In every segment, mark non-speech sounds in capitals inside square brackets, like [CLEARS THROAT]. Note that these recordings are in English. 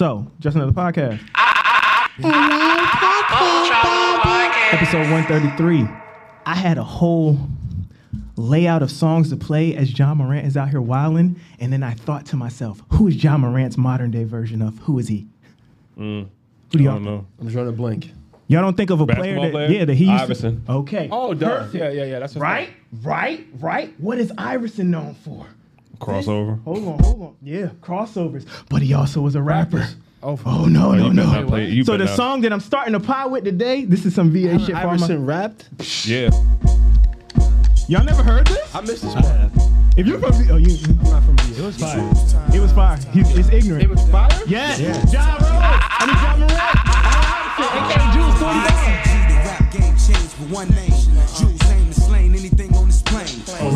So, just another podcast. Episode 133. I had a whole layout of songs to play as Ja Morant is out here wilding, and then I thought to myself, who is Ja Morant's modern day version of? Who is he? Mm. Who do I y'all don't know. I'm trying to blink. Y'all don't think of a player Basketball that player? yeah that he used Iverson. To, okay. Oh, duh. Perfect. Yeah, yeah, yeah. That's what's Right, right, right. What is Iverson known for? Crossover. Hold on, hold on. Yeah, crossovers. But he also was a rapper. Oh, Oh no, no, no. play- so the not- song that I'm starting to pie with today, this is some VA shit for all my- Iverson rapped. Yeah. Y'all never heard this? I missed this part. If you're from V- oh you I'm not from VA. It was fire. it was fire. He's it's ignorant. It was fire. yes. John Rose. I mean Ja Morant. AKA Jewelz 40 The rap game changed for one name. Jules aim to slain anything on this plane. Oh.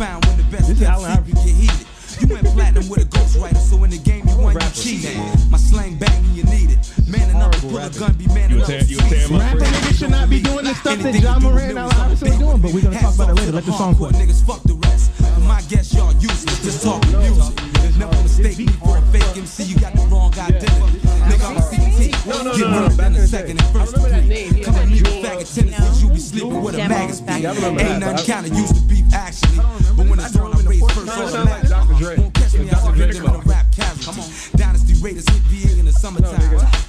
Remains are found when the best This is kept Allen secret get heated. You went platinum with a ghostwriter, so in the game you won, you cheated. My slang bang when you need it. Man enough to pull a gun, be man You enough were to tearing- you were tearing seize it. my Rapper niggas should not be doing the stuff that Ja Morant and Allen Iverson are doing, but we're gonna talk about it later. Let the song play. Niggas fuck the rest. My guess, y'all useless. Just talking music. Never mistake me for a fake MC. You got the wrong identity. Nigga, I'm a CT. No, no, Get no, no, back in in a the second and first I remember that degree. name. He Come had at that me with jewel. faggot tendencies. You be sleeping with a Demo magazine. back Ain't day. nothing I- kinda used to beef actually. But when it's on, I raise first No, it off sounds like Dr. Dre. Won't catch me Dr. out Dre victim in a come on. rap casualty. Dynasty Raiders hit VA in the summertime.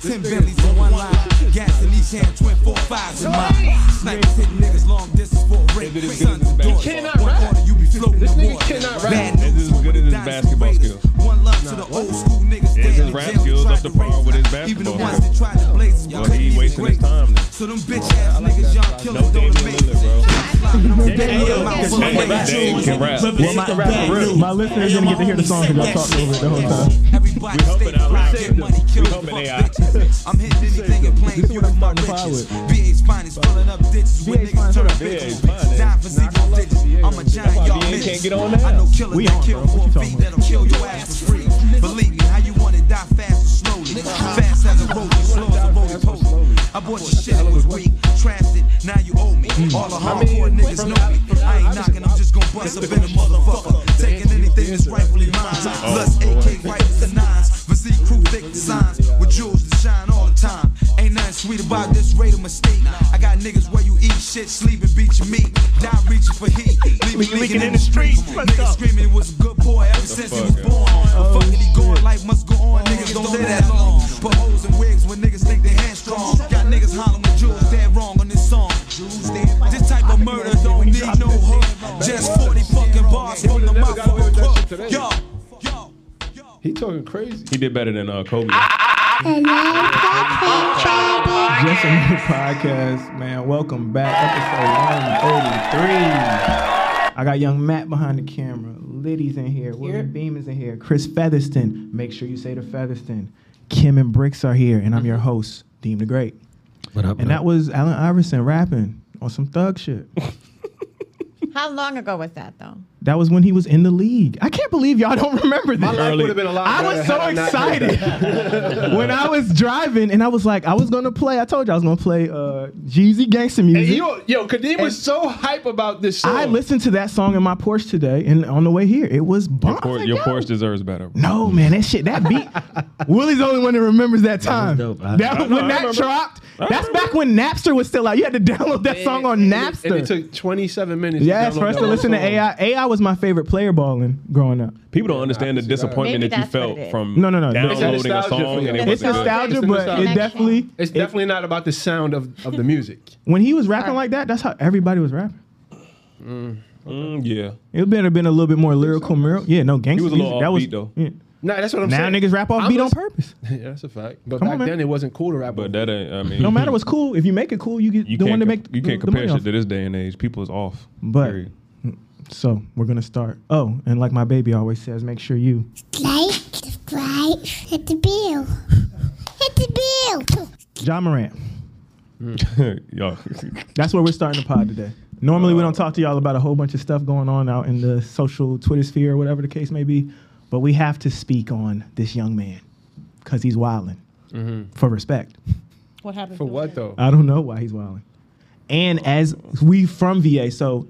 Ten Bentleys in one line. Gas in each hand, twin four fives in mine. Snipers hitting niggas long distance for a rape. Is it as good Sons and his daughters. cannot One rap. order, you be floating This in nigga water. cannot rap. Bad Is it as good as his basketball Raiders. skills? One love to the old school niggas. Is dead his rap skills tried up to to par with his us. basketball Even the skills? ones that tried to blaze us, Well, couldn't he wasting his time then. So them bitch ass niggas, young killers No don't Damian amaze My, my listeners didn't get to hear the song because y'all talked over it the whole time. Everybody stay bitches. I'm hitting anything you what I'm with my to riches. VA's finest, filling up ditches with niggas turn bitches. VA's for zero digits. I'm a giant, y'all can't get on I know that on, kill for a about? that'll kill your ass for free. Believe me, how you want it, die fast or slowly. Fast as a roadie, slow as a post. I bought your shit, it was weak. Trashed it, now you owe me. All the hardcore niggas know me. I ain't knocking, I'm just gonna bust up in a motherfucker. Taking anything that's rightfully mine. Plus AK rifles and nines. Physique crew thick designs. With jewels that shine all the time. Ain't nothing sweet about this rate of mistake. I got niggas where you eat shit, sleep and beat your meat. Die reaching for heat. Leave me leaking in the streets. Niggas screaming he was a good boy ever since he was fuck, born. But fucking he going, life must go on. Niggas don't live that long. Put holes in wigs when niggas think they hand strong. Got niggas hollering with jewels dead wrong on this song. This type of murder don't need no hook. Just 40 fucking bars from the mouth of a crook. Yo, yo, yo. He talking crazy. He did better than uh, Kobe. Just another podcast, man. Welcome back, episode 133. I got young Matt behind the camera. Liddy's in here. William Beam is in here. Chris Featherston. Make sure you say the Featherston. Kim and Bricks are here, and I'm your host, Deem the Great. What up? And that was Allen Iverson rapping on some thug shit. How long ago was that though? That was when he was in the league. I can't believe y'all don't [LAUGHS] remember this. My life would have been a lot I was so I excited [LAUGHS] when I was driving and I was like, I was gonna play. I told you I was gonna play uh, Jeezy gangster music. Hey, yo, yo, Kadeem was so hype about this song. I listened to that song in my Porsche today, and on the way here, it was bomb. Your, Por- like, your yo. Porsche deserves better. bro. No, man, that shit, that beat. [LAUGHS] Willie's the only one that remembers that time. dope. I- That, I know, when that dropped, that's back when Napster was still out. You had to download that song on And it- Napster. And it took 27 minutes. yes, to for us to that listen to. AI. AI was my favorite player balling growing up. People don't understand the I can see that. disappointment Maybe that you that's what felt it is. from No, no, no. It's a downloading a nostalgia song you. and it It's wasn't good. nostalgia, It's the but nostalgia. it definitely. It's it- definitely not about the sound of, of the music. [LAUGHS] when he was rapping like that, that's how everybody was rapping. Mm, yeah. It would have been a little bit more lyrical. Mir- yeah, no gangster He was a little music. That was offbeat, though. yeah. Nah, that's what I'm saying. Now saying. niggas rap off I'm beat on just- purpose. [LAUGHS] yeah, that's a fact. But Come back on, man. then, it wasn't cool to rap. But off that ain't, I mean, No matter what's cool, if you make it cool, you get you the can't, one to com- make you the- can't the compare money shit off. to this day and age. People is off. But- Period. So we're gonna start. Oh, and like my baby always says, make sure you Like, subscribe, hit the bell. Hit the bell. Ja Morant. Mm. [LAUGHS] Yo, That's where we're starting the pod today. Normally we don't talk to y'all about a whole bunch of stuff going on out in the social Twitter sphere or whatever the case may be, but we have to speak on this young man because he's wilding mm-hmm. for respect. What happened? For what though? I don't know why he's wilding. And as we from VA, so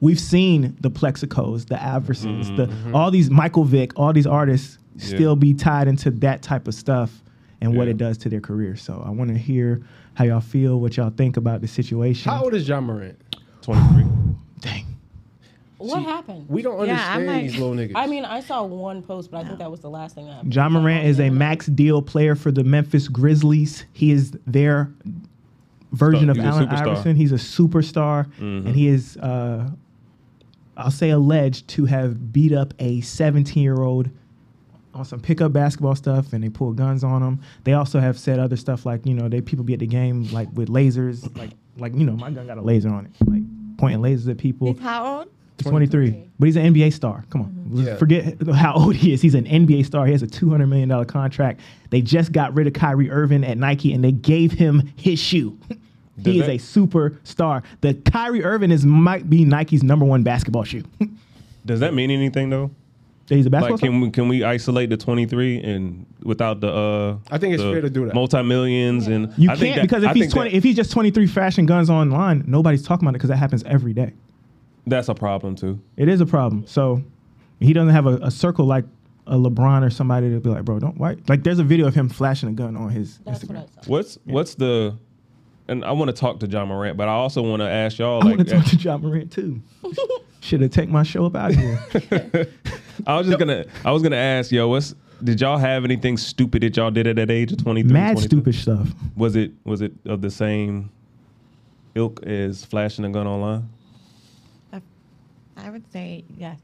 we've seen the Plaxicos, the Iversons, the all these Michael Vick, all these artists still be tied into that type of stuff and what it does to their career. So I want to hear how y'all feel, what y'all think about the situation. How old is Ja Morant? 23. [SIGHS] Dang. What happened? We don't Yeah, I'm understand like- these little niggas. I mean, I saw one post, but I think that was the last thing that happened. Ja Morant is a max deal player for the Memphis Grizzlies. He is their version Star- of he's a Allen. Iverson. He's a superstar, Mhm. and he is, uh, I'll say, alleged to have beat up a 17 year old on some pickup basketball stuff, and they pull guns on them. They also have said other stuff like, you know, they people be at the game like with lasers, like like you know, my gun got a laser on it, like pointing lasers at people. He's how old? He's 23, but he's an NBA star. Come on, mm-hmm. Let's Yeah. forget how old he is. He's an NBA star. He has a $200 million contract. They just got rid of Kyrie Irving at Nike, and they gave him his shoe. [LAUGHS] Does he is a superstar. The Kyrie Irving is might be Nike's number one basketball shoe. [LAUGHS] Does that mean anything though? he's a basketball Like, can we can we isolate the 23 and without the uh? I think it's fair to do that. Multi millions and You I can't that- because if I he's 20, that- if he's just 23 fashion guns online, nobody's talking about it because that happens every day. that's a problem too. It is a problem. So he doesn't have a, a circle like a LeBron or somebody to be like, bro, don't why like there's a video of him flashing a gun on his That's Instagram. what I saw. What's what's the and I want to talk to Ja Morant, but I also want to ask y'all I like want to talk to eh, Ja Morant too. Should have taken my show up out here. [LAUGHS] I was just gonna I was gonna ask yo, what's did y'all have anything stupid that y'all did at that age of 23? Mad 22? stupid stuff. Was it was it of the same ilk as flashing a gun online? I would say yes.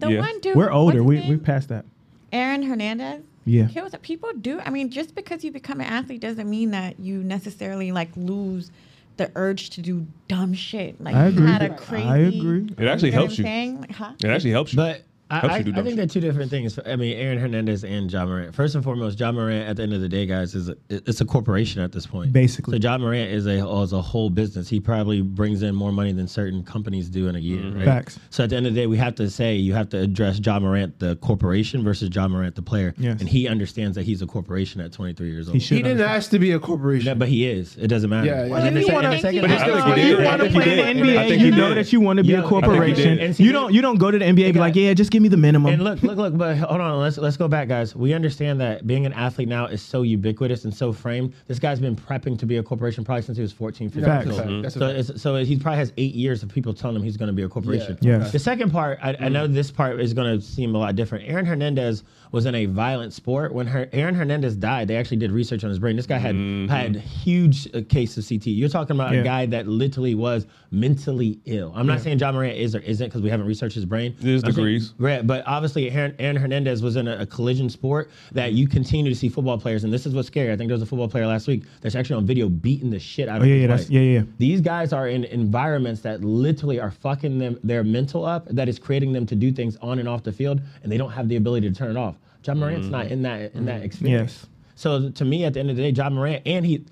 The Yeah. one dude. We're older. We name? we passed that. Aaron Hernandez. Yeah. He was people do. I mean, just because you become an athlete doesn't mean that you necessarily like lose the urge to do dumb shit. Like I he agree. had a crazy. I agree. It actually you know helps what you. I'm saying? Like, huh? It actually helps you. But I, I, do I think they're two different things. I mean, Aaron Hernandez and Ja Morant. First and foremost, Ja Morant, at the end of the day, guys, is a, it's a corporation at this point. Basically. So Ja Morant is a is a whole business. He probably brings in more money than certain companies do in a year. Mm-hmm. Right? Facts. So at the end of the day, we have to say you have to address Ja Morant, the corporation, versus Ja Morant, the player. Yes. And he understands that he's a corporation at 23 years old. He he didn't ask to be a corporation. Yeah, but he is. It doesn't matter. Yeah, yeah. And then Well, you wanna- and the second But part- I think So he if did. you want to play in the. NBA, you know that you want to be Yeah, a I think he corporation. did. And see, You don't you don't go to the NBA and be like, yeah, just give me the minimum. And look, look, look, but hold on. Let's let's go back, guys. We understand that being an athlete now is so ubiquitous and so framed. This guy's been prepping to be a corporation probably since he was 14, 15 Facts. years old. So, it's, so he probably has eight years of people telling him he's going to be a corporation. Yeah. Yes. The second part, I, I know this part is going to seem a lot different. Aaron Hernandez was in a violent sport. When her, Aaron Hernandez died, they actually did research on his brain. This guy had had huge uh, case of CTE. You're talking about Yeah. a guy that literally was mentally ill. I'm not saying Ja Morant is or isn't because we haven't researched his brain. There's I'm saying- degrees. But obviously Aaron, Aaron Hernandez was in a, a collision sport that you continue to see football players, and this is what's scary. I think there was a football player last week that's actually on video beating the shit out Oh of yeah, his yeah, that's wife. yeah, yeah. These guys are in environments that literally are fucking them their mental up. That is creating them to do things on and off the field, and they don't have the ability to turn it off. Ja Morant's not mm-hmm. in that in that mm-hmm. experience. Yes. So to me, at the end of the day, Ja Morant and he.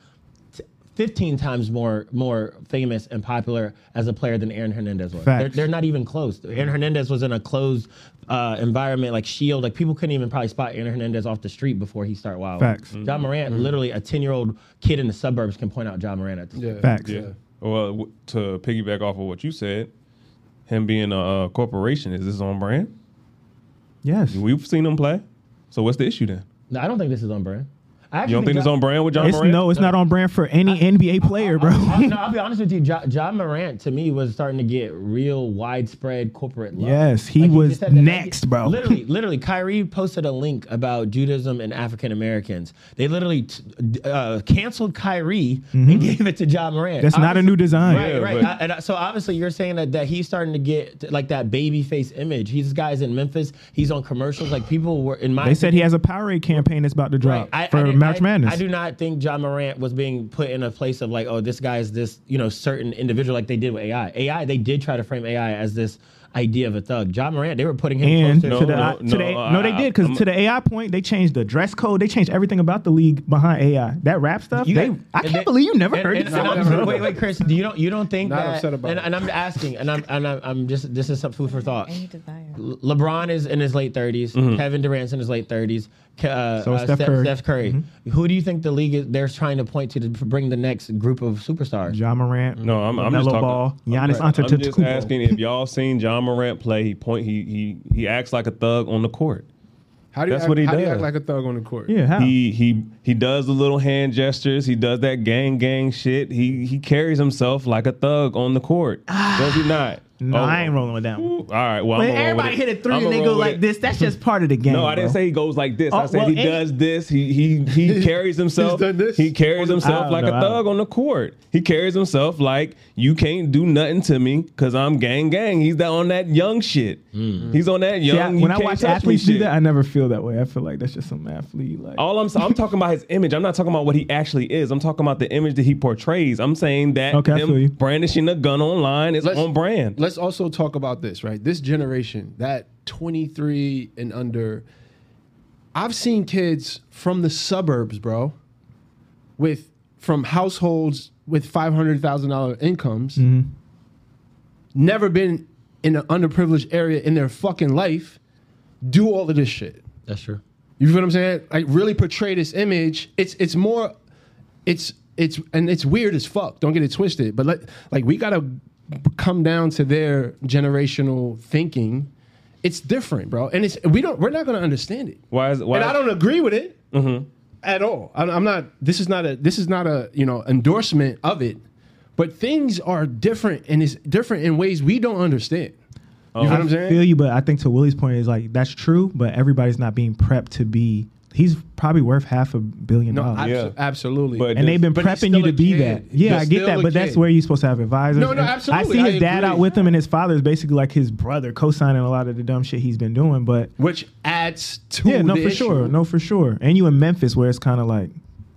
T- 15 times more more famous and popular as a player than Aaron Hernandez was. They're, they're not even close. Aaron Hernandez was in a closed uh, environment like Shield. Like people couldn't even probably spot Aaron Hernandez off the street before he started wild. Facts. Ja Morant, literally a 10 year old kid in the suburbs can point out Ja Morant at this. Yeah. Facts. Yeah. Well, w- to piggyback off of what you said, him being a uh, corporation, is this on brand? Yes. We've seen him play. So what's the issue then? No, I don't think this is on brand. I You don't think it's on brand with John It's Morant? no, it's not on brand for any NBA player, bro. I, no, I'll [LAUGHS] be honest with you. John, Ja Morant to me was starting to get real widespread corporate love. Yes, he Like, was just said that- next, bro. Literally, [LAUGHS] literally, Kyrie posted a link about Judaism and African Americans. They literally t- uh, canceled Kyrie and gave it to Ja Morant. Mm-hmm. That's not a new design. Right, Yeah, right. but- I- and I- so obviously, you're saying that, that he's starting to get like that baby face image. He's guys in Memphis. He's on commercials. Like people were in my. They said he has a Powerade campaign that's about to drop Right. I- for I didn't- March I- Madness. I do not think Ja Morant was being put in a place of like, oh, this guy is this, you know, certain individual like they did with AI. AI, they did try to frame AI as this idea of a thug. Ja Morant, they were putting him and closer to the, No, to no, the no, no, they did because to the AI point, they changed the dress code. They changed everything about the league behind AI. That rap stuff. You they, I can't they- believe you never and- heard and- this. and song, I'm- Wait, wait, Chris, do you don't you don't think Not that? upset about and, it. and I'm asking, and I'm and I'm, I'm just this is some food for thought. Any desire. LeBron is in his late 30s. Mm-hmm. Kevin Durant's in his late 30s. Ke- Uh, So uh, Steph Curry. Steph Curry. Who do you think the league is? They're trying to point to to bring the next group of superstars. Ja Morant. No, I'm, I'm just talking. Ball, I'm Giannis right. I'm just asking if y'all seen Ja Morant play. He point. He he he acts like a thug on the court. How do you That's act, what he how do you act like a thug on the court? Yeah, how? He he he does the little hand gestures. He does that gang gang shit. He he carries himself like a thug on the court. does he [SIGHS] not? No, Oh, I ain't rolling with that one. All right. Well, When I'm gonna roll with everybody hit a 3 I'ma and they go like it. this, that's just part of the game. [LAUGHS] No, I didn't bro. say he goes like this. Oh, I said well, he does this. He he [LAUGHS] he carries himself. done this? He carries himself like know, a I don't- thug on the court. He carries himself like you can't do nothing to me because I'm gang gang. He's that on that young shit. Hmm. He's on that See, I- young. you when I can't watch athletes do that, I never feel that way. I feel like that's just some athlete. Like, All I'm I'm talking about his image. I'm not talking about what he actually is. I'm talking about the image that he portrays. I'm saying that Okay, him brandishing a gun online is Let's- on brand. Let's also talk about this, right? This generation, that 23 and under, I've seen kids from the suburbs, bro, with from households with five hundred thousand dollar incomes, Mm-hmm. never been in an underprivileged area in their fucking life, do all of this shit. That's true. You feel what I'm saying? Like really portray this image. It's it's more, it's it's and it's weird as fuck. Don't get it twisted. But let, like we gotta come down to their generational thinking. It's different, bro, and it's we don't we're not gonna understand it. Why is why? and I don't agree with it Mm-hmm. at all. I, I'm not. This is not a. This is not a you know endorsement of it. But things are different, and it's different in ways we don't understand. You know what I'm saying? feel you, but I think to Willie's point is like that's true, but everybody's not being prepped to be. He's probably worth half a billion no, dollars. abso- Yeah. absolutely. But and they've been prepping you to be kid. that. Yeah, He's I get that, a but that's where you're supposed to have advisors. No, no, And absolutely. I see I his dad agree. out with him, and his father is basically like his brother, co-signing a lot of the dumb shit he's been doing. But which adds to yeah, no, the for issue. sure, no, for sure. And you in Memphis, where it's kind of like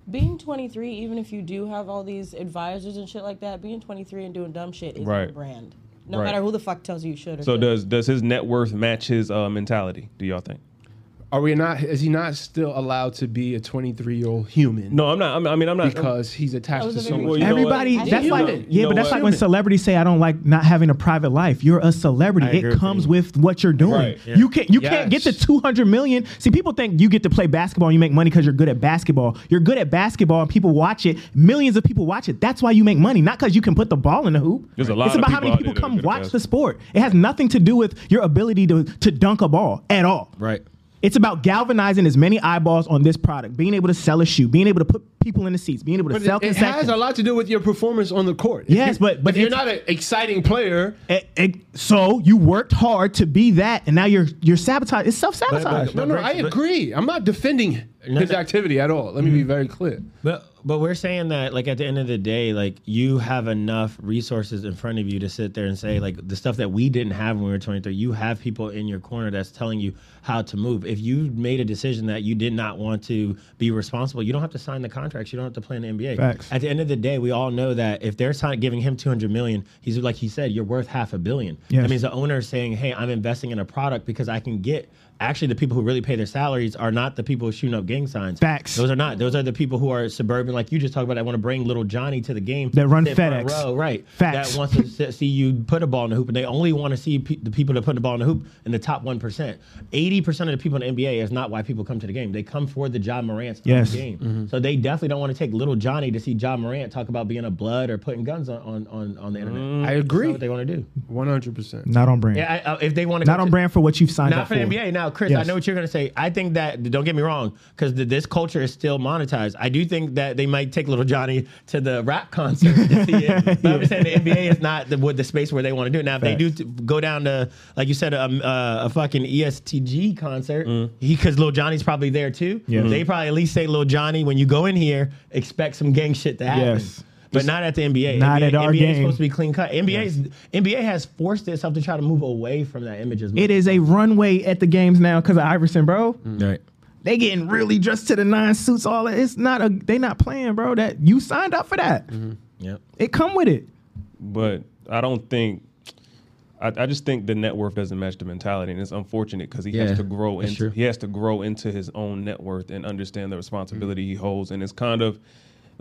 Being 23, even if you do have all these advisors and shit like that, being 23 and doing dumb shit is Right. your brand. No Right. matter who the fuck tells you you should or So shouldn't. does does his net worth match his uh, mentality? Do y'all think? Are we not? Is he not still allowed to be a 23 year old human? No, I'm not. I'm, I mean, I'm not. because he's attached to a so very- much. Well, you know everybody. what? That's You like know- yeah, you know but that's what? like when celebrities say, "I don't like not having a private life." You're a celebrity. I It comes you. with what you're doing. Right. You can't you can't get to 200 million. See, people think you get to play basketball and you make money because you're good at basketball. You're good at basketball and people watch it. Millions of people watch it. That's why you make money, not because you can put the ball in the hoop. There's a lot It's of about how many people there that are come watch the sport. It has nothing to do with your ability to to dunk a ball at all. Right. It's about galvanizing as many eyeballs on this product, being able to sell a shoe, being able to put people in the seats, being able to But sell it, it has a lot to do with your performance on the court. Yes, you- but- but if you're not an exciting player, Eh, eh, so you worked hard to be that, and now you're you're sabotaged. It's self sabotage. no, no, I agree. I'm not defending No, his no. activity at all. Let me be mm-hmm. very clear. But but we're saying that like at the end of the day, like you have enough resources in front of you to sit there and say like the stuff that we didn't have when we were 23. You have people in your corner that's telling you how to move. If you made a decision that you did not want to be responsible, you don't have to sign the contracts. You don't have to play in the NBA. Facts. At the end of the day, we all know that if they're sign- giving him 200 million, he's like he said, you're worth half a billion. Yes. That means the owner is saying, "Hey, I'm investing in a product because I can get." Actually, the people who really pay their salaries are not the people shooting up gang signs. Facts. Those are not. Those are the people who are suburban, like you just talked about. That want to bring little Johnny to the game. That run sit front FedEx. row, right? Facts. That wants to see you put a ball in the hoop, and they only want to see pe- the people that put the ball in the hoop in the top one percent. Eighty percent of the people in the NBA is not why people come to the game. They come for the Ja Morant's of Yes. game. Mm-hmm. So they definitely don't want to take little Johnny to see Ja Morant talk about being a blood or putting guns on on, on, on the internet. I That's agree. not what they want to do. 100%. Not on brand. Yeah, I, I, if they want to Not on brand for what you've signed not up for Not for. the NBA. Now, Chris, I know what you're going to say. I think that don't get me wrong, because this culture is still monetized. I do think that they might take little Johnny to the rap concert to see it. [LAUGHS] But I'm just saying the NBA is not the, what the space where they want to do it. Now, if they do t- go down to, like you said, um, uh, a fucking ESTG concert, because little Johnny's probably there too. Yes. They probably at least say, little Johnny, when you go in here, expect some gang shit to happen. Yes. But not at the NBA. Not NBA, at our NBA game. is supposed to be clean cut. NBA, is, NBA has forced itself to try to move away from that image as much. It is a runway at the games now because of Iverson, bro. Mm. Right. They getting really dressed to the nine suits. All that. It's not a. They not playing, bro. That you signed up for that. Mm-hmm. Yep. It come with it. but I don't think. I, I just think the net worth doesn't match the mentality, and it's unfortunate because he Yeah, has to grow into true. he has to grow into his own net worth and understand the responsibility mm-hmm. he holds, and it's kind of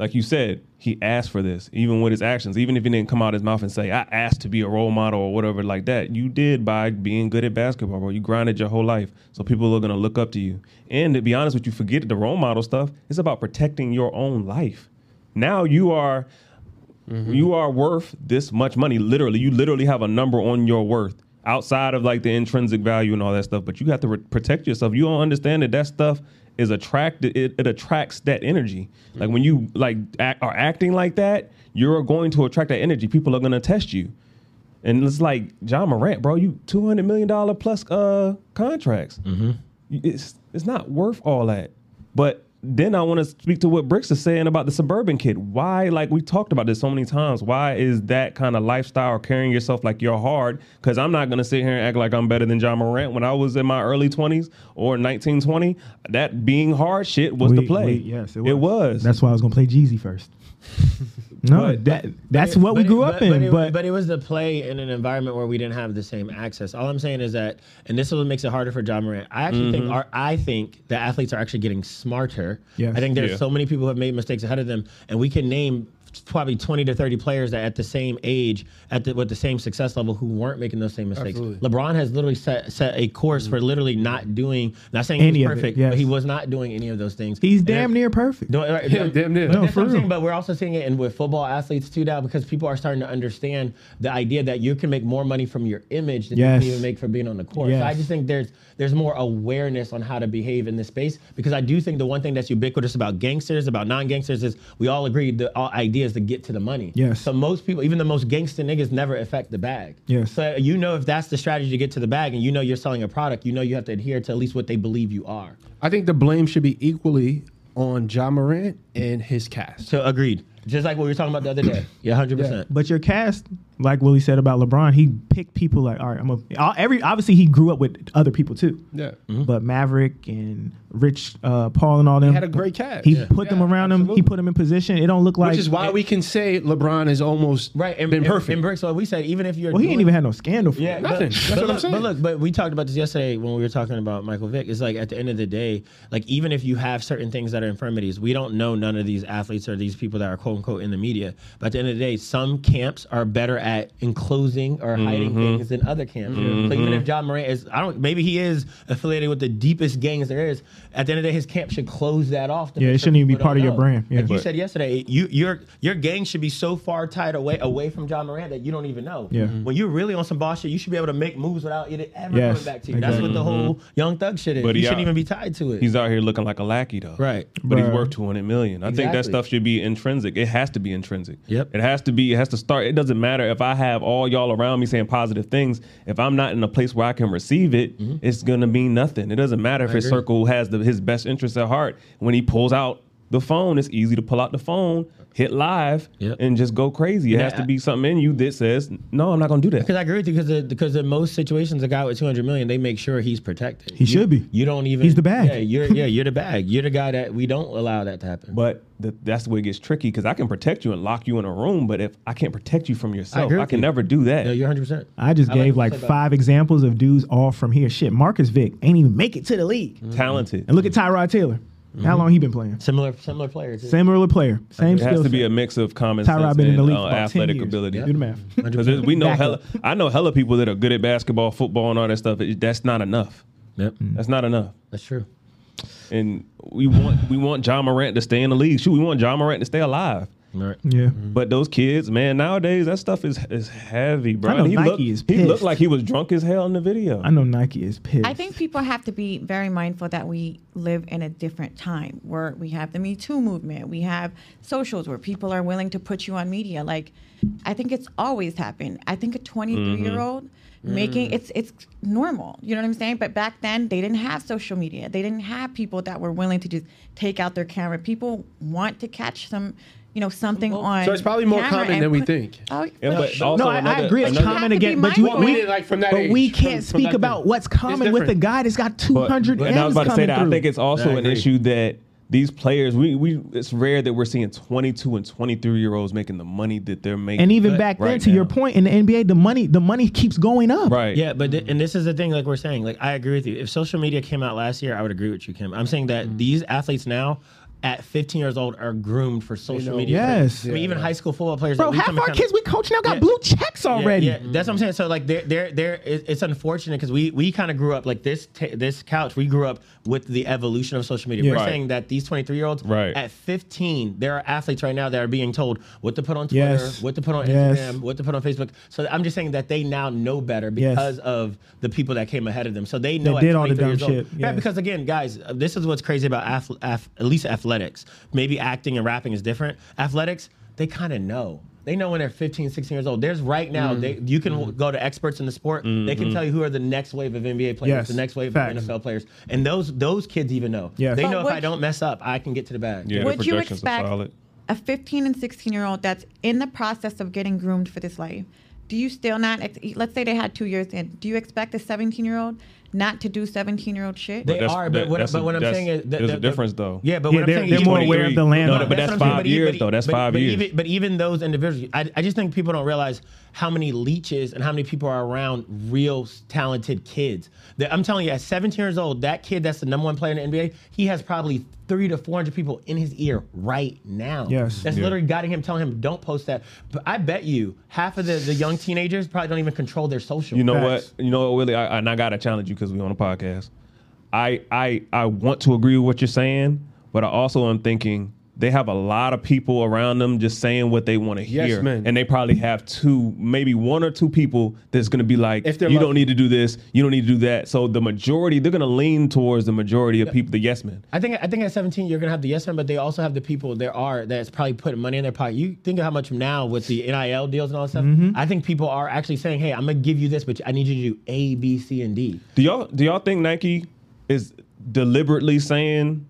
like you said, he asked for this, even with his actions, even if he didn't come out his mouth and say, "I asked to be a role model" or whatever like that. You did by being good at basketball, bro. You grinded your whole life, so people are gonna look up to you. And to be honest with you, forget the role model stuff. It's about protecting your own life. Now you are mm-hmm. you are worth this much money. Literally, you literally have a number on your worth. outside of like the intrinsic value and all that stuff. But you have to re- protect yourself. You don't understand that that stuff is attracted. It, it attracts that energy. Like when you like act, are acting like that, you're going to attract that energy. People are going to test you. And it's like Ja Morant, bro. You two hundred million dollar plus uh contracts. Mm-hmm. It's it's not worth all that. But then I want to speak to what Bricks is saying about the suburban kid. Why, like we talked about this so many times, why is that kind of lifestyle or carrying yourself like you're hard? Because I'm not gonna sit here and act like I'm better than Ja Morant. When I was in my early 20s or 1920. that being hard shit was the play. we- yes, it was. It was. That's why I was gonna play Jeezy first. [LAUGHS] no, But- that that's But it- what we grew it- up in. it, But, but it was the play in an environment where we didn't have the same access. All I'm saying is that, and this is what makes it harder for Ja Morant. I actually think mm-hmm. our, I think the athletes are actually getting smarter. Yes. I think there's Yeah. so many people who have made mistakes ahead of them, and we can name probably 20 to 30 players that at the same age at the, with the same success level who weren't making those same mistakes. Absolutely. LeBron has literally set, set a course for mm-hmm. literally not doing not saying Any he of was it, perfect, yes. but he was not doing any of those things. he's And damn near perfect. no, right, Yeah, damn near. But No, that's for what I'm saying. But we're also seeing it in with football athletes too now because people are starting to understand the idea that you can make more money from your image than Yes. you can even make from being on the court. So I just think there's there's more awareness on how to behave in this space because I do think the one thing that's ubiquitous about gangsters, about non-gangsters, is we all agree the all idea is to get to the money. Yes. So most people, even the most gangster niggas, never affect the bag. Yes. So you know if that's the strategy to get to the bag, and you know you're selling a product, you know you have to adhere to at least what they believe you are. I think the blame should be equally on Ja Morant and his cast. So agreed. Just like what we were talking about the other day. Yeah, hundred percent. But your cast, like Willie said about LeBron, he picked people like, all right, I'm a, all- every obviously he grew up with other people too. Yeah. But Maverick and Rich uh, Paul and all them had a great cast. He Yeah. put them Yeah, around him. He put them in position. It don't look like Which is why we can say LeBron is almost Right, and, been and- perfect. And Bricks, what we said, even if you're Well, he doing- ain't even had no scandal for yeah, it. Nothing. But, That's but what I'm saying. But look, but we talked about this yesterday when we were talking about Michael Vick. It's like at the end of the day, like even if you have certain things that are infirmities, we don't know none of these athletes or these people that are quote unquote in the media. But at the end of the day, some camps are better at enclosing or hiding mm-hmm. things in other camps. Mm-hmm. So even if Ja Morant is, I don't, maybe he is affiliated with the deepest gangs there is. At the end of the day, his camp should close that off. to Yeah, it sure shouldn't even be part don't of your brand. Yeah. Like you said yesterday, you your your gang should be so far tied away away from Ja Morant that you don't even know. Yeah. Mm-hmm. When you're really on some boss shit, you should be able to make moves without it ever Yes, coming back to you. That's what the whole young thug shit is. But you he shouldn't out- even be tied to it. He's out here looking like a lackey though. right. But he's worth 200 million. I think that stuff should be intrinsic. It has to be intrinsic. Yep. It has to be, it has to start. It doesn't matter if I have all y'all around me saying positive things. If I'm not in a place where I can receive it, mm-hmm. it's going to mean nothing. It doesn't matter if his agree. circle has the, his best interests at heart. When he pulls out the phone, it's easy to pull out the phone, hit live, Yep. and just go crazy. It Yeah. has to be something in you that says, no, I'm not going to do that. Because I agree with you. Because the, because in most situations, a guy with 200 million, they make sure he's protected. He You- should be. You don't even. He's the bag. Yeah, you're yeah, you're the bag. You're the guy that we don't allow that to happen. But the, that's where it gets tricky because I can protect you and lock you in a room, but if I can't protect you from yourself, agree I, can you. never do that. no, you're 100. percent I just I gave what like you said five examples of dudes all from here. Shit, Marcus Vick ain't even make it to the league. Mm-hmm. Talented. And look at Tyrod Taylor. How long he been playing? Similar similar players. Similar player, same It has skill to be a mix of common Tyrod sense been in the league uh, for about 10 athletic years. ability. Do the math. Because we know hella. I know hella people that are good at basketball, football, and all that stuff. It- that's not enough. Yep, That's not enough. that's true. And we want we want Ja Morant to stay in the league. Shoot, we want Ja Morant to stay alive. Right. Yeah. Mm-hmm. But those kids, man, nowadays that stuff is is heavy, bro. I know he Nike looked, is he looked like he was drunk as hell in the video. I know Nike is pissed. I think people have to be very mindful that we live in a different time where we have the Me Too movement, we have socials where people are willing to put you on media. Like, I think it's always happened. I think a 23 year old mm-hmm. making mm. it's it's normal. You know what I'm saying? But back then they didn't have social media. They didn't have people that were willing to just take out their camera. People want to catch some. You know something on. So it's probably more camera common and than we put- think. Oh, Yeah, for but sure. also no, I, I another- agree. It's another- You have common to be again, but you, mindful. we, Well, like from that but we age, can't from- from speak back about then. what's common with a different. guy that's got 200 But- and I was about to say M's that. I think it's also I an agree. issue that these players, we, we it's rare that we're seeing 22 and 23 year olds making the money that they're making. And even back then, right to your now. point, in the NBA, the money the money keeps going up. right? Yeah, but th- and this is the thing, like we're saying, like I agree with you. If social media came out last year, I would agree with you, Kim. I'm saying that mm. these athletes now at 15 years old are groomed for social know. media. Yes. I mean, even high school football players. Bro, that we half our in kids we coach now got Yeah. blue checks Yeah, already. Yeah, that's what I'm saying. So like, they're, they're, they're, it's unfortunate because we, we kind of grew up like this. T- this couch, we grew up with the evolution of social media. Yeah. We're Right. saying that these 23 year olds, Right. at 15, there are athletes right now that are being told what to put on Twitter, Yes. what to put on Yes. Instagram, what to put on Facebook. So I'm just saying that they now know better Yes. because of the people that came ahead of them. So they know at did all the dumb years old- shit, Yeah, because again, guys, this is what's crazy about ath- ath- at least athletics. Maybe acting and rapping is different. Athletics, they kind of know. They know when they're 15, 16 years old. There's right now, Mm. they, you can go to experts in the sport. They can tell you who are the next wave of NBA players, Yes, the next wave facts. of NFL players, and those those kids even know. Yes. They But know if I don't mess up, I can get to the bag. Yeah, the Would you projections expect a 15 and 16 year old that's in the process of getting groomed for this life? Do you still not, let's say they had two years in, do you expect a 17 year old not to do 17 year old shit? They that's- are, but that- what, but a- what I'm saying is, that- there's a difference, though. Yeah, but Yeah, what I'm they're- they're more aware of the land. No, no, but that's what I'm saying, five but e- years, but though. That's but- five but years. Even, but even those individuals, I, I just think people don't realize how many leeches and how many people are around real talented kids. I'm telling you, at 17 years old, that kid that's the number one player in the NBA, he has probably three to 400 people in his ear right now. Yes. That's Yeah. literally guiding him, telling him, don't post that. But I bet you half of the, the young teenagers probably don't even control their social. You know Facts. what? You know what, Willie? I, and I gotta challenge you because we on a podcast. I I I want to agree with what you're saying, but I also am thinking they have a lot of people around them just saying what they want to hear. Yes, man. and they probably have two, maybe one or two people that's gonna be like, If you don't need to do this, you don't need to do that. So the majority, they're gonna lean towards the majority of people, the yes men. I think I think at 17 you're gonna have the yes men, but they also have the people there are that's probably putting money in their pocket. You think of how much now with the NIL deals and all that stuff. Mm-hmm. I think people are actually saying, "Hey, I'm gonna give you this, but I need you to do A, B, C, and D." Do y'all do y'all think Nike is deliberately saying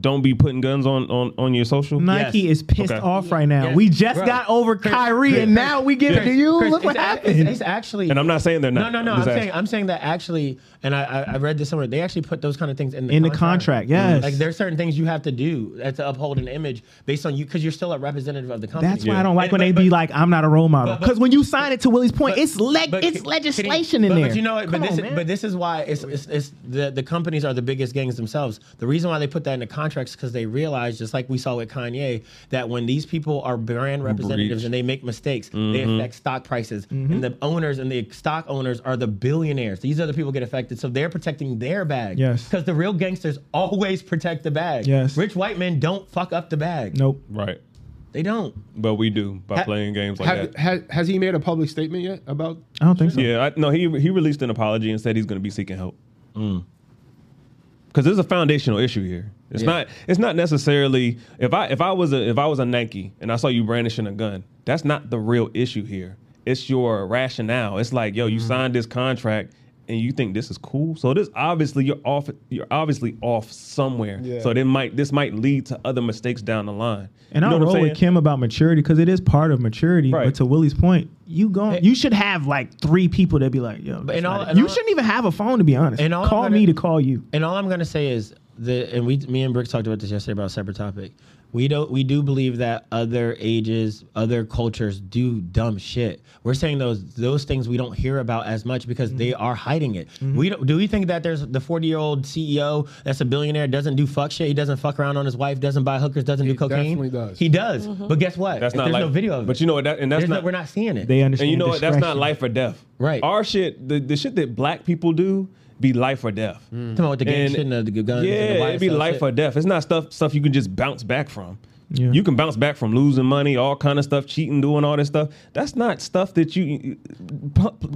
don't be putting guns on on, on your social? Nike Yes. is pissed Okay. off right now. Yes. We just Bro. got over Chris, Kyrie, Chris, and now we give it to you. Chris, Look what it's, a- happened. It's, it's actually And I'm not saying they're not. no, no. I'm I'm saying. I'm saying that actually, and I, I I read this somewhere. They actually put those kind of things in the In the contract, yes. Like there's certain things you have to do uh, to uphold an image based on you because you're still a representative of the company. That's why Yeah. I don't like And- when they but- be like, "I'm not a role model." but- but- Because when you sign it to Willie's point, But- it's leg, but it's legislation in but, there. But you know, what? but this, is, but this is why it's, it's, it's the the companies are the biggest gangs themselves. The reason why they put that in the contracts because they realize, just like we saw with Kanye, that when these people are brand representatives Breach. and they make mistakes, they mm-hmm. affect stock prices, mm-hmm. and the owners and the stock owners are the billionaires. These are the people get affected, so they're protecting their bag. Yes. because the real gangsters always protect the bag. Yes. rich white men don't fuck up the bag. nope. right. they don't. But we do by Ha- playing games like Have, that. has, has he made a public statement yet about? I don't think so. Yeah, I, no, he he released an apology and said he's going to be seeking help. Mm. mm. Because there's a foundational issue here. It's Yeah. not. It's not necessarily if I if I was a if I was a Nike and I saw you brandishing a gun. That's not the real issue here. It's your rationale. It's like, yo, you Mm-hmm. signed this contract and you think this is cool. So this obviously you're off. You're obviously off somewhere. Yeah. So then might this might lead to other mistakes down the line. And You know I'll what roll with? Kim about maturity because it is part of maturity. Right. But to Willie's point, you go, you should have like three people that be like, yo, that's in all- it. you all- shouldn't even have a phone to be honest. in all Call gonna- me to call you. And all I'm gonna say is the and we me and Brick talked about this yesterday about a separate topic. We don't we do believe that other ages, other cultures do dumb shit. We're saying those those things we don't hear about as much because they Mm-hmm. are hiding it. We don't do we think that there's the 40 year old CEO that's a billionaire doesn't do fuck shit. He doesn't fuck around on his wife, doesn't buy hookers, doesn't He do cocaine. definitely does. He does. But guess what? That's If not there's like no video of it. But you know what? That, and that's There's no- not. we're not seeing it. They understand. and you know what? That's not life or death. Right. Our shit, the, the shit that black people do, be life or death. Mm. Talking about with the gang And- shit and the, the guns. and the Yeah, it'd be life shit. or death. It's not stuff stuff you can just bounce back from. Yeah. You can bounce back from losing money, all kind of stuff, cheating, doing all this stuff. That's not stuff that you.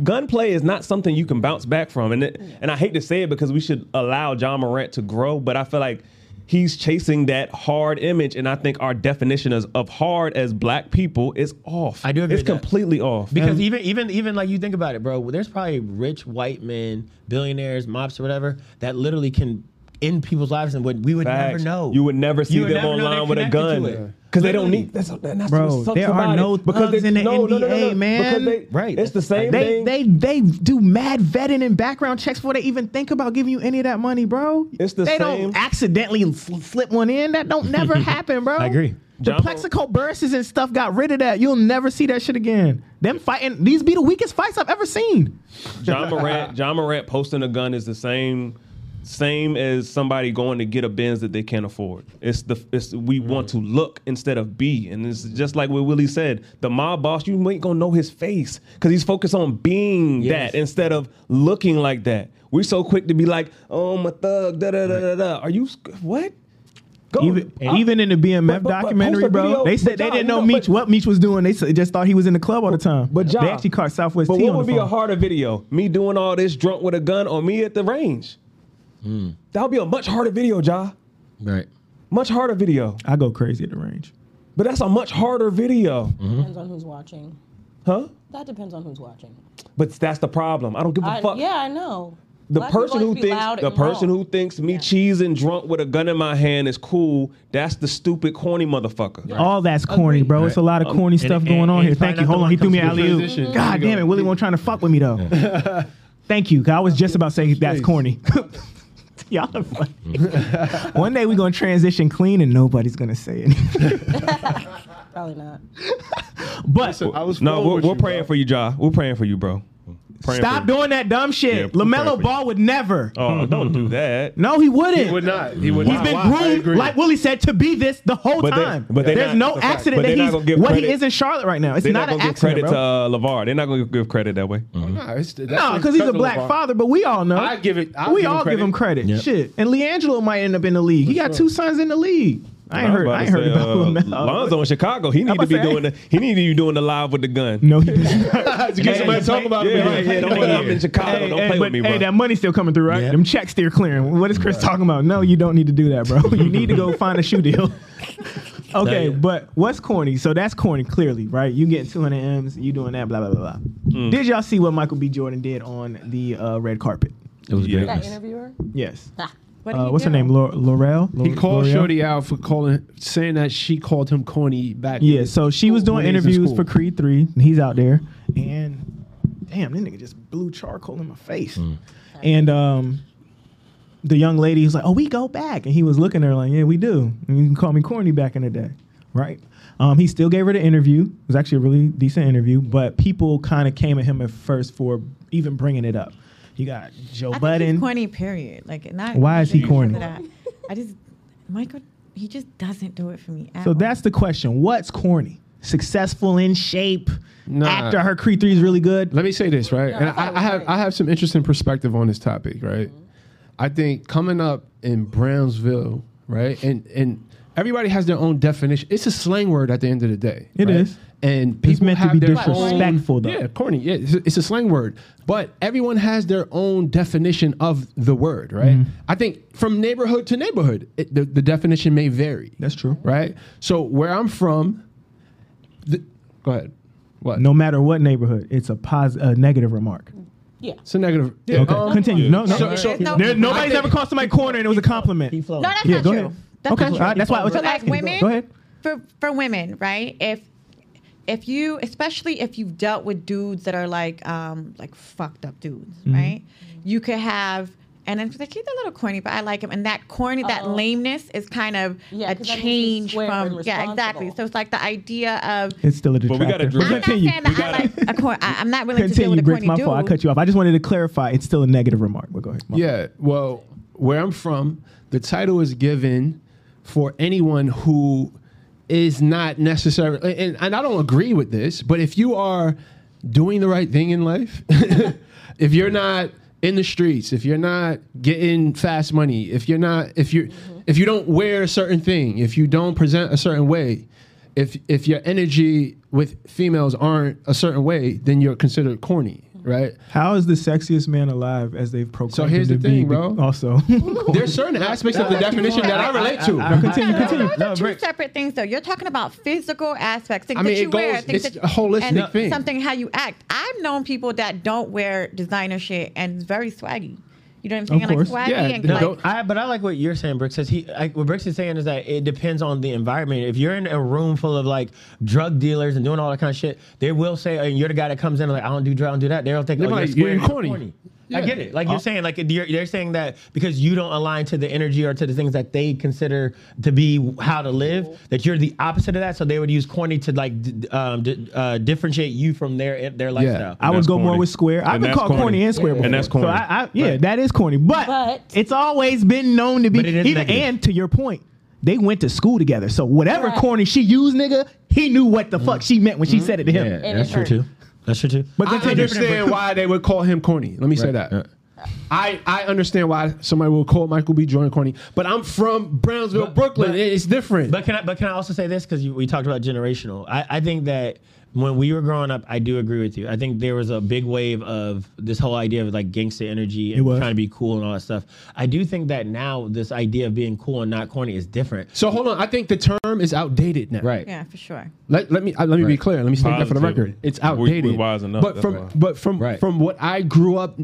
Gunplay is not something you can bounce back from, and it, and I hate to say it because we should allow Ja Morant to grow, but I feel like he's chasing that hard image, and I think our definition of, of hard as black people is off. I do agree It's with that. completely off Because even even even like you think about it, bro, there's probably rich white men, billionaires, mobs or whatever that literally can end people's lives and would we would never know. You would never see would them never know online they're with a connected to gun it. because they don't need. That's, and that's Bro, what sucks there are about no it. because thugs they, in the no, no, no, no, NBA, no. man. Because they, Right, It's the same They thing. they they do mad vetting and background checks before they even think about giving you any of that money, bro. It's the they same- don't accidentally sl- slip one in. That don't never [LAUGHS] happen, bro. I agree. The John- Plaxico Burress and stuff got rid of that. You'll never see that shit again. Them fighting these be the weakest fights I've ever seen. Ja Morant, Ja Morant posting a gun is the same same as somebody going to get a Benz that they can't afford. It's the it's we mm. want to look instead of be, and it's just like what Willie said. The mob boss, you ain't gonna know his face because he's focused on being Yes. that instead of looking like that. We're so quick to be like, oh my thug, da da da da da. Are you what? Go. Even, I'm- even in the BMF But- but- but documentary, bro, video- they said they didn't know Meech what Meech was doing. They just thought he was in the club all the time. But they John, actually caught Southwest But T what would be a harder video? Me doing all this drunk with a gun, or me at the range? That would be a much harder video, Ja. Right. Much harder video. I go crazy at the range. But that's a much harder video, Depends on who's watching. huh? That depends on who's watching. But that's the problem. I don't give a I, fuck. yeah, I know. The Black person who thinks the person wrong. who thinks me cheesing drunk with a gun in my hand is cool. That's the stupid corny motherfucker. All that's corny, Agreed. bro. It's a lot of Um, corny and- stuff and- going on and here. Thank you. Hold on, he threw me comes alley to oop. transition. God damn go. it, Willie won't trying to fuck with me though. Thank you. I was just about to say that's corny. [LAUGHS] [LAUGHS] Y'all are funny. One day we're gonna transition clean and nobody's gonna say anything. [LAUGHS] Probably not. But I was No, flowing we're, with we're you, praying bro. for you, Ja. We're praying for you, bro. Praying stop for doing that dumb Yeah, shit. we're LaMelo for Ball would never. Oh, don't do that. No, he wouldn't. He would not. He would He's not. been Why? I groomed, like Willie said, to be this the whole But they- time. but they're There's not- no accident but that they're not he's gonna give what he is in Charlotte right now. It's They're not, not an gonna give accident, credit bro. to uh, LaVar. They're not gonna give credit that way. Nah, it's, that's No, because he's a black LaVar. father, but we all know. I give it. I'll we give him all give him credit. Shit. And LiAngelo might end up in the league. He got two sons in the league. I ain't was heard. about I to ain't heard say, about uh, LaMelo. Lonzo in Chicago. He need to be say- doing the. He need to be doing the live with the gun. No, he [LAUGHS] doesn't. to get somebody to talk about yeah, it. right, yeah, don't worry, I'm in Chicago. Hey, don't hey, play but, with me, hey, that money's still coming through, right? Yeah. Them checks still clearing. What is Chris talking about? No, you don't need to do that, bro. [LAUGHS] You need to go find a shoe deal. [LAUGHS] okay, but what's corny? So that's corny, clearly, right? You getting 200 M's, you doing that, blah, blah, blah, blah. Mm. Did y'all see what Michael B. Jordan did on the uh, red carpet? It was Yeah. great. That interviewer? Yes. What Uh, he what's her do? name? Laure- Laurel? He called L'Oreal? Shorty out for calling, saying that she called him corny back. Yeah, so she was doing when he was in interviews for Creed 3. and He's out there. And damn, this nigga just blew charcoal in my face. And um, the young lady was like, Oh, we go back. And he was looking at her like, Yeah, we do. And you can call me corny back in the day. Right? Um, he still gave her the interview. It was actually a really decent interview, but people kind of came at him at first for even bringing it up. You got Joe I think Budden. he's corny. Period. Like not. Why is he corny? I just Michael. He just doesn't do it for me. At So all. that's the question. What's corny? Successful in shape. Nah. After her Creed 3 is really good. Let me say this, right? and I I, I have great. I have some interesting perspective on this topic, right? Mm-hmm. I think coming up in Brownsville, right, and and everybody has their own definition. It's a slang word at the end of the day. It It is, is. and It's people meant to be their disrespectful, own, though. Yeah, corny. Yeah, it's a, it's a slang word, but everyone has their own definition of the word, right? Mm-hmm. I think from neighborhood to neighborhood, it, the, the definition may vary. That's true. right? So where I'm from, the, go ahead. What? No matter what neighborhood, it's a positive, a negative remark. Yeah. it's a negative. Okay, um, continue. No, no. So- so- no- There- nobody's I think- ever called somebody corner and it was a compliment. He flowed. No, that's Yeah, not go true. ahead. That's okay, not true. right, that's why I was So, like asking. women, Go ahead. for for women, right? If if you, especially if you've dealt with dudes that are like um like fucked up dudes, Mm-hmm. right? You could have. And then like he's a little corny, but I like him. And that corny, that Uh-oh. lameness is kind of Yeah, a 'cause that means change from yeah, exactly. So it's like the idea of It's still a But we detractor. gotta But I'm I'm not continue. saying that I gotta- like a corny. I, I'm not willing to deal with a Bricks. corny My dude. fault. I cut you off. I just wanted to clarify. It's still a negative remark. But go ahead. My fault. Yeah. Well, where I'm from, the title is given for anyone who is not necessarily, and, and I don't agree with this, but if you are doing the right thing in life, [LAUGHS] if you're not in the streets, if you're not getting fast money, if you're not, if you, mm-hmm. if you don't wear a certain thing, if you don't present a certain way, if if your energy with females aren't a certain way, then you're considered corny, right? How is the sexiest man alive as they've proclaimed So here's him the to thing, be? bro. Also, There's certain aspects of the definition that I relate to. No, continue, continue. Those are two separate things, though. You're talking about physical aspects, things I mean, that you it wear, things it's that, a holistic and thing. Something how you act. I've known people that don't wear designer shit and it's very swaggy. You know what I'm saying? Of like course. swaggy Yeah, and no, like, don't- I, but I like what you're saying, Brooks. Says he, like, what Brooks is saying is that it depends on the environment. If you're in a room full of like drug dealers and doing all that kind of shit, they will say, and you're the guy that comes in and like, I don't do drug, I don't do that. They'll think, They're oh, like, you're, square, you're you're corny. Corny. I get it. Like you're saying, like you're, they're saying that because you don't align to the energy or to the things that they consider to be how to live, that you're the opposite of that. So they would use corny to like um, d- uh, differentiate you from their their lifestyle. I would that's go more with square. I've And been called corny. corny. and square before. And that's corny. So I, I, yeah, Right. that is corny. But, But- it's always been known to be. But it is even, and to your point, they went to school together. So whatever Right. corny she used, nigga, he knew what the fuck she meant when she said it to him. yeah, And that's true too. That's true too. But I continue. understand why they would call him corny. Let me say that. right. I, I understand why somebody will call Michael B. Jordan corny, but I'm from Brownsville, But- Brooklyn. but- it's different. But can I? But can I also say this because we talked about generational? I, I think that when we were growing up, I do agree with you. I think there was a big wave of this whole idea of like gangster energy and trying to be cool and all that stuff. I do think that now this idea of being cool and not corny is different. so hold on, I think the term is outdated now. Right. Yeah, for sure. Let, let me uh, let me be clear. Let me state that for the record. It's We- we outdated. wise enough, But that's from why. but from Right. from what I grew up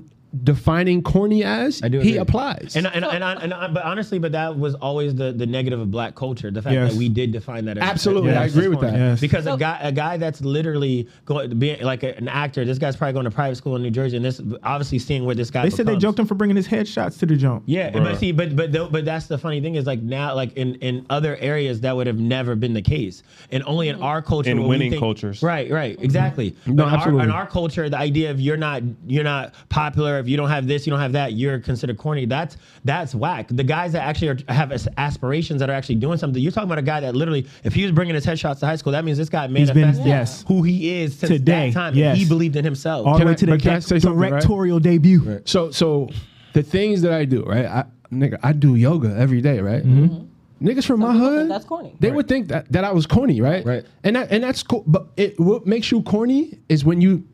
defining corny as, I do he agree. applies. And, I- and, I- and, I- and, I- uh, but honestly, but that was always the, the negative of black culture. The fact Yes. that we did define that. As Absolutely, I as agree with that. Yes. Because a guy a guy that's literally going being like a- an actor. This guy's probably going to private school in New Jersey, and this obviously seeing where this guy. They said they joked him for bringing his headshots to the jump. Yeah, Bruh. but see, but but tho- but that's the funny thing is like now, like in in other areas that would have never been the case, and only in our culture, In winning think- cultures. right, right, exactly. No, But in our, absolutely. in our culture, the idea of you're not you're not popular, if you don't have this, you don't have that, you're considered corny. That's that's whack. The guys that actually are, have aspirations that are actually doing something. You're talking about a guy that literally, if he was bringing his headshots to high school, that means this guy He's been- manifested yes. who he is since Today, that time. yes. He believed in himself. All Can the way to the but can I di- say right? directorial debut. So so the things that I do, right? I nigga, I do yoga every day, right? Mm-hmm. Niggas from my hood, that's corny. They would think that, that I was corny, right? Right. And that and that's cool. But it what makes you corny is when you,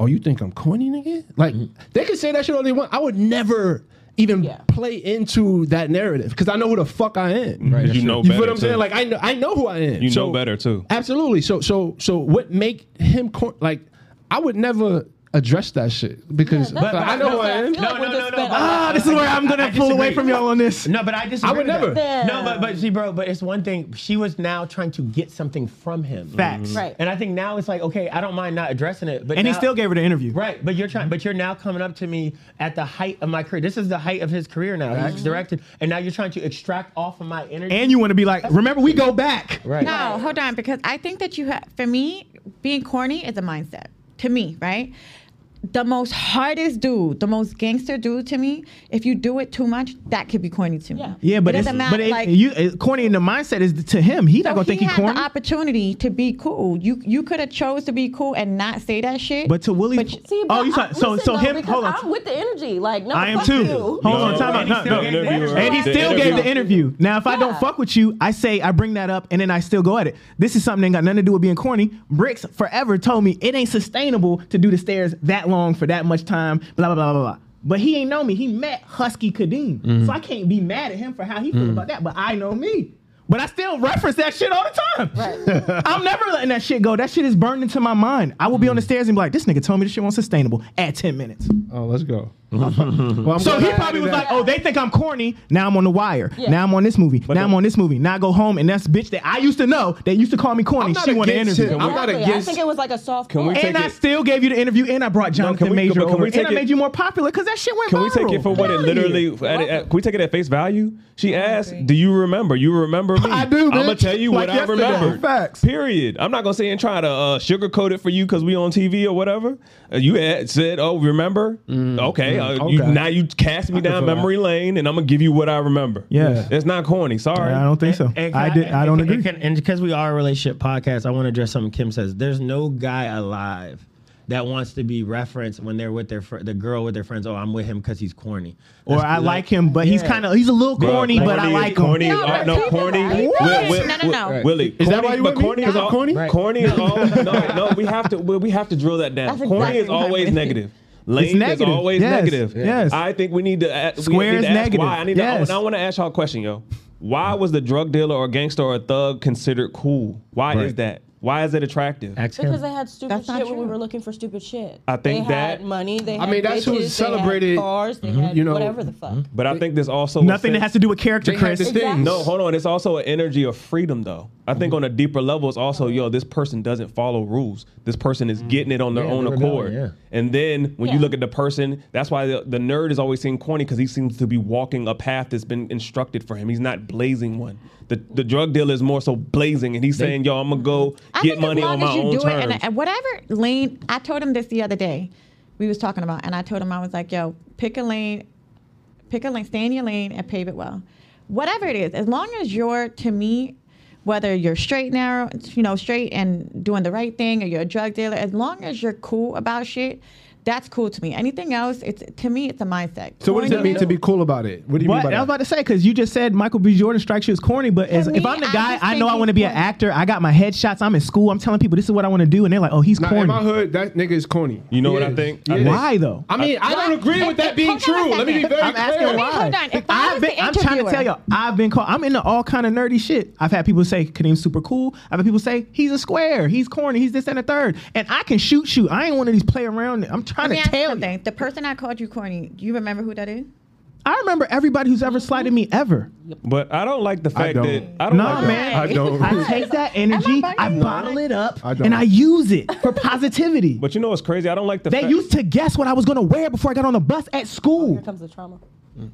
oh, you think I'm corny, nigga? Like mm-hmm. they can say that shit all they want. I would never even Yeah. play into that narrative because I know who the fuck I am. Mm-hmm. Right, you know You better. feel what I'm too. saying? Like I know I know who I am. you So- know better too. Absolutely. So so so what make him cor- like I would never address that shit because Yeah, that's like, I know who I am. feel No, no, no, no, spent but- on Ah, this is where I'm gonna pull away from y'all on this. No, but I just I would never. that. No, but but see, bro, but it's one thing. She was now trying to get something from him. Facts. Right. And I think now it's like, okay, I don't mind not addressing it, but And he still gave her the interview. Right, but you're trying, but you're now coming up to me at the height of my career. This is the height of his career now. He's directed, and now you're trying to extract off of my energy. And you want to be like, remember, we go back. right, No, hold on, because I think that you have, for me, being corny is a mindset. To me, right? The most hardest dude, the most gangster dude to me, if you do it too much, that could be corny to me. Yeah. Yeah, but it it's doesn't but matter. it, like, you it, corny in the mindset is to him. He's not gonna think he he had corny. the opportunity to be cool. You you could have chose to be cool and not say that shit. But to Willie, But- See, oh, you I- saw, so listen, so though, him. because Hold on, I'm with the energy. Like, no, I am too. You. Hold No, on, time and out. he No, still no. gave the interview. And he still gave the interview. Now, if I don't fuck with you, I say I bring that up, and then I still go at it. This is something that got nothing to do with being corny. Bricks forever told me it ain't sustainable to do the stairs that long for that much time. Blah blah blah blah blah. But he ain't know me. He met Husky Kadeem, Mm-hmm. so I can't be mad at him for how he feel about that. But I know me. But I still reference that shit all the time. Right. [LAUGHS] I'm never letting that shit go. That shit is burned into my mind. I will be on the stairs and be like, this nigga told me this shit wasn't sustainable at 10 minutes. Oh, let's go. Well, So he probably was that. like, "Oh, they think I'm corny. Now I'm on the wire. Yeah. Now I'm on this movie. now I'm on this movie. Now I go home and that's bitch that I used to know. That used to call me corny. She want to interview. it. I'm not Exactly. I think it was like a soft. Can we pull. take and I it- still gave you the interview, and I brought Jonathan can we- Major but can over, we and take I made you more popular because that shit went Can viral. we take it for what it literally? yeah. At, at, can we take it at face value? She asked, "Do you remember? You remember [LAUGHS] me? I do, I'm gonna tell you Like what I remember. Facts. Period. I'm not gonna say and try to uh, sugarcoat it for you because we on TV or whatever. Uh, you had said, "Oh, remember? okay, uh, You, now you cast me down feel that. memory lane, and I'm gonna give you what I remember. Yeah. it's not corny. Sorry, I don't think so. And I can did. I don't and- agree. and can- and because we are a relationship podcast, I want to address something Kim says. There's no guy alive that wants to be referenced when they're with their fr- the girl with their friends. Oh, I'm with him because he's corny. or I like- like him, but he's kind of he's a little Bruh, corny, but I is- like him. corny Is, No, all- no, corny. like- Wi- What? Wi- No, no, no. Wi- Willie, Is that corny- why you but with corny Is is that all corny? Right. Corny is [LAUGHS] all no, no. We have to. We have to drill that down. That's corny exactly is always negative. Lane is negative. always Yes. negative. Yes. I think we need to. a- we Square need is to ask negative. Why? I need Yes. to. I want to ask y'all a question, yo. Why was the drug dealer or gangster or thug considered cool? Why is that? Why is it attractive? Ask Because him. they had stupid That's not shit when we true. were looking for stupid shit. I think they had that- money. They I had mean, that's who's bitches, they celebrated, Had cars. They mm-hmm, had you know, whatever the fuck. But I think there's also a Nothing that sense- has to do with character, They had Chris. the thing. Exactly. No, hold on. It's also an energy of freedom, though. I think mm-hmm. on a deeper level, it's also, yo, this person doesn't follow rules. This person is mm-hmm. getting it on their Yeah, own they're accord. rebelling, And then when you Yeah. look at the person, that's why the, the nerd is always seen corny because he seems to be walking a path that's been instructed for him. He's not blazing one. The the drug dealer is more so blazing, and he's saying, yo, I'm gonna go I get money on my as you own do terms. and whatever lane. I told him this the other day. We was talking about, and I told him I was like, "Yo, pick a lane, pick a lane, stay in your lane, and pave it well. Whatever it is, as long as you're to me, whether you're straight narrow, you know, straight and doing the right thing, or you're a drug dealer, as long as you're cool about shit, that's cool to me. Anything else, it's to me, it's a mindset. So what does it mean to be cool about it? What do you What mean by I was that? about to say because you just said Michael B. Jordan strikes you as corny, but as, To if I'm the I guy, just I know think I want to be an corny. actor. I got my headshots. I'm in school. I'm telling people this is what I want to do, and they're like, "Oh, he's Nah, corny." in my hood, that nigga is corny. You know He what I is. think? He I is. think- Why though? I mean, I don't agree with that being Hold on a true. Let me be second. very I'm asking clear. why. Hold on. If I I've was been, the I'm trying to interviewer- tell y'all, I've been called. I'm into all kind of nerdy shit. I've had people say Kadeem's super cool. I've had people say he's a square, he's corny, he's this and a third. And I can shoot, shoot. I ain't one of these play around. I'm trying Let me to ask you tell you. The person I called you corny, do you remember who that is? I remember everybody who's ever slighted me ever. But I don't like the fact don't. that I don't Nah, like the- man. I don't. I take that energy, bugging I you? bottle it up, I don't. and I use it for positivity. But you know what's crazy? I don't like the fact that They fact. used to guess what I was gonna wear before I got on the bus at school. Here comes the trauma.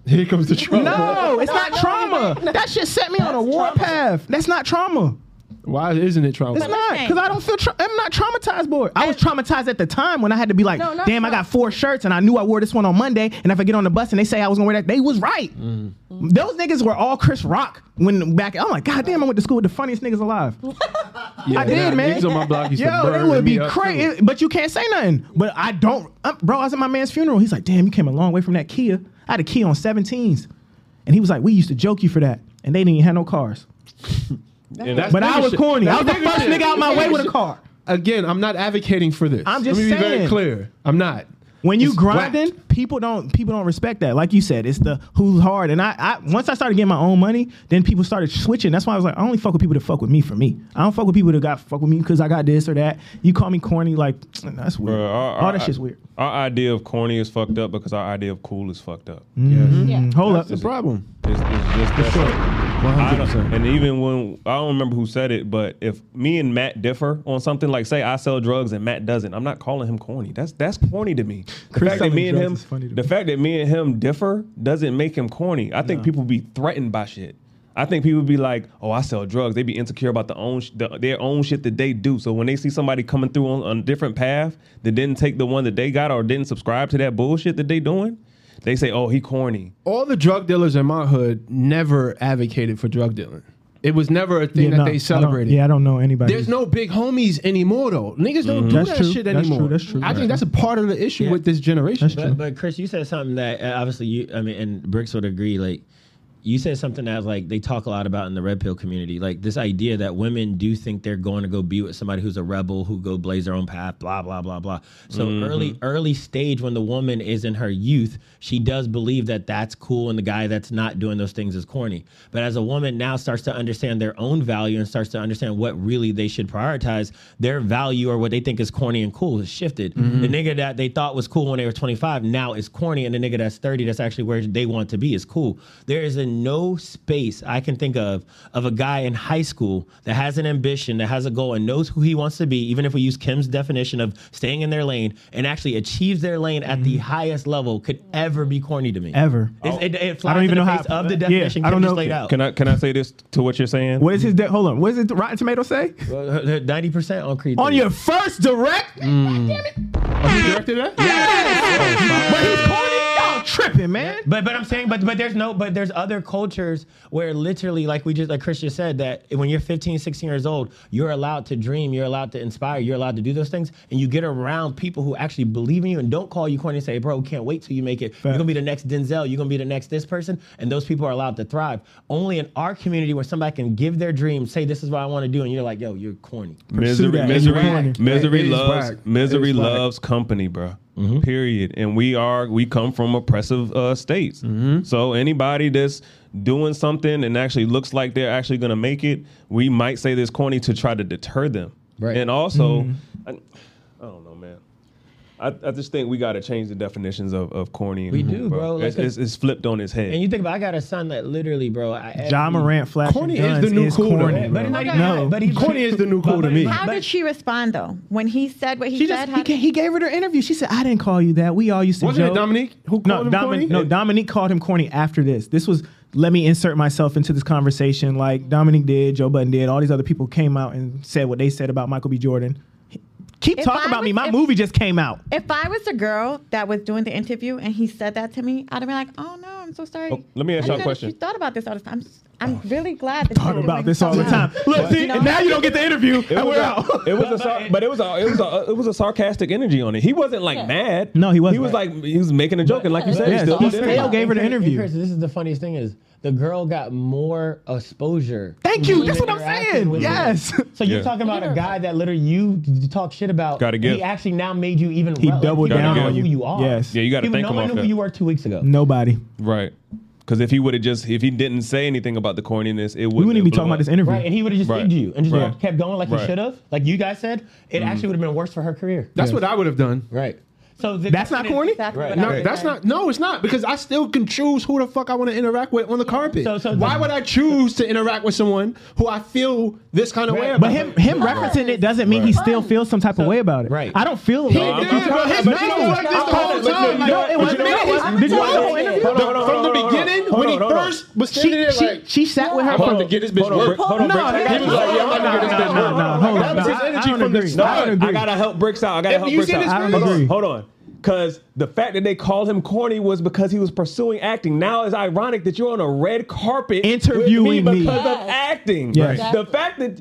Here comes the trauma. No, it's not trauma. That shit set me on a warpath. That's not trauma. Why isn't it trauma? It's not because I don't feel. Tra- I'm not traumatized, boy. I was traumatized at the time when I had to be like, No, not "Damn, I got four shirts, and I knew I wore this one on Monday, and if I get on the bus and they say I was gonna wear that, they was right. Those niggas were all Chris Rock when back. I'm like, God damn, I went to school with the funniest niggas alive. [LAUGHS] Yeah, I did, nah, man. Niggas on my block used to Yo, burn it would me be up, crazy, but you can't say nothing. But I don't, uh, bro. I was at my man's funeral. He's like, "Damn, you came a long way from that Kia." I had a Kia on 17s, and he was like, "We used to joke you for that," and they didn't even have no cars. [LAUGHS] That's But I was shit. corny. I was the first shit. nigga out my way with a car. Again, I'm not advocating for this. I'm just Let me be very clear. I'm not. When you It's grinding, whack. People don't people don't respect that. Like you said, it's the who's hard. And I, I once I started getting my own money, then people started switching. That's why I was like, I only fuck with people that fuck with me for me. I don't fuck with people that got fuck with me because I got this or that. You call me corny, like [TSK] that's weird. Bruh, our- All our- that shit's weird. Our idea of corny is fucked up because our idea of cool is fucked up. Mm-hmm. Yeah. Mm-hmm. Hold up. The problem. It's, it's just that sure. simple. I don't- 100%. and even when I don't remember who said it, but if me and Matt differ on something, like say I sell drugs and Matt doesn't, I'm not calling him corny. That's that's corny to me. The Chris fact that selling me and him, is funny to the me. fact that me and him differ doesn't make him corny. I think people be threatened by shit. I think people be like, "Oh, I sell drugs." They be insecure about the own sh- the, their own shit that they do. So when they see somebody coming through on, on a different path that didn't take the one that they got or didn't subscribe to that bullshit that they doing, they say, "Oh, he corny." All the drug dealers in my hood never advocated for drug dealing. It was never a thing Yeah, that no, they don't- celebrated. Yeah, I don't know anybody. There's no big homies anymore though. Niggas don't do That's that true. shit That's anymore. true. That's true. I Right. think that's a part of the issue Yeah. with this generation. That's true. But, but Chris, you said something that uh, obviously you, I mean, and Bricks would agree. Like, you said something that like they talk a lot about in the red pill community, like this idea that women do think they're going to go be with somebody who's a rebel who go blaze their own path, blah blah blah blah. So mm-hmm. early early stage when the woman is in her youth, she does believe that that's cool, and the guy that's not doing those things is corny. But as a woman now starts to understand their own value and starts to understand what really they should prioritize, their value or what they think is corny and cool has shifted. Mm-hmm. The nigga that they thought was cool when they were 25 now is corny, and the nigga that's 30 that's actually where they want to be is cool. There is a no space I can think of of a guy in high school that has an ambition, that has a goal, and knows who he wants to be, even if we use Kim's definition of staying in their lane, and actually achieves their lane at the mm-hmm. highest level, could ever be corny to me. Ever. It's- It, it I don't even in the know face how- of the yeah, definition I don't Kim just know. laid out. Can I can I say this to what you're saying? What is his? De- hold on. What is it? Rotten Tomato say? Ninety percent on Creed. On 3. your first direct. Mm. Oh, he directed that? But he's corny. Y'all tripping, man. But but I'm saying but but there's no but there's other cultures where literally like we just like Chris just said that when you're 15 16 years old you're allowed to dream you're allowed to inspire you're allowed to do those things and you get around people who actually believe in you and don't call you corny and say bro can't wait till you make it you're gonna be the next Denzel you're gonna be the next this person and those people are allowed to thrive only in our community where somebody can give their dream say this is what I want to do and you're like yo you're corny Misery, that. misery, It's misery It is loves misery It is whack. loves company, bro. Period. And we are we come from oppressive uh, states. So anybody that's doing something and actually looks like they're actually gonna make it, we might say this corny to try to deter them. Right. And also, Mm-hmm. I, I don't know, man. I, I just think we got to change the definitions of, of corny. And We do, bro. Like It's, it's, it's flipped on its head. And you think about, I got a son that literally, bro. I, John every- Morant flashing Corny is the new is cool, corny, But bro. it's not even no, but he- Corny is the new cool to me. How did she respond though when he said what he She said? just How he, did- he gave her the interview. She said, "I didn't call you that. We all used to Wasn't it joke." Dominique who no, called him Dominic, corny? no, Dominique called him corny after this. This was let me insert myself into this conversation, like Dominique did, Joe Budden did. All these other people came out and said what they said about Michael B. Jordan. Keep If talking I about me. My if- movie just came out. if I was the girl that was doing the interview and he said that to me, I'd have been like, "Oh no, I'm so sorry." Oh, let me ask I y'all a question. You thought about this all the time. I'm, I'm oh. really glad that Talk you about this all the time. Look, see, You know? and now you don't get the interview, It and was we're a- out. It was a, but it was a, it was a, it was a sarcastic energy on it. He wasn't like Yeah. mad. No, he wasn't. He was like he was making a joke, and like you said, Yeah, he still he did it. still gave her the interview. Chris, this is the funniest thing is the girl got more exposure. Thank you. That's what I'm saying. with her. Yes. So you're Yeah. talking about a guy that literally you d- talk shit about. Gotta give. He actually now made you even. He rel- doubled down on who you. you are. Yes. Yeah, you got to People, thank no him one off knew who you were two weeks ago. Nobody. Right. Because if he would have just, if he didn't say anything about the corniness, it wouldn't. We wouldn't even be talking blew about this interview. Right, and he would have just Right. you and just Right. kept going like Right. he should have. Like you guys said, it mm-hmm. actually would have been worse for her career. That's what I would have done. Right. So the That's not corny? Exactly Right. No, that's done. not. No, it's not because I still can choose who the fuck I want to interact with on the carpet. So- so Why the- would I choose to interact with someone who I feel this kind of way about? But him him referencing it doesn't mean he still feels some type of way about it. Right. I don't feel a He way. did, that you his about- was like this the no, whole time. no, Like, it wasn't. you know It. Did you watch the whole interview? Hold on, hold on, From the on, hold on. beginning, when he on, hold on. first was standing there She, like, she sat with her. I'm about to get this bitch Hold on, work. Hold on, No, he was like, yeah, I'm about to get this bitch No, work. no, hold That on. was his I- energy from the start. I don't agree. I gotta help Bricks out. I gotta help Bricks out. his Hold face? Agree. hold on. Because the fact that they called him corny was because he was pursuing acting. Now it's ironic that you're on a red carpet Interviewing with me. me because of Yes. acting. Yes. The fact that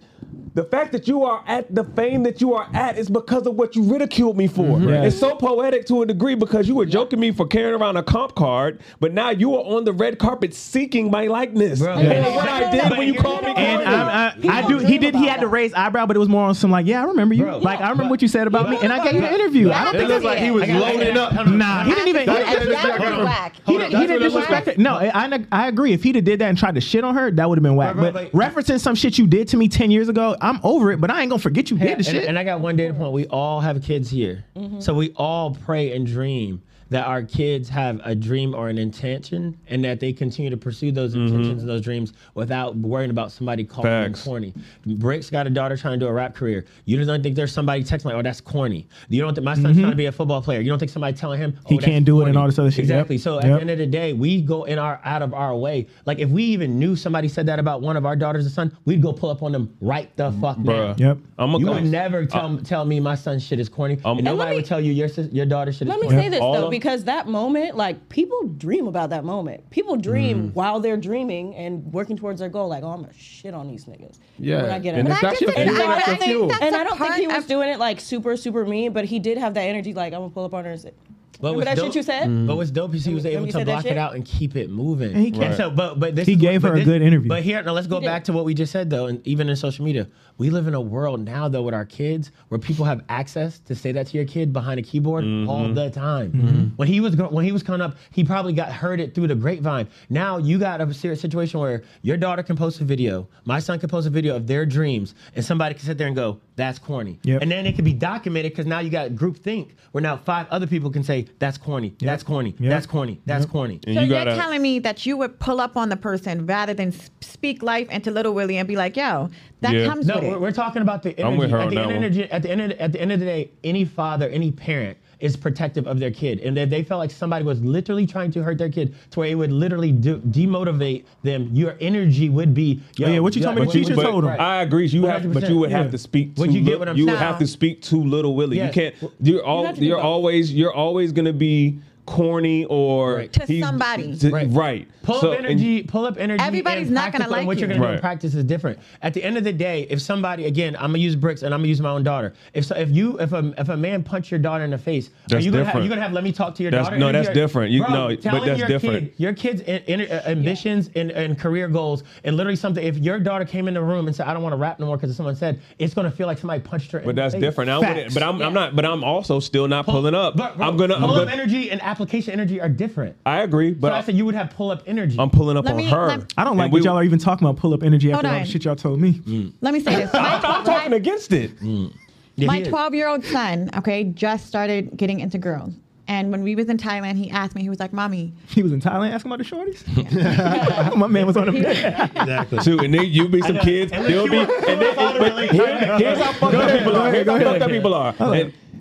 the fact that you are at the fame that you are at is because of what you ridiculed me for. Mm-hmm. Yes. It's so poetic to a degree because you were joking me for carrying around a comp card, but now you are on the red carpet seeking my likeness. Bro. And Yes. what I did when you called me. And I'm, I, I do. He did. He had to raise eyebrow, but it was more on some like, yeah, I remember you. Bro. like I remember what you said about me, and I gave you the interview. I don't It think looked like he was I got- I got- loading up. hold on. Nah, he didn't even. That's He, what it is. That was whack. he, didn't, on. he didn't That's what it disrespect it. No, I, I I agree. If he'd have did that and tried to shit on her, that would have been whack. But right, right. referencing some shit you did to me ten years ago, I'm over it. But I ain't gonna forget you did the and, shit. and I got one data point. We all have kids here, mm-hmm. so we all pray and dream that our kids have a dream or an intention, and that they continue to pursue those intentions and those dreams without worrying about somebody calling Facts. them corny. Brick's got a daughter trying to do a rap career. You don't think there's somebody texting like, "Oh, that's corny." You don't think my son's trying to be a football player. You don't think somebody telling him He "Oh, that's can't do it and all this other shit. Exactly. Yep. So at Yep. the end of the day, we go in our out of our way. Like if we even knew somebody said that about one of our daughters or son, we'd go pull up on them right the fuck now. Yep. I'm a You would never tell tell me my son's shit is corny, Um, and And nobody me- would tell you your your daughter shit is Let me say this All though, of- because that moment, like people dream about that moment. People dream while they're dreaming and working towards their goal. Like, oh, I'm gonna shit on these niggas. Yeah. when I get And it. if that's your And fuel, I that's your think fuel. that's And a I don't think he was doing it like super, super mean, but he did have that energy. Like, I'm gonna pull up on her and say, But Remember what's that shit you said? Mm-hmm. But what's dope is he was able to block it out and keep it moving. And he kept- so, but but this He is gave what- her but a good interview. But here, now let's go He did. back to what we just said though, and even in social media, we live in a world now though with our kids where people have access to say that to your kid behind a keyboard mm-hmm. all the time. Mm-hmm. When he was when he was coming up, he probably got heard it through the grapevine. Now you got a serious situation where your daughter can post a video, my son can post a video of their dreams, and somebody can sit there and go, "That's corny," Yep. and then it can be documented because now you got group think where now five other people can say, "That's corny," "That's corny," Yep. "That's corny," "That's corny." And So you you gotta are telling me that you would pull up on the person rather than speak life into Little Willie and be like, "Yo, that Yeah. comes No, with we're, it." we're talking about the energy. I'm with her at, on the that end one. at the end of the, at the end of the day, any father, any parent is protective of their kid, and if they felt like somebody was literally trying to hurt their kid, to where it would literally de- demotivate them, your energy would be. Yo, Oh, yeah, what you told me the what- teacher what- told him. right. I agree. You have, but you would 100%. have to speak. To Would you get what I'm You would have to speak to Little Willie. Yeah. You can't. You're all. have to do You're always. You're always gonna be corny or Right. To somebody. to- Right. right. Pull So, up and- energy. pull up energy. Everybody's not gonna practical and like what you. you're gonna do in practice is different. At the end of the day, if somebody again, I'm gonna use bricks and I'm gonna use my own daughter. If so, if you if a if a man punch your daughter in the face, are That's you gonna different. have, you gonna have let me talk to your That's- daughter? no, that's different. You- Bro, no, but that's your different. Kid, your kid's in, in, uh, ambitions and, and career goals, and literally something. If your daughter came in the room and said, "I don't want to rap no more" because someone said, it's gonna feel like somebody punched her. in But the that's face. different. I Facts. wouldn't, but I'm, I'm not. But I'm also still not Pull- pulling up. But, bro, I'm gonna. I'm pull up gonna energy and application energy are different. I agree, But but I said you would have pull up energy. I'm pulling up Let on me- her. let- I don't like we- that y'all are even talking about pull up energy after all the shit y'all told me. Mm. Let me say this. [LAUGHS] I'm, I'm talking [LAUGHS] against it. Mm. Yeah, my 12 year old son, okay, just started getting into girls. And when we was in Thailand, he asked me, he was like, Mommy, He was in Thailand asking about the shorties. [LAUGHS] My man was on him. Exactly. Too, and then you be some kids. And They'll you be. were- And then, but here- here's how fucked up people are. Here's how fucked up people are.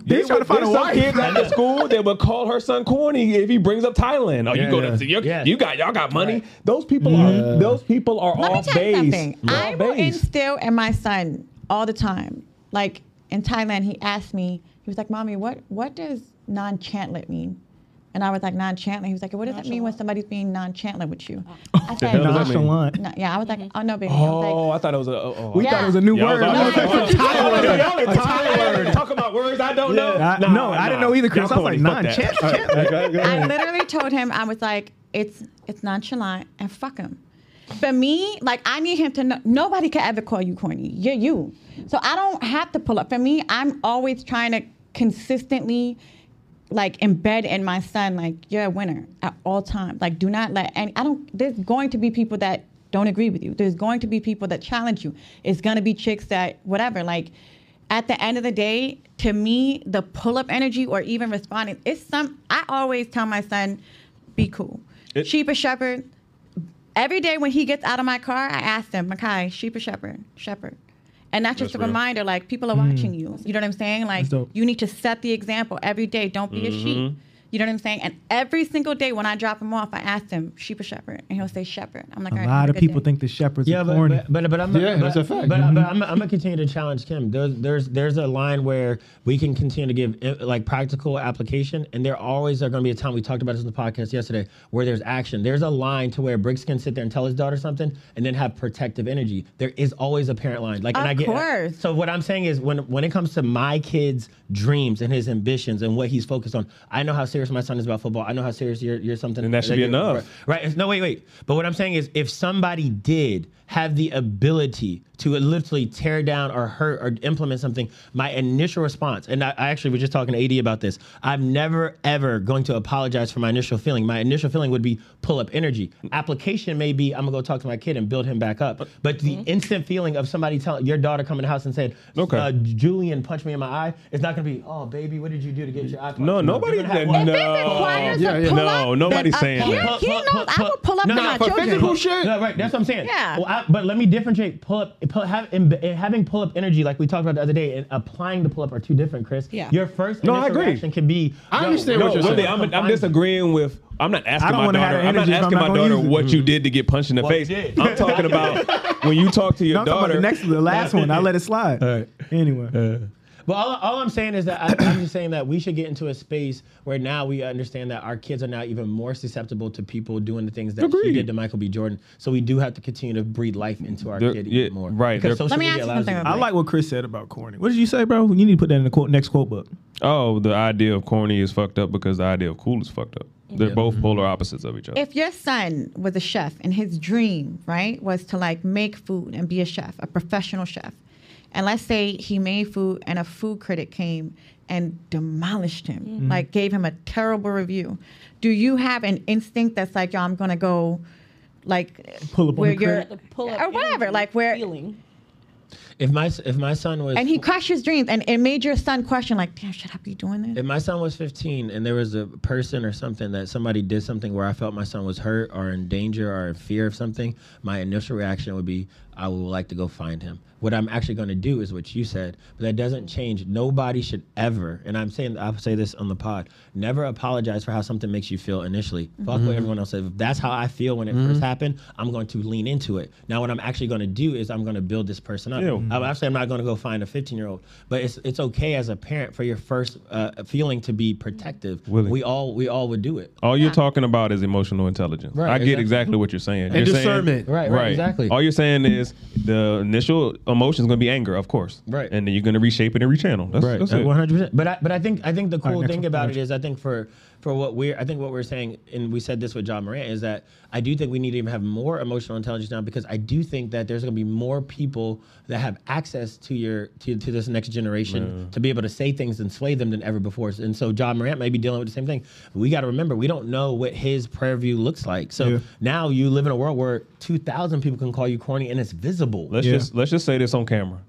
And He's trying to find there's a some wife. kids at the school that would call her son corny if he brings up Thailand. Oh, you Yeah, go yeah. to you Yeah. you got y'all got money. Right. Those people are those people are let me off tell you base. something. They're I off will base. instill in my son all the time. Like in Thailand, he asked me, he was like, Mommy, what, what does non chantlet mean? And I was like, non chantlet. He was like, What does that mean when somebody's being non chantlet with you? Oh. I said, hell does that mean? Nonchalant. no, Yeah, I was like, mm-hmm. Oh, no, baby. I Oh, like, I thought it was a. Oh, oh. We Yeah. thought it was a new Yeah, I was word. like, I was like, hold "It's a Thai word." A Thai word. Talk about words I don't know. I- Nah, no, I didn't nah. know either, Chris. Y'all I was like, corny. Fuck non-chant. I literally told him, I was like, it's it's nonchalant and fuck him. For me, like I need him to know nobody could ever call you corny. You're you. So I don't have to pull up. For me, I'm always trying to consistently like embed in my son, like you're a winner at all times. Like do not let any I don't there's going to be people that don't agree with you. There's going to be people that challenge you. It's gonna be chicks that whatever. Like at the end of the day, to me, the pull up energy or even responding, it's some I always tell my son, be cool. It- sheep or shepherd. Every day when he gets out of my car, I ask him, Makai, sheep or shepherd? Shepherd. And that's just That's a real. reminder, like people are watching mm. you. You know what I'm saying? Like you need to set the example every day. Don't be a mm-hmm. sheep. You know what I'm saying? And every single day when I drop him off, I ask him, sheep or shepherd? And he'll say shepherd. I'm like, A all right, lot of people day." think the shepherds Yeah, are but, corny. but but but I'm Yeah, but, that's a fact. But, but I'm, I'm gonna continue to challenge Kim. There's there's there's a line where we can continue to give eh, like practical application, and there always are gonna be a time we talked about this in the podcast yesterday where there's action. There's a line to where Bricks can sit there and tell his daughter something, and then have protective energy. There is always a parent line. Like, and Of I get course. So what I'm saying is when when it comes to my kid's dreams and his ambitions and what he's focused on, I know how serious my son is about football. I know how serious you're, you're something. And that should be enough. Right. No, wait, wait. But what I'm saying is, if somebody did have the ability to literally tear down or hurt or implement something, my initial response, and I, I actually was just talking to AD about this, I'm never ever going to apologize for my initial feeling. My initial feeling would be pull up energy. Application may be I'm gonna go talk to my kid and build him back up. But the instant feeling of somebody telling your daughter coming to the house and saying, Okay. uh, Julian punched me in my eye, it's not gonna be, oh baby, what did you do to get your eye? punched?" No, You're nobody. gonna have No, one- If it requires Yeah, a yeah. pull No, up, nobody's then, uh, saying he, that. He knows I will pull up No, to my for children. physical shit. No, right. That's what I'm saying. Yeah. Well, I, but let me differentiate pull up, pull, have, in, in having pull up energy, like we talked about the other day, and applying the pull up are two different, Chris. Yeah. Your first No, I agree. reaction can be. I yo, understand No, what you're Willie, saying. I'm, I'm disagreeing with. I'm not asking don't my wanna have daughter. I'm not asking I'm my not gonna daughter what you did to get punched in the What face. I'm talking about when you talk to your No, I'm talking about daughter. the next, the last [LAUGHS] one. I let it slide. right. Anyway, But all, all I'm saying is that I, I'm just saying that we should get into a space where now we understand that our kids are now even more susceptible to people doing the things that she Agreed. did to Michael B. Jordan. So we do have to continue to breathe life into our They're- kid yeah, even more. right, Because social Let me media ask you something you. I like what Chris said about corny. What did you say, bro? You need to put that in the quote, next quote book. oh, the idea of corny is fucked up because the idea of cool is fucked up. They're Yeah. both mm-hmm. polar opposites of each other. if your son was a chef and his dream, right, was to like make food and be a chef, a professional chef, and let's say he made food and a food critic came and demolished him, Mm-hmm. like gave him a terrible review, do you have an instinct that's like, yo, I'm gonna go, like, Pull up on where the you're, pull up or whatever, like where, feeling. If my if my son was and he crushed his dreams, and it made your son question, like, damn, should I be doing this? If my son was 15 and there was a person or something that somebody did something where I felt my son was hurt or in danger or in fear of something, my initial reaction would be, I would like to go find him. What I'm actually going to do is what you said, but that doesn't change. Nobody should ever, and I'm saying, I'll say this on the pod, never apologize for how something makes you feel initially. Fuck what mm-hmm. everyone else says. If that's how I feel when it first mm-hmm. happened, I'm going to lean into it. Now, what I'm actually going to do is I'm going to build this person up. Yeah. I'm actually I'm not going to go find a 15 year old, but it's it's okay as a parent for your first uh, feeling to be protective. Willie. We all we all would do it. All you're talking about is emotional intelligence. Right, I get exactly. exactly what you're saying. And You're saying- discernment. Right, right, exactly. All you're saying is the initial emotion is going to be anger, of course. Right. And then you're going to reshape it and rechannel. That's, right. that's it. One hundred percent. But I, but I think I think the cool next thing one. about it Next. is I think for for what we're. I think what we're saying, and we said this with Ja Morant, is that I do think we need to even have more emotional intelligence now because I do think that there's going to be more people that have access to your to, to this next generation to be able to say things and sway them than ever before. And so Ja Morant may be dealing with the same thing. We got to remember we don't know what his prayer view looks like. So Yeah. now you live in a world where 2,000 people can call you corny and it's visible. Let's Yeah. just let's just say this on camera.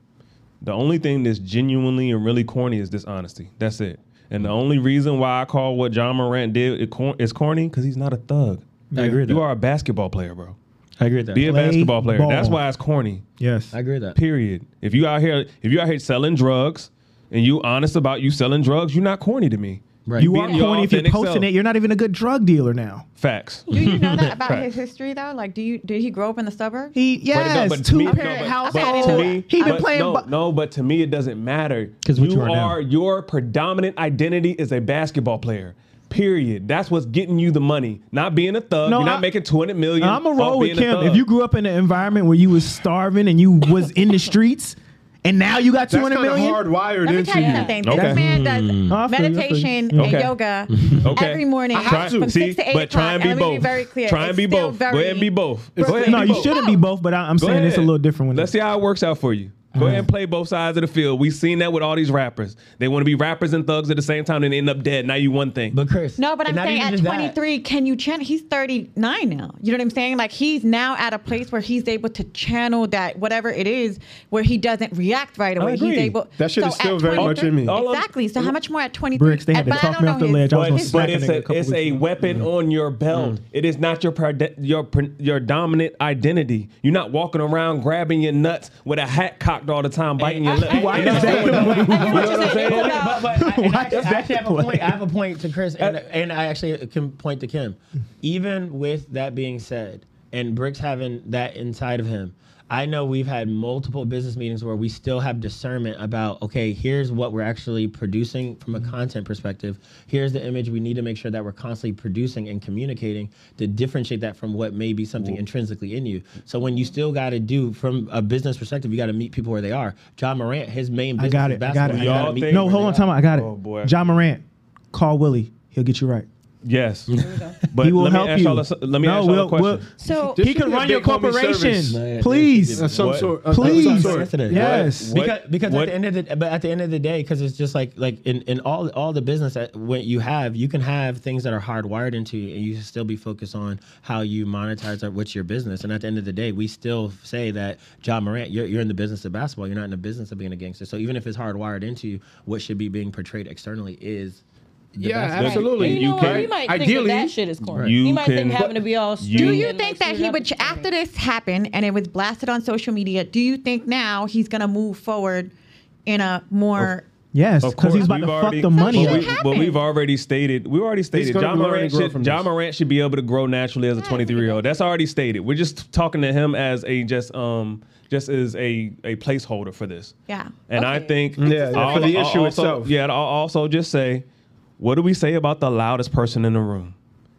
The only thing that's genuinely and really corny is dishonesty. That's it. And the only reason why I call what Ja Morant did it cor- is corny because he's not a thug. I agree with You that. are a basketball player, bro. I agree with that. Be a Play basketball player. ball. That's why it's corny. Yes. I agree with that. Period. If you out here, if you out here selling drugs and you honest about you selling drugs, you're not corny to me. Right. You are your corny if you're authentic posting self. it. You're not even a good drug dealer now. Facts. Do you know that [LAUGHS] about Right. his history though? Like, do you did he grow up in the suburbs? He But no, yes, but to two me- no, parent but- household. but to me- he been but playing. No, bu- no, but to me it doesn't matter 'Cause what you you are now. are your predominant identity is a basketball player. Period. That's what's getting you the money. Not being a thug. No, You're not I- making 200 million. I'm a off roll with being a Kim. thug. If you grew up in an environment where you was starving and you was in the [LAUGHS] streets, and now you got two hundred million. That's hundred kind of million. hardwired Let me into tell you you. something. Okay. This man does I feel you, I feel you. meditation and Okay. yoga [LAUGHS] Okay. every morning Try, from see, six to eight but try and be o'clock. let me both. be very clear. Try and be still both. Go ahead and be both. Go ahead no, be you both. shouldn't be both, but I, I'm Go saying it's a little different. When Let's see how it works out for you. Go mm. ahead and play both sides of the field. We've seen that with all these rappers. They want to be rappers and thugs at the same time and end up dead. Now you one thing. But Chris, No, but I'm saying at just that. 23, can you channel? He's 39 now. You know what I'm saying? Like he's now at a place where he's able to channel that whatever it is, where he doesn't react right away. He's agree. able. That shit is still very much in me. Exactly. So how much more at 23? Bricks, they had to talk me off the his- ledge. I was But, gonna but smack a it's nigga a a, it's a ago. weapon on your belt. Mm. It is not your your your dominant identity. You're not walking around grabbing your nuts with a hat cocked all the time, biting your lip. Why is I'm that the- I get what You know you're what I'm saying. saying? It's about- But, but I, [LAUGHS] and I, Why actually, does I that actually have a point. I have a point to Chris, and, uh, and I actually can point to Kim. Even with that being said, and Bricks having that inside of him, I know we've had multiple business meetings where we still have discernment about okay, here's what we're actually producing from a mm-hmm. content perspective. Here's the image we need to make sure that we're constantly producing and communicating to differentiate that from what may be something intrinsically in you. So when you still got to do from a business perspective, you got to meet people where they are. Ja Morant, his main I business got it. I got it. basketball. I got gotta it. meet No, No, hold on, are. time. I got it. Oh, boy. Ja Morant, call Willie. He'll get you right. Yes. But he will let me help ask you. y'all a, let me no, ask y'all we'll, a question. we'll- So This he should can run your big homie service. corporation. Man, Please, Of some sort. of Please. some sort. yes. What- because because what- at the end of the but at the end of the day because it's just like like in, in all all the business that when you have you can have things that are hardwired into you and you can still be focused on how you monetize or what's your business and at the end of the day we still say that Ja Morant you're, you're in the business of basketball you're not in the business of being a gangster so even if it's hardwired into you what should be being portrayed externally is the Yeah, basketball. absolutely. You You know what? can- He might think Ideally- that that shit is corny. You he might can- think having to be all. you- Do you think like, that he would, after this happened and it was blasted on social media, do you think now he's going to move forward in a more. Yes, because he's about to we've fuck already- the money but, we, happened. but we've already stated. We already stated. John learn Morant should. John this. Morant should be able to grow naturally as a 23 year old. That's already stated. We're just talking to him as a just um just as a a placeholder for this. Yeah. And I think Yeah, yeah, I'll- for the I'll issue also- itself. Yeah, I'll also just say, what do we say about the loudest person in the room?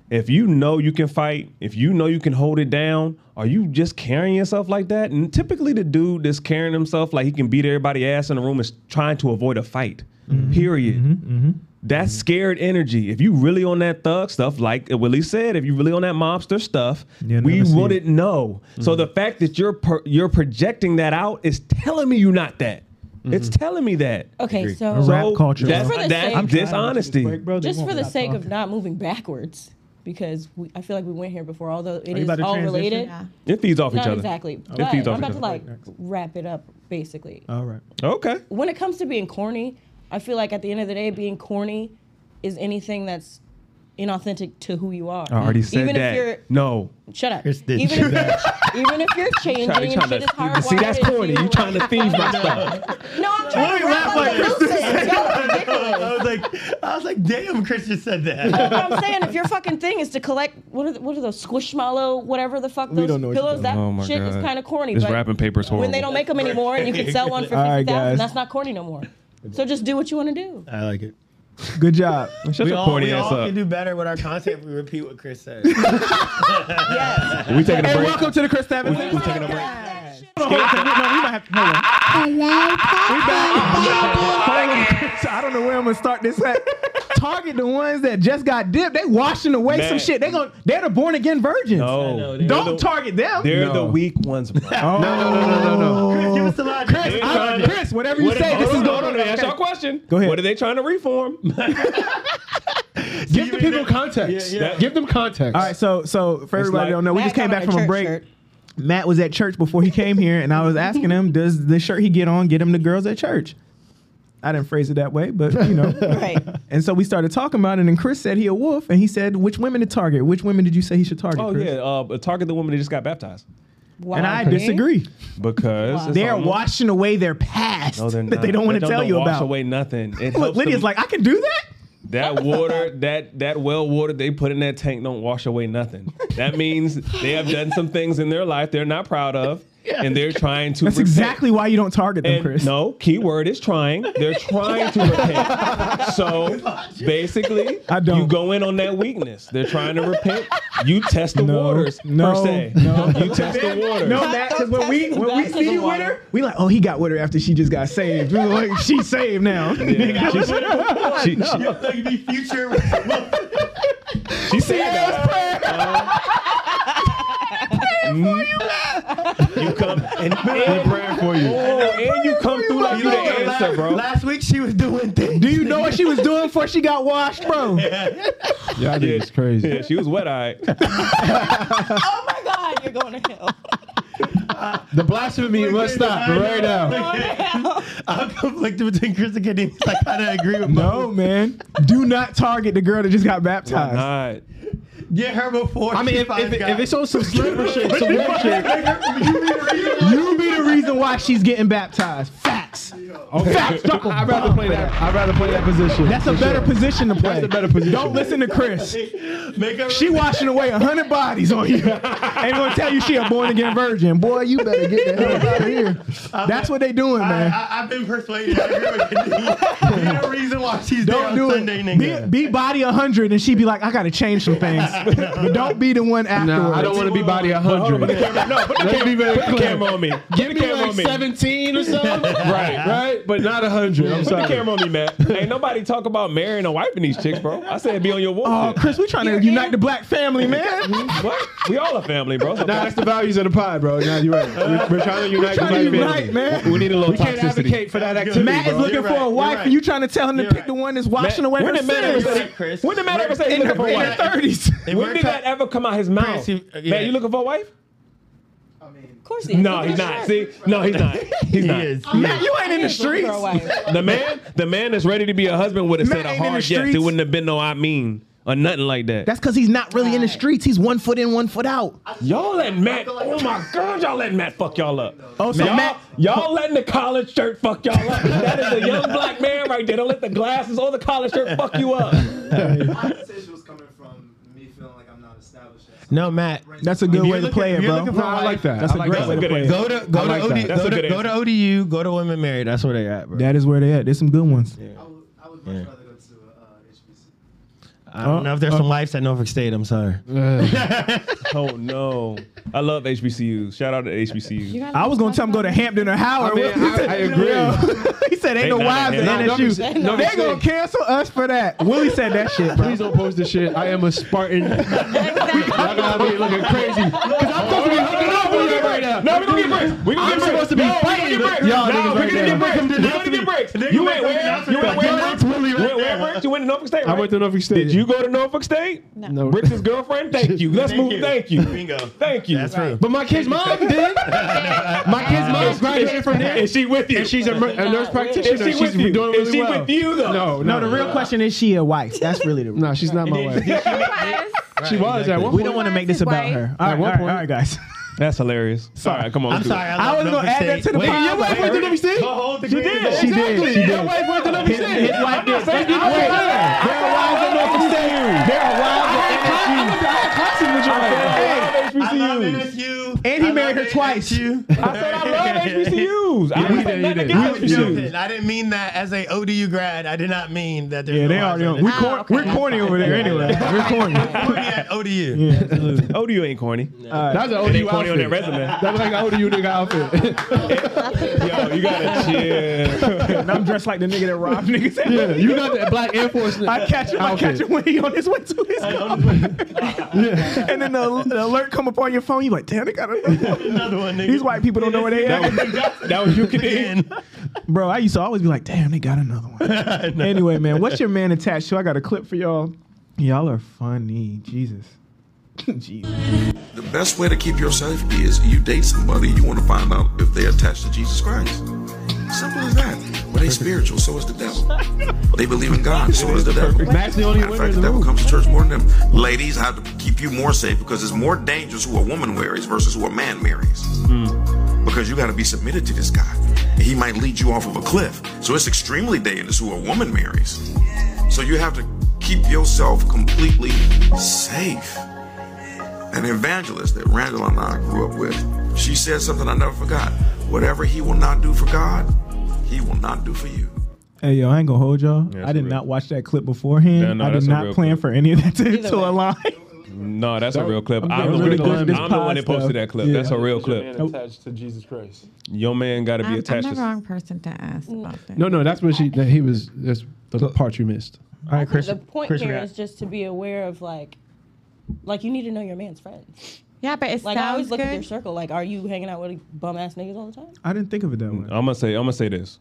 If you know you can fight, if you know you can hold it down, are you just carrying yourself like that? And typically, the dude that's carrying himself like he can beat everybody ass in the room is trying to avoid a fight. Mm-hmm. Period. That's scared energy. If you really on that thug stuff, like Willie said, if you really on that mobster stuff, You'll we wouldn't know. So the fact that you're per, you're projecting that out is telling me you're not that. It's mm-hmm. telling me that. Okay, so A rap culture. That's, For the that's sake- I'm dishonesty. just for the sake of not moving backwards, because we, I feel like we went here before, although it you is about to all transition? related. Yeah. It feeds off each Not other. exactly. It But feeds off I'm each about to other. like wrap it up, basically. All right. Okay. when it comes to being corny, I feel like at the end of the day, being corny is anything that's inauthentic to who you are. I already said even that. If you're, no. shut up. Chris did Even if, you're, even if you're changing Trying- and shit to- is hardwired see, that's into corny. You trying to thieve my [LAUGHS] stuff. No, I'm trying [LAUGHS] to rap like Chris said. Y'all. I was like, I was like, damn, Chris just said that. That's what I'm saying. If your fucking thing is to collect what are the, what are those squishmallow whatever the fuck those don't know what pillows, that Oh my shit is kind of corny. This but wrapping paper is when they don't make them anymore and you can sell one for [LAUGHS] All right, fifty thousand, guys. that's not corny no more. So just do what you want to do. I like it. Good job. Shut We your all, corny we ass all up. can do better with our content if we repeat what Chris said. [LAUGHS] Yes. We taking a break. And break. welcome to the Chris Evans. We taking a break. Hold on, hold on. No, we might have to. Hold on. Hello, Papa. Hold on. So I don't know where I'm gonna start this at. Target the ones that just got dipped. They washing away some shit. They gon' they're the born again virgins. No, Don't target them. They're No. the weak ones, bro. [LAUGHS] Oh. No, no, no, no, no, no. Chris, give us the logic. Chris, I- Chris, whatever you What say, are- this hold is going on, Ask y'all a question. Go ahead. What are they trying to reform? [LAUGHS] Give the people context. Yeah, yeah. Give them context. All right, so so for everybody like- who don't know, we Matt just came back from a break. shirt. Matt was at church before he came here, and I was asking him, "Does the shirt he get on get him the girls at church?" I didn't phrase it that way, but you know. [LAUGHS] Right. And so we started talking about it, and Chris said he a wolf, and he said, "Which women to target? Which women did you say he should target?" Oh Chris? yeah, uh, target the woman that just got baptized Wow. And I disagree. because it's They are almost- washing away their past No, they're that they not. don't want to That tell you wash about. away nothing. It [LAUGHS] Look, helps Lydia's them- like, I can do that. That [LAUGHS] water, that that well water they put in that tank don't wash away nothing. That means they have done some things in their life they're not proud of, and they're trying to. That's repent. exactly why you don't target them, And Chris. no, keyword is trying. They're trying to repent. [LAUGHS] So basically, I don't. you go in on that weakness. They're trying to repent. You test the No, waters no, per se. no. you test the waters. No, Matt, because when we when we see you with her, we like, oh, he got with her after she just got saved. We like, she's saved now. Yeah. [LAUGHS] She, [LAUGHS] she, she, Yo, thought you'd be future. she said that. Uh, you come and, and praying for you. Oh, and you come through like you the answer, bro. Last week she was doing things. Do you know what she was doing before she got washed, bro? [LAUGHS] Y'all niggas crazy. Yeah, she was wet eyed. [LAUGHS] Oh my God, you're going to hell. The blasphemy must stop right now. [LAUGHS] I'm conflicted between Chris and Kadeem. I kind of agree with No, man. Do not target the girl that just got baptized. Not. Get her before. I mean, if, if, God. if it's on some slipper [LAUGHS] shit, some weird shit. You be the reason why she's getting baptized. Facts. Facts. Drop a I'd rather play for that. I'd rather play that position. That's a better sure. position to play. That's a better position. Don't listen to Chris. make her She washing away a hundred bodies on you. [LAUGHS] Ain't gonna tell you she a born again virgin. Boy, you better get the hell out of here. [LAUGHS] That's what they doing, I, man. I, I've been persuaded. I agree with Kadeem. There's no reason why she's there Don't on do Sunday, it. nigga. Be, be body a hundred, and she'd be like, I gotta change some things. [LAUGHS] but don't be the one afterwards. Nah, I don't want to be body 100. But, hold on, no, put the camera, no, put the camera on me. Give me like 17 or something. [LAUGHS] right, right? But not 100. I'm sorry. Put the camera on me, man. [LAUGHS] Ain't nobody talk about marrying or wiping these chicks, bro. I said be on your wall. Oh, Chris, we trying to unite the black family, man. what? We all a family, bro. So nah, that's the values of the pod, bro. Nah, you're right. We're, we're trying to unite trying the black family. Man. We need a little we toxicity. We can't advocate for that activity, Matt is looking for a wife, and you trying to tell him to pick the one that's washing away when her sins. When did Matt ever say he's looking for a wife? In the 30s. If When did that ever come out his mouth? Chris, you- yeah. Man, you looking for a wife? Of course he is. No, Look he's at not. his See, no, he's not. [LAUGHS] He's He not. is. Matt, you ain't in the He is looking streets. for a wife. The man, the man that's ready to be a husband would have Man said a ain't in the hard yes. streets. It wouldn't have been no I mean or nothing like that. That's because he's not really in the Right. streets. He's one foot in, one foot out. Y'all letting Matt. Oh my [LAUGHS] God, y'all letting Matt fuck y'all up. Oh, so y'all, Matt- y'all letting the college shirt fuck y'all up. That is a young black man right there. Don't let the glasses or the college shirt fuck you up. conversation was coming from me feeling like I'm not established yet. No, Matt. That's a good way to play it, bro. No, I like that. That's I a like great that. way to play it. Go to go I to OD, that. Go to go to. ODU, go to women married. That's where they at, bro. That is where they at. There's some good ones. I would, I would much rather go to uh, HBC. I don't know if there's some uh, lives at Norfolk State. I'm sorry. [LAUGHS] Oh no, I love HBCUs. Shout out to HBCUs. You I was gonna tell him go to Hampton or Howard. I mean, [LAUGHS] I- I agree. [LAUGHS] he said ain't no not wives at at Hampton. NSU. No, no, they no. gonna cancel us for that. Willie said that shit, bro. Please don't post this shit. I am a Spartan. Y'all gonna have me looking crazy. Because I'm supposed to be hooking up with you right now. No, we gonna get bricks. We gonna I'm get bricks. supposed to be no, we fighting gonna get bricks. y'all no, niggas we right gonna now. get bricks. Welcome to We the gonna get bricks. You make went where? You went that. where? To Norfolk State, I went to Norfolk State. Did you go to Norfolk State? No. Bricks' girlfriend? Thank [LAUGHS] you. Let's Thank move. you. Thank you. Bingo. Thank you. That's true. But my kid's mom did. [LAUGHS] My kid's mom graduated from there. Is she with you? And she's a, a nurse practitioner. Is she She's with you? doing Is she well. with you though? No, No, the real question is she a wife? That's really the. Real. [LAUGHS] No, she's not my wife. She was at one we don't want to make this about her. All right, At one all right, point. all right, guys. That's hilarious. Sorry, come on. I'm sorry. I, I love was gonna add that to the Wait, pod. your wife went to Norfolk State? She did. She did. She did. wife went to Norfolk His, his wife did. Wait, there are wives at Norfolk State. There are wives at NSU. classes with your Hey, I love HBCUs. NSU. And he I married her twice. You. I said I love [LAUGHS] HBCUs. I Yeah, didn't say did, nothing did. against HBCUs. I didn't mean that as a oh, ODU grad. I did not mean that. There's Yeah, no they hearts are. on We it. Cor- okay, we're corny over there anyway. We're [LAUGHS] corny. Corny at oh, ODU. ODU ain't corny. That's an ODU ain't corny on outfit. their resume. That's like an ODU nigga outfit. [LAUGHS] Yo, you gotta chill. and I'm dressed like the nigga that robbed niggas. yeah, you got that black Air Force. I catch him. I catch him when he on his way to his car. And then the, the alert come up on your phone. You like, damn, they got another one. [LAUGHS] Another one, nigga. These white people don't know where they at. That was you can [LAUGHS] Bro, I used to always be like, damn, they got another one. [LAUGHS] anyway, man, what's your man attached to? I got a clip for y'all. Y'all are funny. Jesus. Jesus. The best way to keep yourself is you date somebody, you want to find out if they're attached to Jesus Christ. Simple as that. Well, they spiritual, so is the devil. They believe in God, so is the devil. Matt's the only Matter of fact, the devil room. comes to church more than them. Ladies have to keep you more safe because it's more dangerous who a woman marries versus who a man marries. Hmm. Because you got to be submitted to this guy. He might lead you off of a cliff. So it's extremely dangerous who a woman marries. So you have to keep yourself completely safe. An evangelist that Randall and I grew up with, she said something I never forgot. Whatever he will not do for God, he will not do for you. Hey, yo, I ain't gonna hold y'all. Yeah, I did a not watch that clip beforehand. Yeah, no, I did not plan clip. for any of that to, to align. No, that's a real clip. I'm I'm, the really one, good at this I'm the one that posted stuff. that clip. Yeah. That's a real Man clip. attached to Jesus Christ. Your man got to be I'm, I'm the to. wrong person to ask mm. about that. No, no, that's what she. That he was. That's the part you missed. All right, Chris. the point Chris, here we got- is just to be aware of like, like you need to know your man's friends. Yeah, but it Like I always sounds look at good. their circle. Like, are you hanging out with bum ass niggas all the time? I didn't think of it that way. I'm gonna say I'm gonna say this.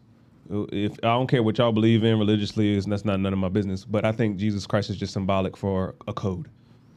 If I don't care what y'all believe in religiously, is that's not none of my business. But I think Jesus Christ is just symbolic for a code.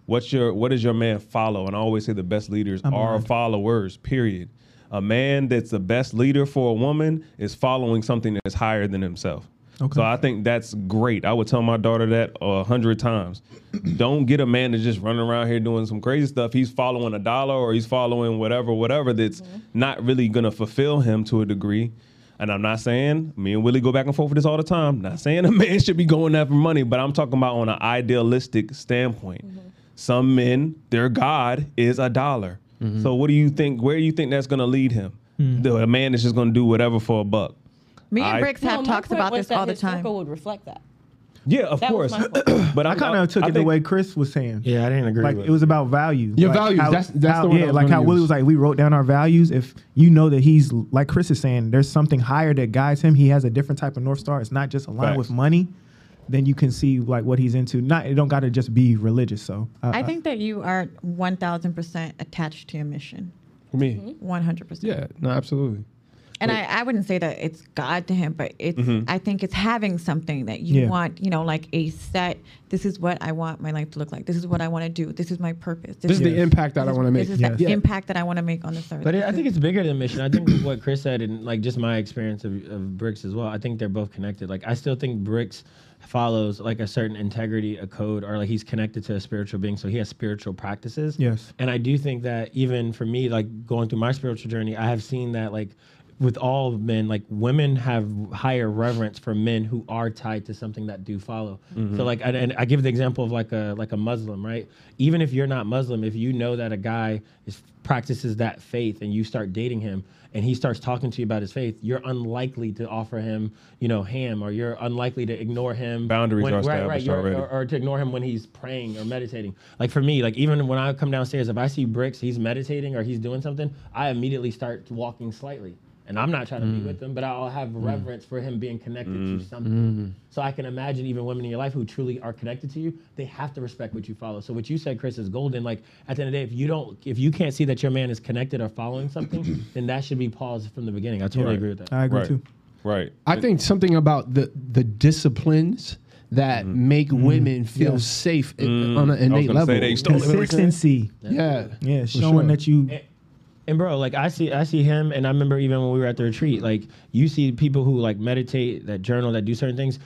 What's your what does your man follow? And I always say the best leaders I'm are aligned. followers. Period. A man that's the best leader for a woman is following something that's higher than himself. Okay. So I think that's great. I would tell my daughter that a hundred times. [CLEARS THROAT] Don't get a man that's just running around here doing some crazy stuff. He's following a dollar or he's following whatever, whatever that's mm-hmm. not really gonna fulfill him to a degree. And I'm not saying me and Willie go back and forth with this all the time. Not saying a [LAUGHS] man should be going after money, but I'm talking about on an idealistic standpoint. Mm-hmm. Some men, their God is a dollar. Mm-hmm. So what do you think? Where do you think that's gonna lead him? Hmm. The, a man is just gonna do whatever for a buck. Me and I- Bricks have No, my talks point about was this that all the his time. Circle would reflect that. Yeah, of That was course. my point. [COUGHS] but I kind of took I it the way Chris was saying. Yeah, I didn't agree Like with it was about values. Your Like, values, how- that's- that's how- the word I yeah. was Like gonna how Willie use. was like, we wrote down our values. If you know that he's like Chris is saying, there's something higher that guides him. He has a different type of north star. It's not just aligned with money. Then you can see like what he's into. Not it don't got to just be religious. So uh, I think that you are 1000% attached to your mission. for Me. 100%. Yeah. No, absolutely. And I, I wouldn't say that it's God to him, but it's mm-hmm. I think it's having something that you Yeah. want, you know, like a set. This is what I want my life to look like. This is what I want to do. This is my purpose. This is the impact that I want to make. This is Yes. the Yeah. impact that I want to make on this earth. But it, I think it's bigger than mission. I think what Chris said and like just my experience of, of Bricks as well. I think they're both connected. Like I still think Bricks follows like a certain integrity, a code, or like he's connected to a spiritual being, so he has spiritual practices. Yes. And I do think that even for me, like going through my spiritual journey, I have seen that like with all men, like women have higher reverence for men who are tied to something that do follow. So mm-hmm. like, and, and I give the example of like a like a Muslim, right? Even if you're not Muslim, if you know that a guy is practices that faith and you start dating him and he starts talking to you about his faith, you're unlikely to offer him, you know, ham, or you're unlikely to ignore him. Boundaries when, are right, right, established already. or, or to ignore him when he's praying or meditating. Like for me, like even when I come downstairs, if I see Bricks, he's meditating or he's doing something, I immediately start walking slightly. And I'm not trying to be mm. with him, but I'll have mm. reverence for him being connected to mm. something. So I can imagine even women in your life who truly are connected to you, they have to respect what you follow. So what you said, Chris, is golden. Like at the end of the day, if you don't, if you can't see that your man is connected or following something, [CLEARS THROAT] then that should be paused from the beginning. I totally Right. agree with that. I agree Right. too. Right. I think something about the the disciplines that mm-hmm. make mm-hmm. women feel Yes. safe i- Mm. on an I was innate level. say they stole. Consistency. yeah. Yeah, For showing sure. that you. And bro, like I see, I see him, and I remember even when we were at the retreat, like you see people who like meditate, that journal, that do certain things.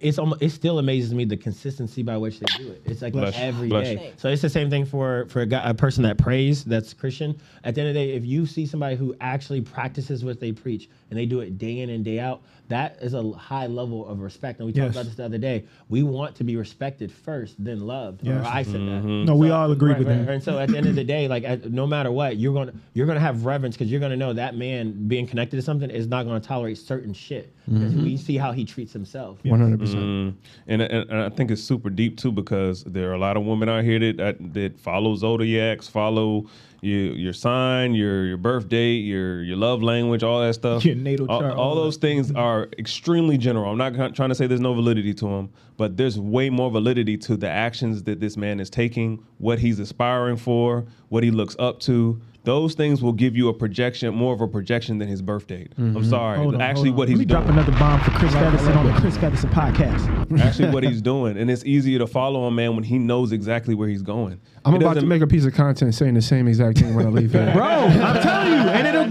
It's almost, it still amazes me the consistency by which they do it. It's like Bless every Bless day. So it's the same thing for for a, guy, a person that prays, that's Christian. At the end of the day, if you see somebody who actually practices what they preach and they do it day in and day out, that is a high level of respect. And we Yes. talked about this the other day. We want to be respected first, then loved. Yes. Or I said that. Mm-hmm. No, we all agree Right, with right, that. And so at the end of the day, like at, no matter what, you're gonna you're gonna have reverence because you're gonna know that man being connected to something is not gonna tolerate certain shit. Because we see how he treats himself. One hundred percent. Mm. And, and, and I think it's super deep too because there are a lot of women out here that that, that follow zodiacs, follow your your sign, your your birth date, your your love language, all that stuff. Your natal all, chart, all all those things are extremely general. I'm not trying to say there's no validity to them, but there's way more validity to the actions that this man is taking, what he's aspiring for, what he looks up to. Those things will give you a projection, more of a projection than his birth date. I'm mm-hmm. sorry. Hold Actually, on. what he's Let me doing. drop another bomb for Chris Featherston on the Chris Featherston podcast. actually what he's [LAUGHS] doing, and it's easier to follow a man when he knows exactly where he's going. I'm It about to make a piece of content saying the same exact thing when I leave here. [LAUGHS] Bro, I'm telling you,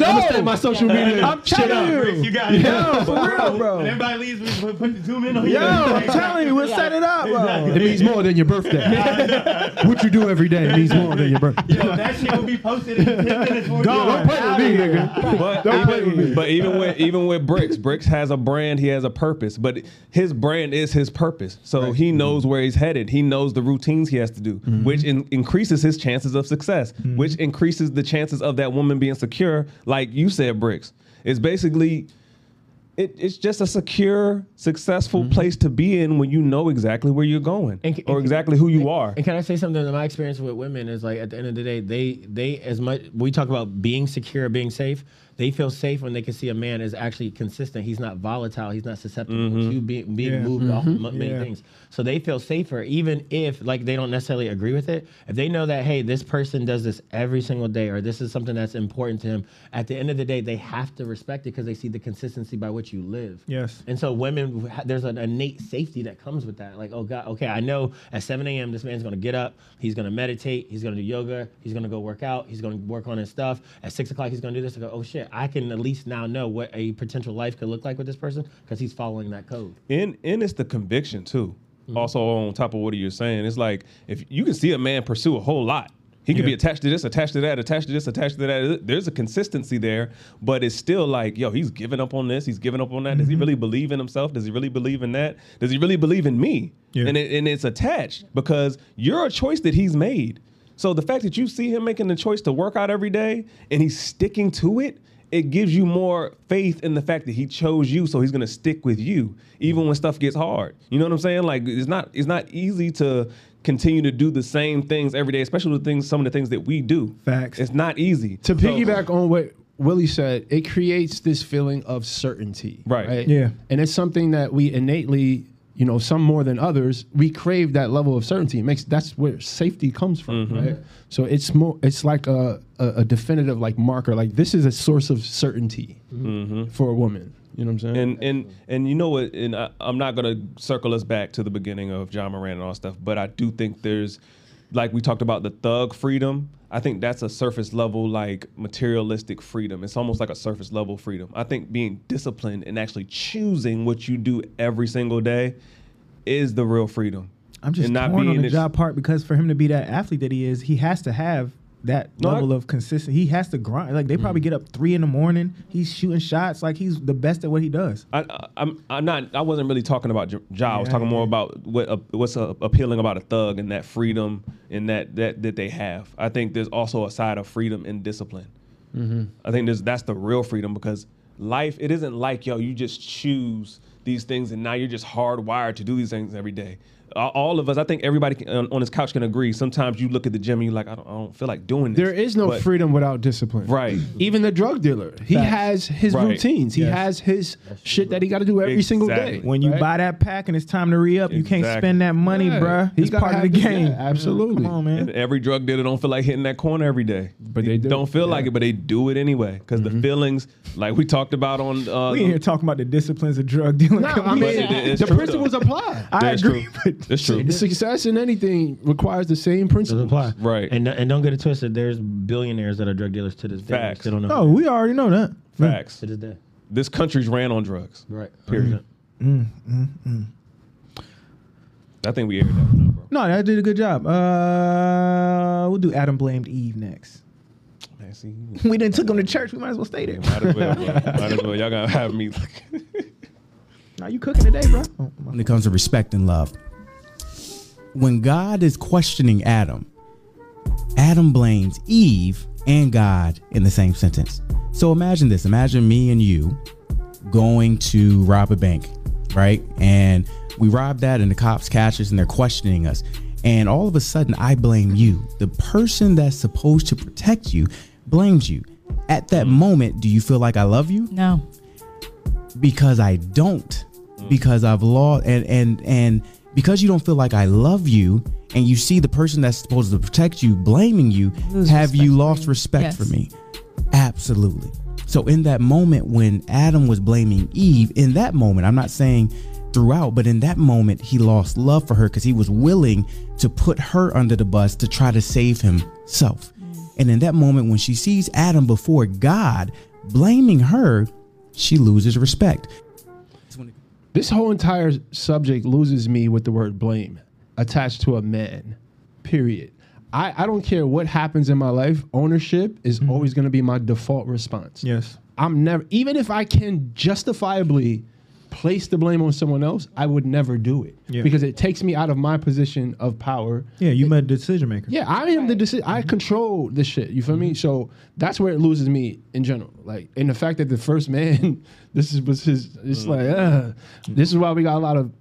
and it'll go. I'm gonna set my social media. I'm telling you. You got it. Yo, for real, bro. When everybody leaves, we put, put the zoom in on Yo, you. I'm telling you, we'll set it up, bro. It means more than your birthday. [LAUGHS] what you do every day means more than your birthday. Yo, that shit will be posted in 10 minutes. before Go, don't play with me, nigga. But Don't play even, with me. but even with even with Bricks, Bricks has a brand, he has a purpose, but his brand is his purpose. So he mm-hmm. knows where he's headed. He knows the routines he has to do, mm-hmm. which in, increases his chances of success, which mm-hmm. increases the chances of that woman being secure. Like you said, Bricks, it's basically. It, it's just a secure, successful mm-hmm. place to be in when you know exactly where you're going And or and- exactly who you are. And can I say something? that My experience with women is like at the end of the day, they they as much we talk about being secure, being safe. They feel safe when they can see a man is actually consistent. He's not volatile. He's not susceptible mm-hmm. to being being Yeah. moved off mm-hmm. m- many Yeah. things. So they feel safer, even if like they don't necessarily agree with it. If they know that hey, this person does this every single day, or this is something that's important to him. At the end of the day, they have to respect it because they see the consistency by which you live. Yes. And so women, there's an innate safety that comes with that. Like, oh God, okay, I know at 7 a.m. this man's gonna get up, he's gonna meditate, he's gonna do yoga, he's gonna go work out, he's gonna work on his stuff. At six o'clock, he's gonna do this. I go, oh shit, I can at least now know what a potential life could look like with this person because he's following that code. and and it's the conviction too. Mm-hmm. Also on top of what you're saying, it's like if you can see a man pursue a whole lot. He can be attached to this, attached to that, attached to this, attached to that. There's a consistency there, but it's still like, yo, he's giving up on this, he's giving up on that. Does he mm-hmm. really believe in himself? Does he really believe in that? Does he really believe in me? Yeah. And it, and it's attached because you're a choice that he's made. So the fact that you see him making the choice to work out every day and he's sticking to it, it gives you more faith in the fact that he chose you, so he's gonna stick with you even when stuff gets hard. You know what I'm saying? Like it's not it's not easy to continue to do the same things every day, especially the things some of the things that we do. Facts. It's not easy To So- piggyback on what Willie said, it creates this feeling of certainty. Right. Yeah. And it's something that we innately, you know, some more than others, we crave that level of certainty. It makes that's where safety comes from, Mm-hmm. right? So it's more it's like a, a, a definitive like marker. Like this is a source of certainty for a woman. You know what I'm saying? And and and you know what? And I, I'm not gonna circle us back to the beginning of Ja Morant and all stuff, but I do think there's, like we talked about the thug freedom. I think that's a surface level like materialistic freedom. It's almost like a surface level freedom. I think being disciplined and actually choosing what you do every single day is the real freedom. I'm just And not torn on the ex- job part because for him to be that athlete that he is, he has to have that No, I- level of consistency. He has to grind. Like they probably get up three in the morning. He's shooting shots. Like he's the best at what he does. I, I- I'm I'm not. I wasn't really talking about J- Ja. I was Yeah, talking more about what uh, what's uh, appealing about a thug and that freedom and that that that they have. I think there's also a side of freedom and discipline. I think there's that's the real freedom because life it isn't like yo you just choose these things and now you're just hardwired to do these things every day. A- All of us, I think everybody can, on, on this couch can agree. Sometimes you look at the gym and you're like, I don't, I don't feel like doing this. there is no But- freedom without discipline. Right. [CLEARS THROAT] Even the drug dealer, he Facts. has his Right. routines. He Yes. has his shit that he got to do every single day. When you right? buy that pack and it's time to re up, you can't spend that money, Yeah. bruh. He It's part of the this- game. yeah, absolutely. Come on, man. And every drug dealer don't feel like hitting that corner every day, But they do. not feel like it, but they do it anyway because the feelings, like we talked about on. Uh, we in here talking about the disciplines of drug dealing. Nah, Come I mean, the principles apply. I That's agree, true. but That's true. Success in anything requires the same principles. apply. Right. And and don't get it twisted. There's billionaires that are drug dealers to this day. Facts. They don't know. oh, we already know that. Facts. To this day. This country's ran on drugs. Right. Period. Mm-hmm. Mm, mm, mm. I think we aired that one out, bro. No, that did a good job. Uh, we'll do Adam blamed Eve next. Man, see, [LAUGHS] We didn't took him to church. We might as well stay there. might as well. [LAUGHS] Might as well. Y'all gotta have me. Now you cooking today, bro? When it comes to respect and love. When God is questioning Adam, Adam blames Eve and God in the same sentence. So imagine this imagine me and you going to rob a bank, right? And we rob that, and the cops catch us and they're questioning us. And all of a sudden, I blame you. The person that's supposed to protect you blames you. At that mm. moment, do you feel like I love you? No. because I don't mm. because I've lost and and and because you don't feel like I love you and you see the person that's supposed to protect you blaming you Lose have you lost respect Yes. for me? Absolutely. So in that moment when Adam was blaming Eve in that moment I'm not saying throughout but in that moment he lost love for her because he was willing to put her under the bus to try to save himself. And in that moment when she sees Adam before God blaming her she loses respect This whole entire subject loses me with the word blame attached to a man. Period. I, I don't care what happens in my life. Ownership is mm-hmm. always going to be my default response. Yes. I'm never, even if I can justifiably place the blame on someone else, I would never do it Yeah. because it takes me out of my position of power. Yeah, you met a decision maker. Yeah, I am the decision. I control this shit. You feel me? Mm-hmm. So that's where it loses me in general. Like, in the fact that the first man, [LAUGHS] this is was his. It's mm. like, uh, this is why we got a lot of,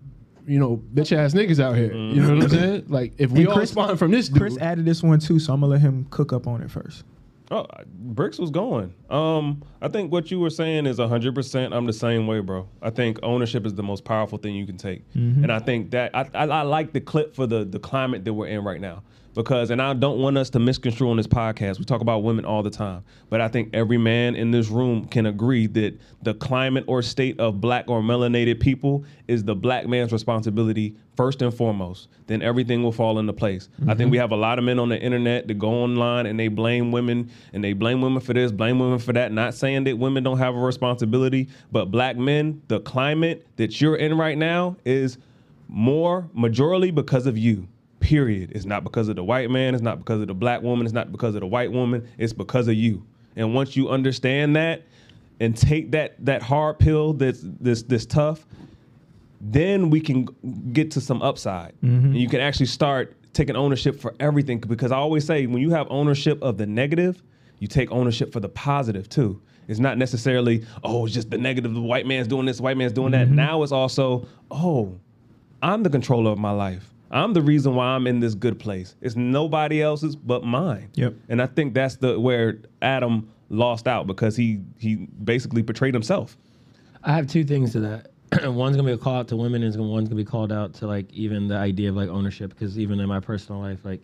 you know, bitch ass niggas out here. You know what I'm mm. saying? Like, if we And all Chris- spawn from this dude, Chris added this one too, so I'm gonna let him cook up on it first. Oh, Bricks was going. Um, I think what you were saying is hundred percent. I'm the same way, bro. I think ownership is the most powerful thing you can take, Mhm. and I think that I, I, I like the clip for the the climate that we're in right now because, and I don't want us to misconstrue on this podcast. We talk about women all the time, but I think every man in this room can agree that the climate or state of black or melanated people is the black man's responsibility first and foremost. Then everything will fall into place. I think Mhm. we have a lot of men on the internet that go online and they blame women and they blame women for this, blame women for that. Not saying that women don't have a responsibility, but black men, the climate that you're in right now is more majorly because of you. Period. It's not because of the white man. It's not because of the black woman. It's not because of the white woman. It's because of you. And once you understand that and take that that hard pill that's this this tough, then we can get to some upside. Mhm. And you can actually start taking ownership for everything. Because I always say, when you have ownership of the negative, you take ownership for the positive too. It's not necessarily, oh, it's just the negative. The white man's doing this, the white man's doing that. Now it's also, oh, I'm the controller of my life. I'm the reason why I'm in this good place. It's nobody else's but mine. Yep. And I think that's the where Adam lost out because he he basically portrayed himself. I have two things to that. [CLEARS THROAT] one's gonna be a call out to women, and one's gonna be called out to like even the idea of like ownership. Because even in my personal life, like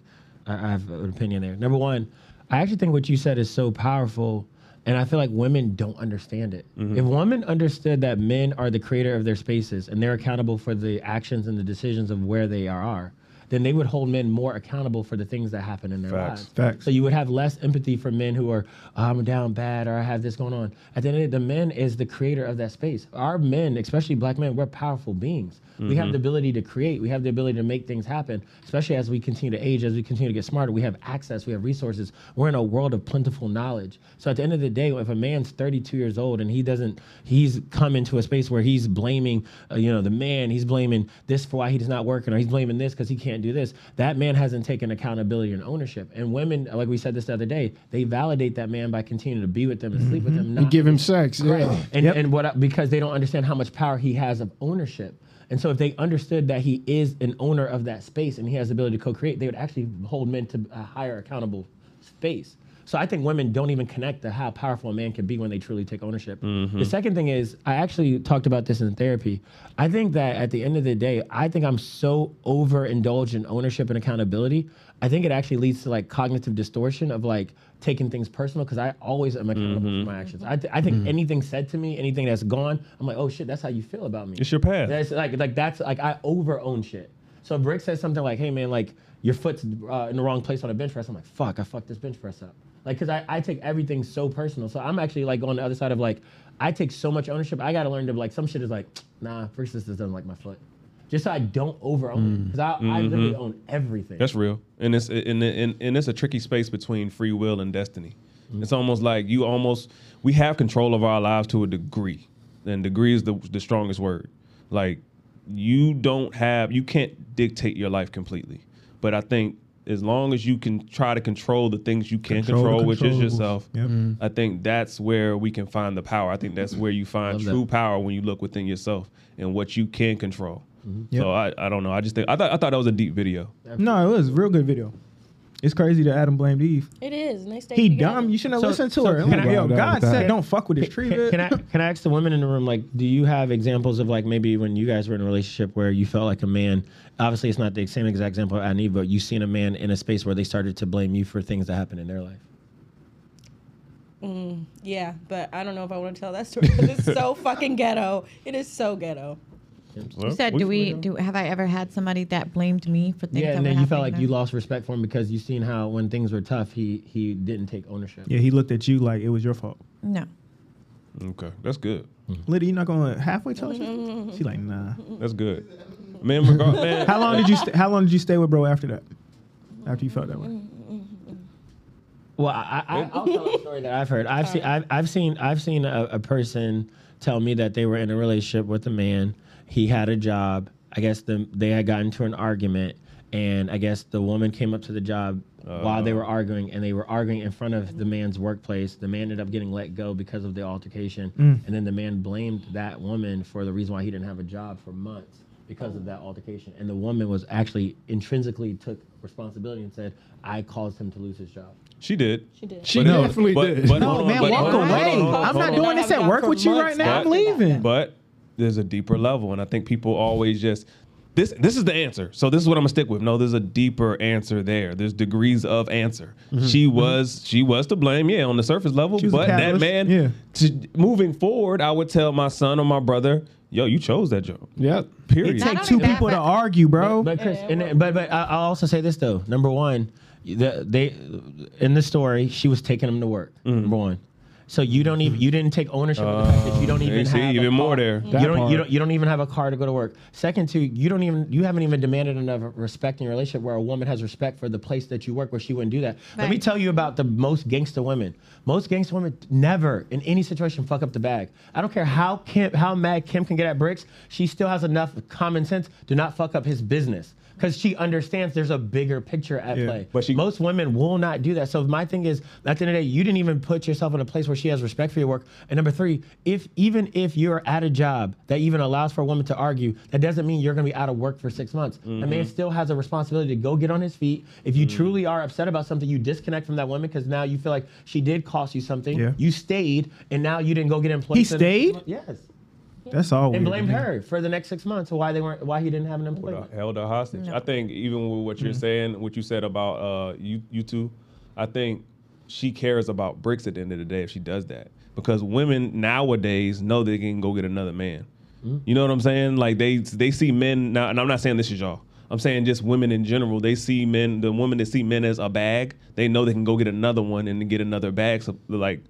I, I have an opinion there. Number one, I actually think what you said is so powerful, and I feel like women don't understand it. Mm-hmm. If women understood that men are the creator of their spaces and they're accountable for the actions and the decisions of where they are. Then they would hold men more accountable for the things that happen in their Facts. lives. Facts. So you would have less empathy for men who are, "Oh, I'm down bad, or I have this going on. At the end of the day, the men is the creator of that space. Our men, especially black men, we're powerful beings. We have Mhm. the ability to create. We have the ability to make things happen, especially as we continue to age, as we continue to get smarter. We have access, we have resources. We're in a world of plentiful knowledge. So at the end of the day, if a man's 32 years old and he doesn't, he's come into a space where he's blaming, uh, you know, the man, he's blaming this for why he's not working, or he's blaming this because he can't do this. That man hasn't taken accountability and ownership. And women, like we said this the other day, they validate that man by continuing to be with them and sleep with them. you give him sex. Correct. Yeah. And and what because they don't understand how much power he has of ownership. And so if they understood that he is an owner of that space and he has the ability to co-create, they would actually hold men to a higher accountable space. So I think women don't even connect to how powerful a man can be when they truly take ownership. Mhm. The second thing is I actually talked about this in therapy. I think that at the end of the day, I think I'm so overindulged in ownership and accountability. I think it actually leads to like cognitive distortion of like taking things personal because I always am accountable Mhm. for my actions. I, th- I think Mhm. anything said to me, anything that's gone, I'm like, oh shit, that's how you feel about me. It's your path. That's like like that's like I over own shit. So if Brick says something like, hey man, like your foot's uh, in the wrong place on a bench press, I'm like, fuck, I fucked this bench press up. Like, cause I, I take everything so personal. So I'm actually like on the other side of like, I take so much ownership. I gotta learn to like some shit is like, [TSK] nah, Brick just doesn't like my foot. Just so I don't over own it. Cause I, I literally Mhm. own everything. That's real, and it's and, and, and it's a tricky space between free will and destiny. It's almost like you almost we have control of our lives to a degree, and degree is the the strongest word. Like you don't have you can't dictate your life completely, but I think as long as you can try to control the things you can Control control, which is yourself, Yep. Mhm. I think that's where we can find the power. I think that's where you find Love that. true power when you look within yourself and what you can control. Yep. So I, I don't know. I just think I thought I thought that was a deep video. No, it was a real good video. It's crazy that Adam blamed Eve. It is. And they stay He together. dumb. You shouldn't have So- listened to so her. Can like, I- yo, That- God that- said don't fuck with his tree. Can, can I [LAUGHS] can I ask the women in the room like, do you have examples of like maybe when you guys were in a relationship where you felt like a man? Obviously, it's not the same exact example I need, but you seen a man in a space where they started to blame you for things that happened in their life. Mm, yeah, but I don't know if I want to tell that story because it's so [LAUGHS] fucking ghetto. It is so ghetto. You said, do we do? Have I ever had somebody that blamed me for things? Yeah, that and were then you felt happening like to you them? lost respect for him because you seen how when things were tough, he he didn't take ownership. Yeah, he looked at you like it was your fault. No. Okay, that's good. Mm-hmm. Liddy, you not gonna halfway tell us? She like, nah. That's good. Man, regard, man. How long did you st- How long did you stay with bro after that? After you felt that way? Well, I, I, I'll tell a story that I've heard. I've seen, I've, I've seen, I've seen a, a person tell me that they were in a relationship with a man. He had a job. I guess the, they had gotten into an argument, and I guess the woman came up to the job while they oh. were arguing, and they were arguing in front of the man's workplace. The man ended up getting let go because of the altercation, mm. and then the man blamed that woman for the reason why he didn't have a job for months because of that altercation. And the woman was actually intrinsically took responsibility and said, "I caused him to lose his job." She did. She did. She But no, definitely but- did. but No, hold on, man, but- walk hold on, away. hold on, hold on, I'm not doing this at work with you right now. I'm leaving. But there's a deeper level, and I think people always just this. This is the answer. So this is what I'm gonna stick with. No, there's a deeper answer there. There's degrees of answer. She was she was to blame, yeah, on the surface level. Mm-hmm. She was a But that man, yeah. to, moving forward, I would tell my son or my brother, yo, you chose that job. Yep. Period. It Not take only two that, people to argue, bro. But Chris, and, but but I- I'll also say this though. Number one, the, they in the story she was taking him to work. Mm-hmm. Number one. So you don't even you didn't take ownership of the fact that you don't you even see, have a even more car. there. You don't, part. you don't you don't even have a car to go to work. Second, two, you don't even you haven't even demanded enough respect in your relationship where a woman has respect for the place that you work where she wouldn't do that. Let me tell you about the most gangster women. Most gangster women never in any situation fuck up the bag. I don't care how Kim how mad Kim can get at Bricks. She still has enough common sense to not fuck up his business. Because she understands there's a bigger picture at Yeah, play. but she- most women will not do that. So my thing is, at the end of the day, you didn't even put yourself in a place where she has respect for your work. And number three, if even if you're at a job that even allows for a woman to argue, that doesn't mean you're going to be out of work for six months. A Mm-hmm. man still has a responsibility to go get on his feet. If you Mm. truly are upset about something, you disconnect from that woman because now you feel like she did cost you something. Yeah. You stayed, and now you didn't go get employed. He stayed? Yes. That's all. And weird, blamed her for the next six months why they weren't why he didn't have an Would employment. have held her hostage. I think even with what you're Mm-hmm. saying, what you said about uh, you you two, I think she cares about Bricks at the end of the day if she does that because women nowadays know they can go get another man. Mm-hmm. You know what I'm saying? Like they they see men now, and I'm not saying this is y'all. I'm saying just women in general. They see men, the women that see men as a bag. They know they can go get another one and get another bag. So like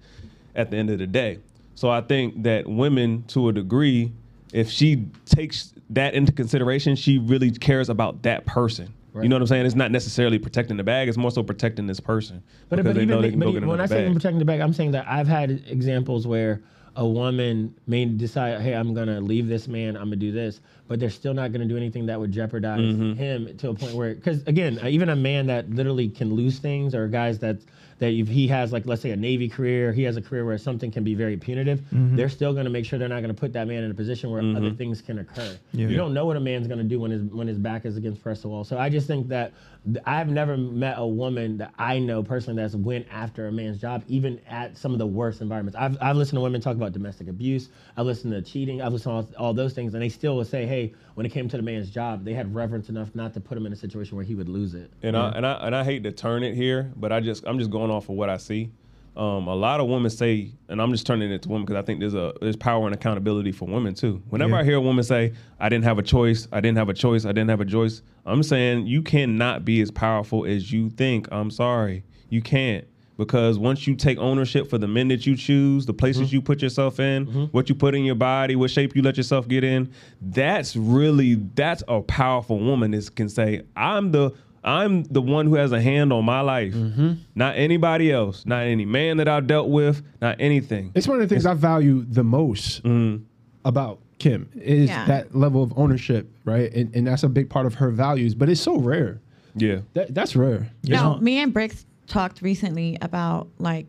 at the end of the day. So I think that women, to a degree, if she takes that into consideration, she really cares about that person. You know what I'm saying? It's not necessarily protecting the bag; it's more so protecting this person But, but even they but when I say bag. protecting the bag, I'm saying that I've had examples where a woman may decide, hey, I'm gonna leave this man, I'm gonna do this, but they're still not gonna do anything that would jeopardize Mm-hmm. him to a point where, because again, even a man that literally can lose things, or guys that that if he has like let's say a navy career, he has a career where something can be very punitive, Mm-hmm. they're still gonna make sure they're not gonna put that man in a position where other things can occur. Yeah. You don't know what a man's gonna do when his when his back is against press the wall. So I just think that th- I've never met a woman that I know personally that's went after a man's job, even at some of the worst environments. I've, I've listened to women talk about domestic abuse. I've listened to cheating. I've listened to all, all those things, and they still would say, hey, when it came to the man's job, they had reverence enough not to put him in a situation where he would lose it. And I and I and I hate to turn it here, but I just I'm just going off of what I see. Um, a lot of women say, and I'm just turning it to women because I think there's a there's power and accountability for women too. Whenever Yeah. I hear a woman say, "I didn't have a choice," "I didn't have a choice," "I didn't have a choice," I'm saying you cannot be as powerful as you think. I'm sorry, you can't. Because once you take ownership for the men that you choose, the places you put yourself in, what you put in your body, what shape you let yourself get in, that's really that's a powerful woman that can say, "I'm the I'm the one who has a hand on my life, mm-hmm. not anybody else, not any man that I've dealt with, not anything." It's one of the things I value the most mm-hmm. about Kim is Yeah. that level of ownership, right? And, and that's a big part of her values, but it's so rare. Yeah. That, that's rare. No, me and Bricks talked recently about like,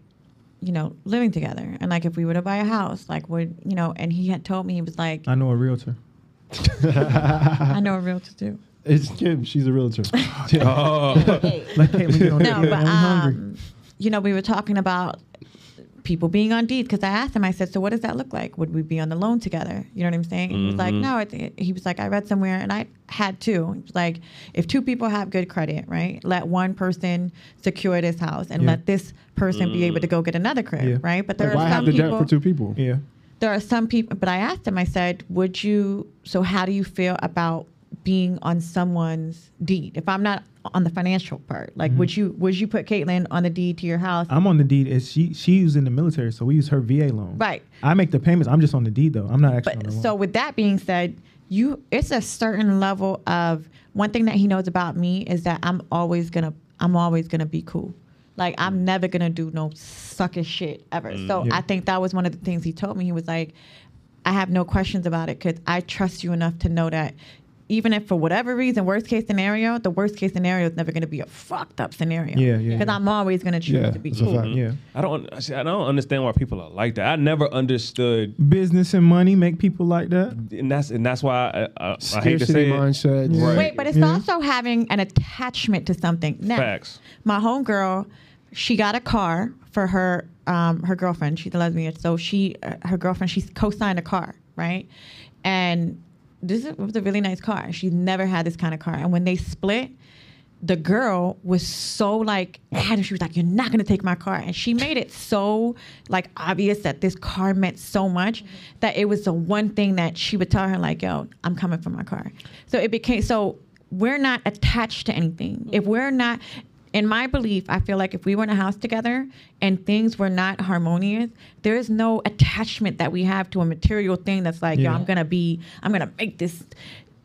you know, living together and like if we were to buy a house, like would you know? And he had told me he was like, I know a realtor. [LAUGHS] I know a realtor too. It's Kim. She's a realtor. Oh. Like, hey, we don't No, but um, you know, we were talking about people being on deed because I asked him. I said, "So what does that look like? Would we be on the loan together?" You know what I'm saying? He was like, Mhm. "No." It, it- he was like, "I read somewhere, and I had two. He was like, if two people have good credit, right? Let one person secure this house, and Yeah. let this person be able to go get another credit, Yeah. right? But there Like, why are have some the people. debt for two people? Yeah. there are some people, but I asked him. I said, "Would you? So how do you feel about?" Being on someone's deed if i'm not on the financial part like would mm-hmm. you would you put caitlin on the deed to your house I'm on the deed. Is she she was in the military, so we use her VA loan. Right. I make the payments. I'm just on the deed though. I'm not actually on But the loan. so with that being said, you it's a certain level of one thing that he knows about me is that I'm always gonna I'm always gonna be cool. Like I'm mm. never gonna do no suckish shit ever. Mm. So Yeah. I think that was one of the things he told me. He was like, I have no questions about it because I trust you enough to know that even if for whatever reason, worst case scenario, the worst case scenario is never gonna be a fucked up scenario. Yeah, yeah, Because yeah. I'm always gonna choose Yeah, to be that's cool. fact. yeah. I don't. see, I don't understand why people are like that. I never understood, Business and money make people like that. and that's and that's why I, I, I hate to Scarcity say it. mindset. Yeah. Right. Wait, but it's Yeah. also having an attachment to something. Now, Facts. my homegirl, she got a car for her um, her girlfriend. She's a lesbian, so she uh, her girlfriend she co-signed a car, right? And this was a really nice car. She's never had this kind of car. And when they split, the girl was so like adamant. She was like, "You're not gonna take my car," and she made it so like obvious that this car meant so much that it was the one thing that she would tell her like, "Yo, I'm coming for my car." So it became so we're not attached to anything. If we're not, in my belief, I feel like if we were in a house together and things were not harmonious, there is no attachment that we have to a material thing that's like, "Yo, Yeah. I'm gonna be, I'm gonna make this."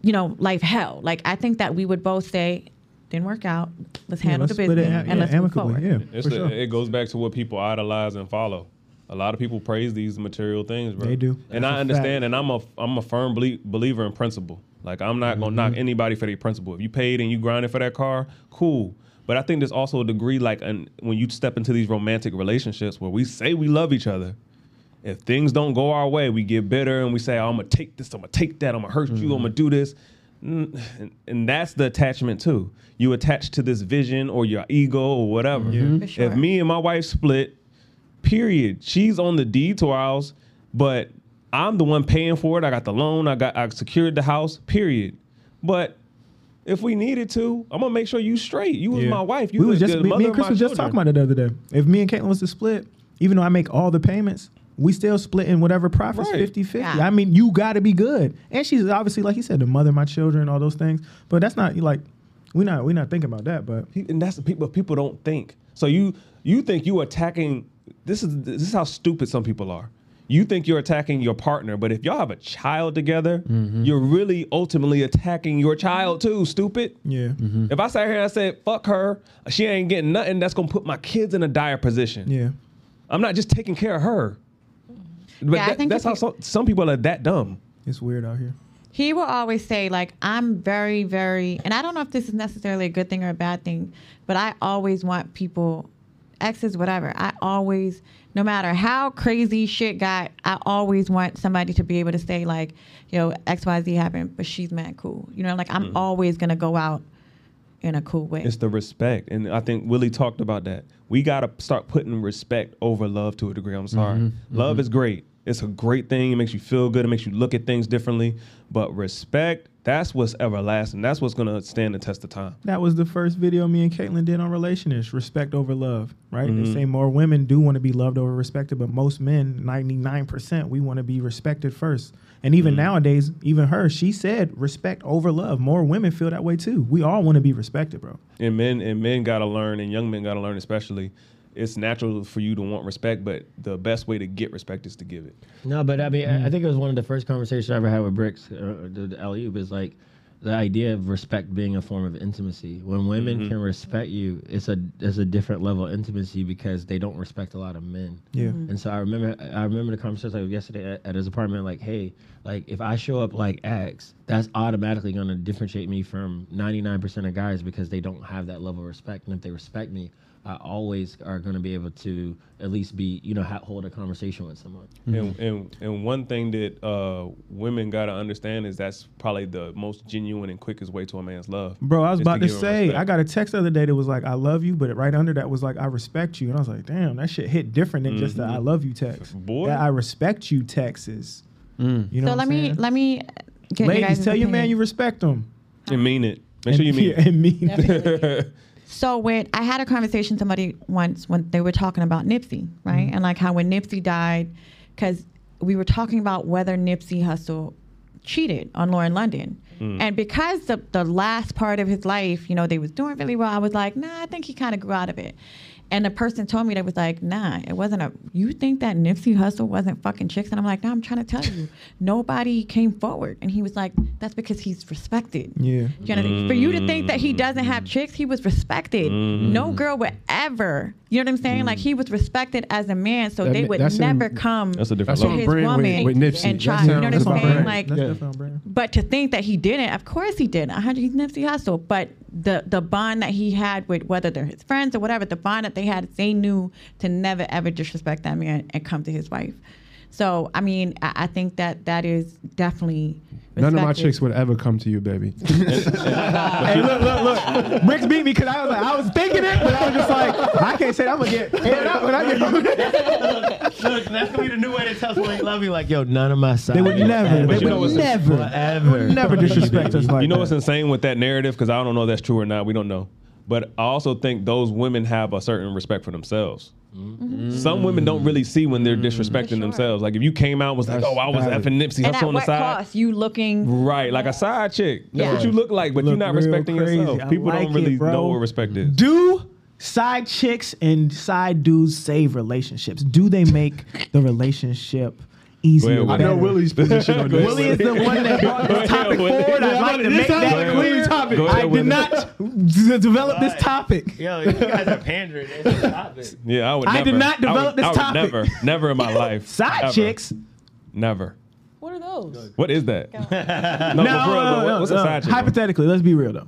You know, life hell. Like I think that we would both say, didn't work out. Let's Yeah, handle let's the business it and yeah, let's move amicably. forward. Yeah, It's for the, sure. It goes back to what people idolize and follow. A lot of people praise these material things, bro. They do. and That's I a understand. fact. And I'm a I'm a firm belie- believer in principle. Like I'm not gonna Mm-hmm. knock anybody for their principle. If you paid and you grinded for that car, cool. But I think there's also a degree like an, when you step into these romantic relationships where we say we love each other. If things don't go our way, we get bitter and we say, oh, "I'm gonna take this. I'm gonna take that. I'm gonna hurt you. I'm gonna mm-hmm. do this." And, and that's the attachment too. You attach to this vision or your ego or whatever. Mm-hmm. For sure. If me and my wife split, period. She's on the deed to our house, but I'm the one paying for it. I got the loan. I got I secured the house. Period. But if we needed to, I'm gonna make sure you straight. You was Yeah. my wife. You we was just the me, me and Chris was just talking about it the other day. If me and Caitlin was to split, even though I make all the payments, we still split in whatever profits Right. 50 50. Yeah. I mean, you got to be good. And she's obviously, like you said, the mother of my children, all those things. But that's not like, we're not, we're not thinking about that. But and that's the people people don't think. So you you think you attacking this is this is how stupid some people are. You think you're attacking your partner, but if y'all have a child together, mm-hmm. you're really ultimately attacking your child too, stupid. yeah. Mm-hmm. If I sat here and I said, fuck her, she ain't getting nothing, that's gonna put my kids in a dire position. Yeah. I'm not just taking care of her. But Yeah, I think that's how you- some, some people are that dumb. It's weird out here. He will always say, like, I'm very, very, and I don't know if this is necessarily a good thing or a bad thing, but I always want people, exes, whatever. I always, no matter how crazy shit got, I always want somebody to be able to say, like, yo, XYZ happened, but she's mad cool. You know, like, I'm mm. always going to go out in a cool way. It's the respect. And I think Willie talked about that. We got to start putting respect over love to a degree. I'm sorry. Mm-hmm. Mm-hmm. Love is great. It's a great thing. It makes you feel good. It makes you look at things differently. But respect, that's what's everlasting. That's what's going to stand the test of time. That was the first video me and Caitlin did on relationships, respect over love, right? Mm-hmm. They say more women do want to be loved over respected, but most men, 99%, we want to be respected first. And Mm-hmm. even nowadays, even her, she said respect over love. More women feel that way too. We all want to be respected, bro. And men and men got to learn, and young men got to learn especially. It's natural for you to want respect, but the best way to get respect is to give it. No, but I mean, I I think it was one of the first conversations I ever had with Bricks, uh, the, the LU, was like, the idea of respect being a form of intimacy. When women Mm-hmm. can respect you, it's a it's a different level of intimacy because they don't respect a lot of men. Yeah. And so I remember I remember the conversation like yesterday at, at his apartment. Like, hey, like if I show up like X, that's automatically going to differentiate me from ninety nine percent of guys because they don't have that level of respect. And if they respect me, I always are going to be able to at least be you know ha- hold a conversation with someone. And, and and one thing that uh, women gotta understand is that's probably the most genuine and quickest way to a man's love. Bro, I was about to, give him say. I got a text the other day that was like, I love you, but right under that was like, I respect you. And I was like, damn, that shit hit different than just the I love you text. Mm-hmm. Boy. That I respect you text is, you know so what let I'm me let me get Ladies, you guys' tell your man you respect him. and mean it. Make sure you mean yeah, [LAUGHS] and mean it. [LAUGHS] So when I had a conversation with somebody once when they were talking about Nipsey, right? Mm-hmm. And like how when Nipsey died, because we were talking about whether Nipsey Hussle cheated on Lauren London. Mm. And because the, the last part of his life, you know, they was doing really well, I was like, nah, I think he kind of grew out of it. And the person told me they was like, nah, it wasn't a. You think that Nipsey Hussle wasn't fucking chicks? And I'm like, no, I'm trying to tell you, nobody came forward. And he was like, that's because he's respected. Yeah. You know, for you to think that he doesn't have chicks, he was respected. No mm. girl would ever. You know what I'm saying? Like he was respected as a man, so That they would that's in- never come That's a different to his brand woman with, with and try. That's You know what I'm saying? brand. Like, That's Yeah. brand. but to think that he didn't, of course he did. 100, he's Nipsey Hussle. But the the bond that he had with whether they're his friends or whatever, the bond that they had, they knew to never ever disrespect that man and come to his wife. So I mean, I, I think that that is definitely. None of my chicks would ever come to you, baby. [LAUGHS] hey, look, look, look. Bricks beat me because I was like, I was thinking it, but I was just like, I can't say that. I'm gonna get aired out when I get Look, that's gonna be the new way to tell someone they love you. Like, yo, none of my side. They would never, But they you know would what's- never, Forever. never disrespect us like you know that. what's insane with that narrative? Because I don't know if that's true or not. We don't know. But I also think those women have a certain respect for themselves. Mm-hmm. Some women don't really see when they're mm. disrespecting sure. themselves. Like if you came out and was like, "Oh, I was effing Nipsey And Hussle at on the what side," cost? You looking right? Like a side chick. That's Yeah. what you look like, but Look you're not respecting crazy. yourself. I People like don't really it, know what respect is. Do side chicks and side dudes save relationships? Do they make the relationship easier? Well, I know Willie's position on this. Willie is the one that brought this topic Go ahead, forward. Willie. I'd like to make that a clear. Topic. Ahead, I did Willie. not d- develop this topic. Yo, you guys are pandering. It's a topic. Yeah, I would. I did not develop I would, this I would topic. Never, never in my [LAUGHS] life. Side Ever. chicks. Never. What are those? What is that? [LAUGHS] no, No, for real, no, though, no, what- what's no. chick? Hypothetically, let's be real though.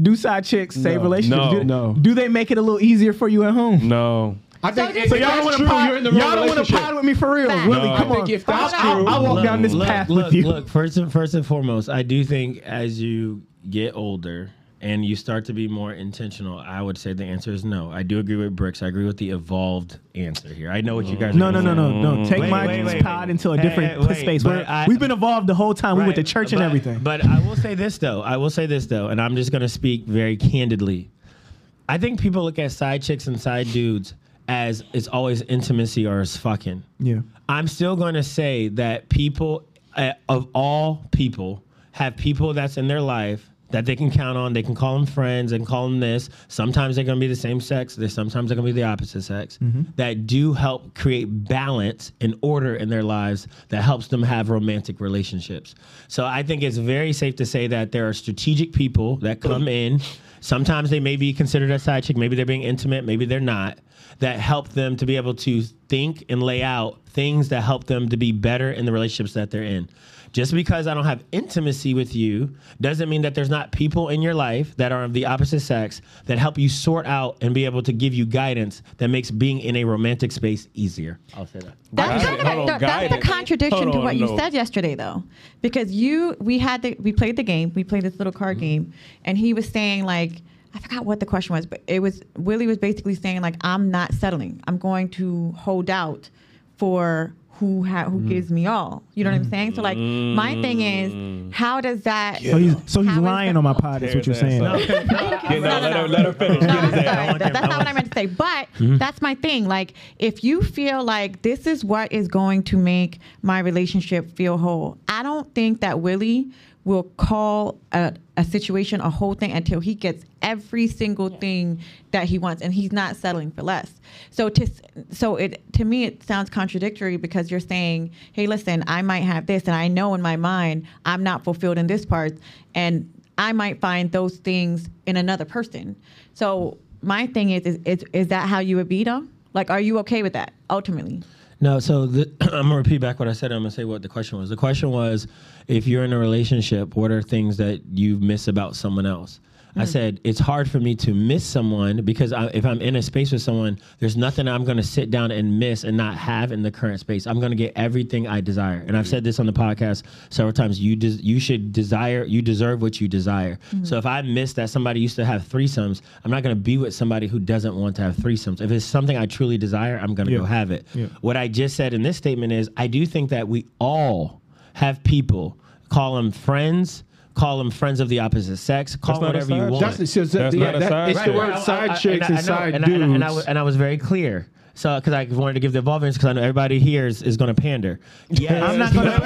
Do side chicks save No. relationships? No. Do, No. do they make it a little easier for you at home? No. I think So if So y'all don't want to pod, you're in the y'all don't want to relationship. pod with me for real, Fact. Willie. No. Come on, think if that's I'll, true- I'll walk Look, down this look, path look, with you. Look, first and first and foremost, I do think as you get older and you start to be more intentional, I would say the answer is no. I do agree with Bricks. I agree with the evolved answer here. I know what you guys. No, are no, gonna no, say. no, no. Mm-hmm. Take Wait, my wait, wait, pod wait. into a different hey, wait, space. We're- I- we've been evolved the whole time. we went to Right, church and but- everything. But I will say this though. I will say this though, and I'm just gonna speak very candidly. I think people look at side chicks and side dudes as it's always intimacy or it's fucking. yeah. I'm still going to say that people, uh, of all people, have people that's in their life that they can count on. They can call them friends and call them this. Sometimes they're going to be the same sex. They sometimes they're going to be the opposite sex. That do help create balance and order in their lives that helps them have romantic relationships. So I think it's very safe to say that there are strategic people that come in. Sometimes they may be considered a side chick. Maybe they're being intimate. Maybe they're not. That help them to be able to think and lay out things that help them to be better in the relationships that they're in. Just because I don't have intimacy with you doesn't mean that there's not people in your life that are of the opposite sex that help you sort out and be able to give you guidance that makes being in a romantic space easier. I'll say that. That's, Hold kind on, of, that's the contradiction Hold to on, what you no. said yesterday, though, because you we had the we played the game, we played this little card mm-hmm. game, and he was saying like I forgot what the question was, but it was Willie was basically saying like I'm not settling, I'm going to hold out for who ha- who mm. gives me all. You know what I'm saying? So like my thing is, mm. how does that? So he's so he's lying on my pod. Is what you're saying. ass [LAUGHS] no, No, no, let, no. her, let her finish. No, Get his I'm ass. sorry. That- that's not what I meant to say. But mm-hmm. that's my thing. Like, if you feel like this is what is going to make my relationship feel whole, I don't think that Willie will call a, a situation a whole thing until he gets every single thing that he wants, and he's not settling for less. So to so it to me it sounds contradictory because you're saying, hey, listen, I might have this, and I know in my mind I'm not fulfilled in this part, and I might find those things in another person. So my thing is, is, is, is that how you would be though? Like, are you okay with that ultimately? No, so the, [CLEARS THROAT] I'm gonna repeat back what I said. I'm gonna say what the question was. The question was, if you're in a relationship, what are things that you miss about someone else? I hmm. said it's hard for me to miss someone because I, if I'm in a space with someone, there's nothing I'm going to sit down and miss and not have in the current space. I'm going to get everything I desire, and I've said this on the podcast several times. You des- you should desire, you deserve what you desire. Hmm. So if I miss that somebody used to have threesomes, I'm not going to be with somebody who doesn't want to have threesomes. If it's something I truly desire, I'm going to Yeah. go have it. Yeah. What I just said in this statement is I do think that we all have people call them friends, call them friends of the opposite sex, call That's not a whatever you want. That's, so, so, That's yeah, not a that- side it's the chick. word I- I- side chicks and and, I- I side and and I- dudes. and I, was- and I was very clear. So, because I wanted to give the evolvers, because I know everybody here is, is going to pander. Yes. I'm not gonna-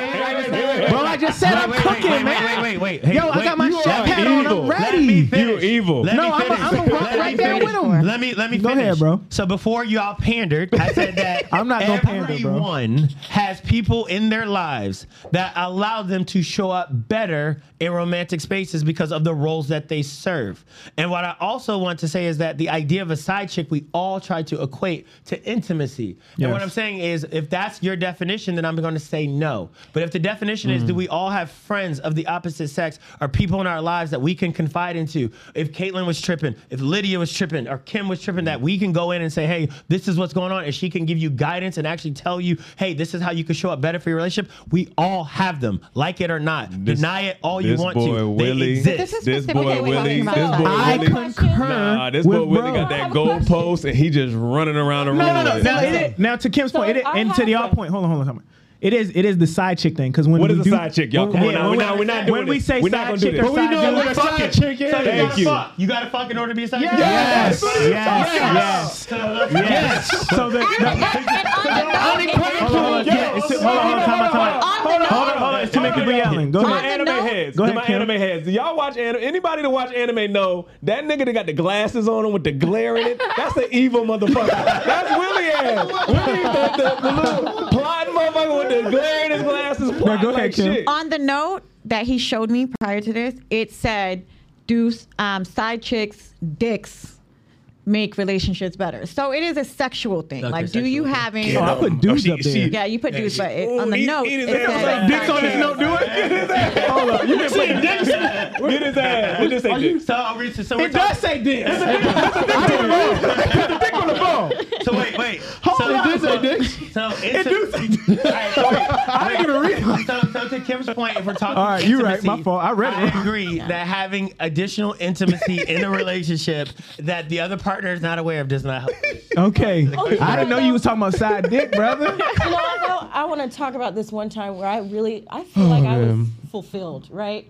Bro, I just said I'm Wait, wait, cooking, wait, man. Wait, wait, wait, wait. Yo, I got my you chef are hat on. I'm Let ready. me finish. You evil. Let No, me I'm a- finish. I'm a rock Let me right there finish. with him. Let me let me Go ahead, bro. So before y'all pandered, I said that [LAUGHS] I'm not gonna pander, bro. everyone has people in their lives that allow them to show up better in romantic spaces because of the roles that they serve. And what I also want to say is that the idea of a side chick we all try to equate to intimacy. And what I'm saying is if that's your definition, then I'm going to say no. But if the definition is do we all have friends of the opposite sex or people in our lives that we can confide into? If Caitlyn was tripping, if Lydia was tripping, or Kim was tripping, that we can go in and say, hey, this is what's going on, and she can give you guidance and actually tell you, hey, this is how you can show up better for your relationship. We all have them, like it or not. This- Deny it all you want boy to. Willie- they exist. This This boy what we're Willie, this about. boy I Willie. concur. Nah, this boy Willie bro. got that have a goal post and he just running around the room. No, no, no, with no. it. It is, now to Kim's So point, it, and to the y'all point. Hold on, hold on, hold on. It is it is the side chick thing because when What we is a do, side chick, y'all? Come on now. when We're not- we're not doing when we say We're side chick this. or But we side know dude, what a side chick is. So you Thank gotta you. fuck. You gotta fuck in order to be a side chick? Yes, Yes. yes, yes, So yes. So the, the, the note, hold on, hold on, yeah, it's too- hold on, hold on, time out, time out. On the Hold on, note- hold on, hold on. It's too many people yelling. Go To my On ahead. anime heads. Go ahead, my anime heads. Do y'all watch anime? Anybody that watch anime know that nigga that got the glasses on him with the glare in it? That's the evil motherfucker. That's Willie ass. Willie, the, the, the little plotting motherfucker with the glare in his glasses. plotting go ahead, like Kim. shit. on the note that he showed me prior to this, it said, "Do um, side chicks dicks make relationships better?" So it is a sexual thing. Okay, like, do you sexual. having? Oh, I put dudes she- up there. she- yeah, you put dudes, but it, Ooh, on the eat- note, eat his it ass said up. Dicks on his note, do it. Get his ass. Hold on, you been putting dicks. Get his ass. It just say dick. So, I'll read- so we're It does say dicks. I didn't know. Put the dick on the phone. So wait, wait. Hold so, on. It do say dicks. So It it's do say dicks. I didn't even read it. So, so to Kim's point, if we're talking, All right, you're right. intimacy, My fault. I read it. I agree that having additional intimacy in a relationship that the other partner is not aware of this. not help. [LAUGHS] Okay. Oh, I didn't know you was talking about side dick, brother. [LAUGHS] You know what? I want to talk about this one time where I really I feel oh, like I was fulfilled, right?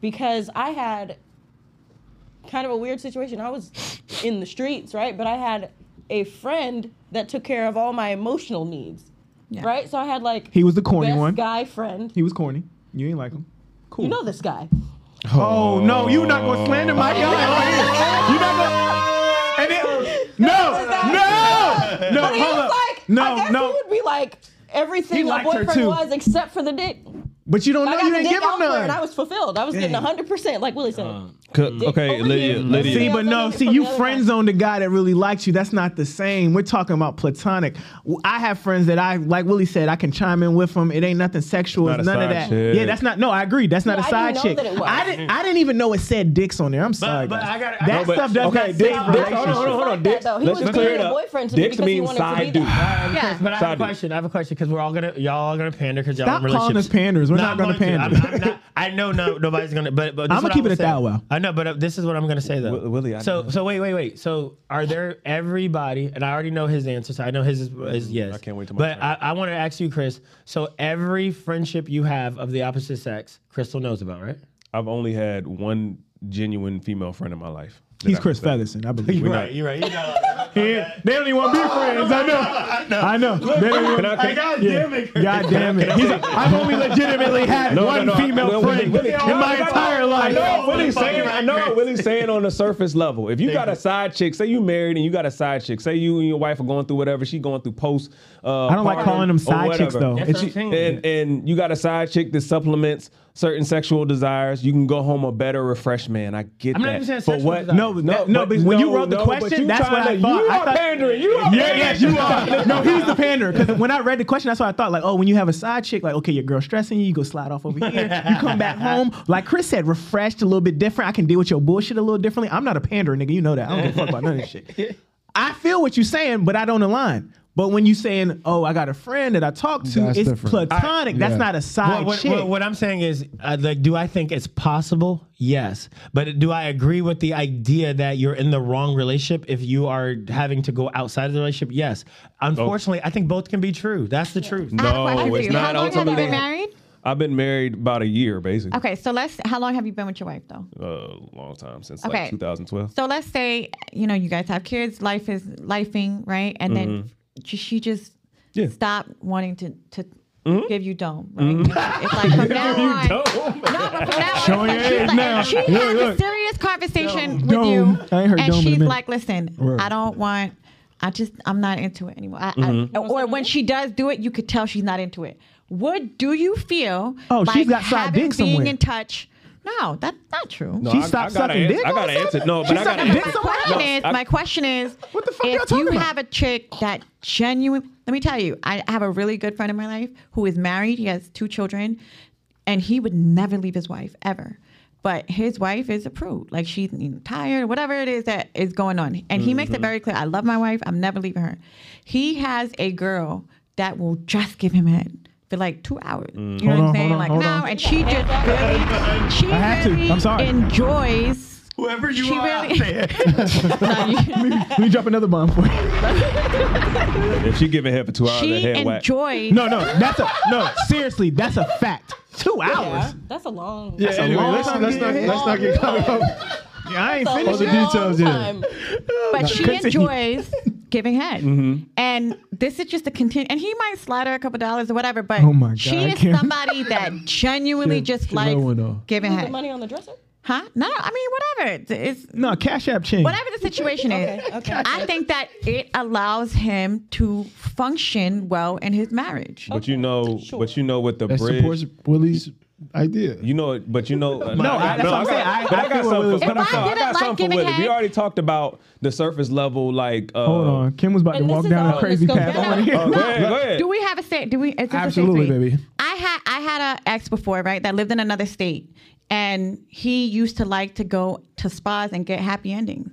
Because I had kind of a weird situation. I was in the streets, right? But I had a friend that took care of all my emotional needs. Yeah. Right? So I had like He was the corny best one. guy friend. He was corny. You ain't like him. Cool. You know this guy. Oh no, you're not gonna slander my guy right here. You not gonna. No. But he was up. like, no, I guess no. he would be like everything He a boyfriend was except for the dick. But you don't I know. got You didn't give him elsewhere and I was fulfilled. I was getting Dang. 100%, like Willie said. C- Okay, over Lydia, here. Lydia. See, but no, see, you other friend guy. zone the guy that really likes you. That's not the same. We're talking about platonic. I have friends that I, like Willie said, I can chime in with them. It ain't nothing sexual. It's It's none a of that. chick. Yeah, that's not. No, I agree. That's not Yeah, a I side didn't know chick. that it was. I didn't. I didn't even know it said dicks on there. I'm sorry. but guys. I gotta- that know, but- stuff does okay, not dicks- say dicks- hold on, hold on, hold on. Dicks, though. He let's was just clear being it a up. boyfriend to Dicks because he means side dude. Yeah. But I have a question. I have a question because we're all gonna y'all are gonna pander because y'all Stop in calling relationships. us panders. We're No, not I'm gonna going to. pander. I'm, I'm not, I know no nobody's gonna. But but I'ma is what I keep it would at that well. I know, but uh, this is what I'm gonna say though. Wi- Willie, I so know. so wait wait wait. So are there everybody? And I already know his answer. So I know his is, is yes. I can't wait till my But turn. I, I want to ask you, Chris. So every friendship you have of the opposite sex, Crystal knows about, right? I've only had one genuine female friend in my life. That He's Chris can. Featherson, I believe. You're right, You're right. You know. He- they don't even want to be friends. [LAUGHS] I know. I know. They don't even- Can I- can- God Yeah. damn it. God damn it. He's like, [LAUGHS] I've only legitimately [LAUGHS] had No, no, one no, female no, friend Willie, Willie, in my entire life. I know Like, what Willie's saying. I know right. what Willie's saying on the surface level. If you got a side chick, say you married and you got a side chick, say you and your wife are going through whatever, she going through post. Uh, I don't like calling them side chicks, though. That's And, she- and and you got a side chick that supplements certain sexual desires. You can go home a better, refreshed man. I get I'm that. not even saying but sexual what? desires. No, that- no, but when you wrote the but question, you that's what trying I to- thought. You I are thought- pandering. You are Yeah, yes, you pandering. are. No, he's the panderer. Because when I read the question, that's what I thought. Like, oh, when you have a side chick, like, okay, your girl stressing you, you go slide off over here. You come back [LAUGHS] home, like Chris said, refreshed, a little bit different. I can deal with your bullshit a little differently. I'm not a panderer, nigga. You know that. I don't give a fuck about none of this shit. [LAUGHS] I feel what you're saying, but I don't align. But when you saying, oh, I got a friend that I talk to, That's it's different. platonic. I- that's yeah. not a side What, what, chick. what, what I'm saying is, uh, like, do I think it's possible? Yes, but do I agree with the idea that you're in the wrong relationship if you are having to go outside of the relationship? Yes. Unfortunately, I think both can be true. That's the truth. I have a No, it's you. not How long have you ultimately- been married? I've been married about a year, basically. Okay, so let's. How long have you been with your wife though? A long time since Okay. like 2012. So let's say you know you guys have kids, life is lifing, right? And then j- she just Mm-hmm. Yeah. Mm-hmm. stopped wanting to to give you dome. Right? It's like from [LAUGHS] now on. No, but from now on, Showing it's like your she's age like, now. She Look, has look. a serious conversation with Dome. you, I ain't heard and dome she's like, "Listen, Word. I don't want. I just I'm not into it anymore." I, Mm-hmm. I, or when she does do it, you could tell she's not into it. What do you feel? Oh, like she's got having, being somewhere. in touch. No, that's not true. No, She I- stopped I sucking ans- dick I gotta answer. sudden? No, She but I gotta dick my answer. question No, is, I- my question is, What the fuck y'all if talking you about? have a chick that genuine, let me tell you, I have a really good friend in my life who is married. He has two children, and he would never leave his wife ever. But his wife is a prude. Like she's you know, tired, whatever it is that is going on. And he makes it mm-hmm. very clear I love my wife. I'm never leaving her. He has a girl that will just give him head for like two hours. Mm. You know Hold what I'm on, saying? on, like hold no, on. and she just really, she I had to. really I'm sorry. enjoys. Whoever you She are really- out there. No, you- Let me drop another bomb for you. [LAUGHS] If she giving head for two hours, she that head whack. enjoys. No, no, that's a no. Seriously, that's a fact. Two Yeah, hours. that's a long. Yeah, anyway, long let's, time let's, not, getting let's not get caught up. Yeah, I ain't That's all the details, yet. but she enjoys giving head. Mm-hmm. And this is just a continue. And he might slide her a couple dollars or whatever, but Oh my she is somebody that [LAUGHS] genuinely Kim, just Kim likes Owen, though. giving Put the head. money on the dresser. Huh? No, I mean whatever. It's, it's No, Cash App change. whatever the situation is. Okay, okay. I think that it allows him to function well in his marriage. But you know, Sure. but you know what the That bridge. supports Willie's idea. You know, it, but you know. uh, No, I- that's what I'm saying. I- but I I got feel something. For- If I I got like something for giving Willie. We already talked about the surface level, like. Uh, Hold on, Kim was about to walk down a crazy path. scope. I want to hear. Oh, go ahead, go ahead. Do we have a say? Do we? Is this a safe Absolutely, baby. I had I had a ex before, right? That lived in another state, and he used to like to go to spas and get happy endings.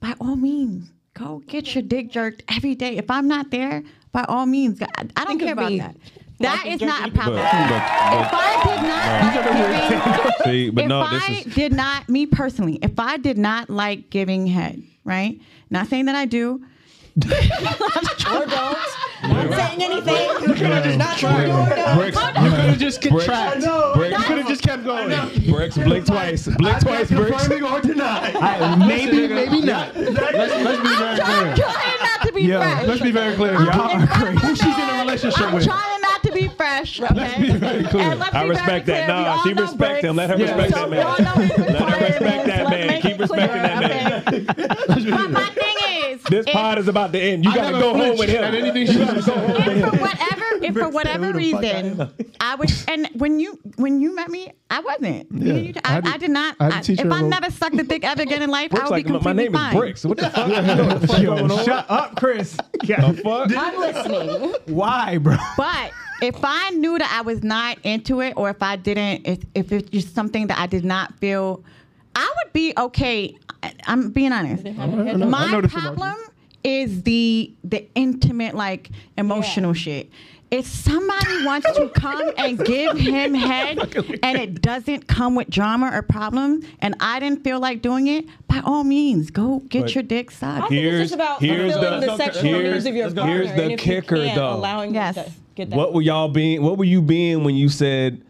By all means, go get your dick jerked every day. If I'm not there, by all means, I, I don't Think care about me that. That walking is not a problem. But- but- if I did not like giving, [LAUGHS] See, but if no, I this is. did not, me personally, if I did not like giving head, right? Not saying that I do. Or don't. Not saying anything. Not trying or don't. Bricks, You could have just Bricks, contract. You could have just kept going. bricks, blink twice, blink twice, bricks. Confirming or denying. Maybe, maybe not. Let's, let's be very I'm clear. trying not to be Yeah, fresh. Let's be very clear. Y'all are crazy. Who she's in a relationship with. Fresh. Okay? Let's be very clear. And let's I be respect very that. clear. Nah, she respect him. Let her Bricks. respect So that man. all know his Let her respect that man. Keep respecting that man. But my thing This if- pod is about to end. You I gotta go home with him. at anything she says. if for whatever, if for whatever reason, I was, and when you when you met me, I wasn't. Yeah, you- I, I did- I did not. I had to I- if a I little- never sucked a dick ever again in life, Bricks I would like be my name fine. is Bricks. [LAUGHS] What the fuck? You what [LAUGHS] the fuck going Yo, on? shut up, Chris. Yeah. The fuck? I'm listening. Why, bro? But if I knew that I was not into it, or if I didn't, if, if it's just something that I did not feel, I would be okay. I- I'm being honest. I know My this about you. problem is the the intimate, like emotional shit. If somebody wants to come and give him [LAUGHS] head and it doesn't come with drama or problems, and I didn't feel like doing it, by all means, go get But your dick I sucked. think it's Here's- just about here's fulfilling the- the, sexual here's- needs of your let's go. partner. here's the and if kicker, you can't, though. allowing Yes. them to get that. What were y'all being? What were you being when you said?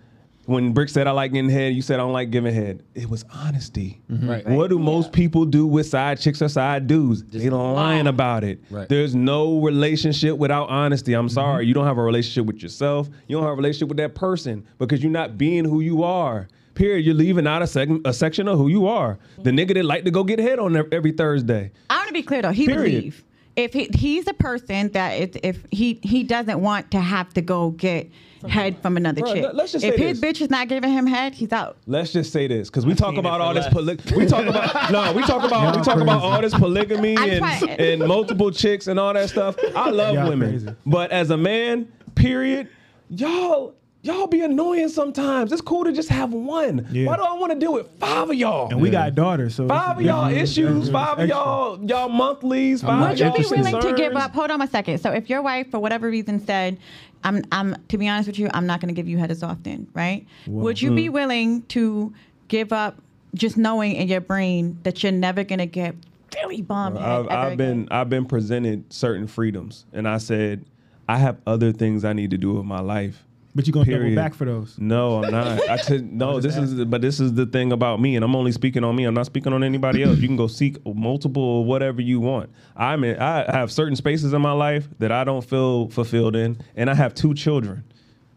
When Brick said I like getting head, you said I don't like giving head. It was honesty. Mm-hmm. Right. What do most people do with side chicks or side dudes? they lying about it. Right. There's no relationship without honesty. I'm mm-hmm. sorry. You don't have a relationship with yourself. You don't have a relationship with that person because you're not being who you are. Period. You're leaving out a, seg- a section of who you are. The nigga that like to go get head on every Thursday. I want to be clear though. He would Period. leave if he, he's a person that if, if he he doesn't want to have to go get head from another Bro, chick. let- let's just if say his this. bitch is not giving him head, he's out. Let's just say this, because we talk seen it about for all this. less. Poly- we talk about [LAUGHS] no, we talk about we talk about all this polygamy and, and multiple chicks and all that stuff. I [LAUGHS] love Y'all women, crazy. but as a man, period, y'all y'all be annoying sometimes. It's cool to just have one. Yeah. Why do I want to deal with five of y'all? And we got daughters, so Five of y'all issues, five of y'all y'all monthlies, five not y'all Would you be willing to give up? Hold on a second. So if your wife, for whatever reason, said, "I'm, I'm," to be honest with you, I'm not going to give you head as often, right? Would you Mm. be willing to give up, just knowing in your brain that you're never going to get very bummed. head I've, I've been again? I've been presented certain freedoms, and I said I have other things I need to do with my life. But you're gonna double Period. back for those? No, I'm not. I [LAUGHS] said no. This is but this is the thing about me, and I'm only speaking on me. I'm not speaking on anybody else. You can go seek multiple whatever you want. I'm in, I have certain spaces in my life that I don't feel fulfilled in, and I have two children.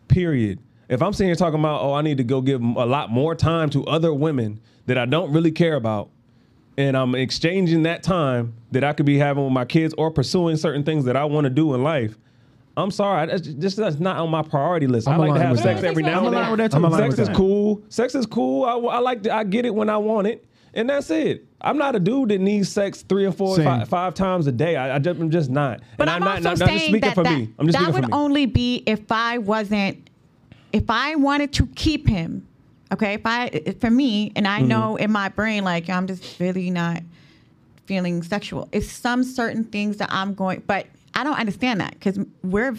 Period. If I'm sitting here talking about oh I need to go give a lot more time to other women that I don't really care about, and I'm exchanging that time that I could be having with my kids or pursuing certain things that I want to do in life. I'm sorry, that's just that's not on my priority list. I'm I like to have sex that. every now and then. that too. I'm Sex is that. cool. Sex is cool. I, I like to, I get it when I want it, and that's it. I'm not a dude that needs sex three or four, five, five times a day. I, I just, I'm just not. But and I'm, not, also not, not just saying speaking that for that, me. I'm just that speaking would for me. only be if I wasn't, if I wanted to keep him. Okay, if I, if- for me, and Mm-hmm. I know in my brain, like I'm just really not feeling sexual. It's some certain things that I'm going, but I don't understand that because we're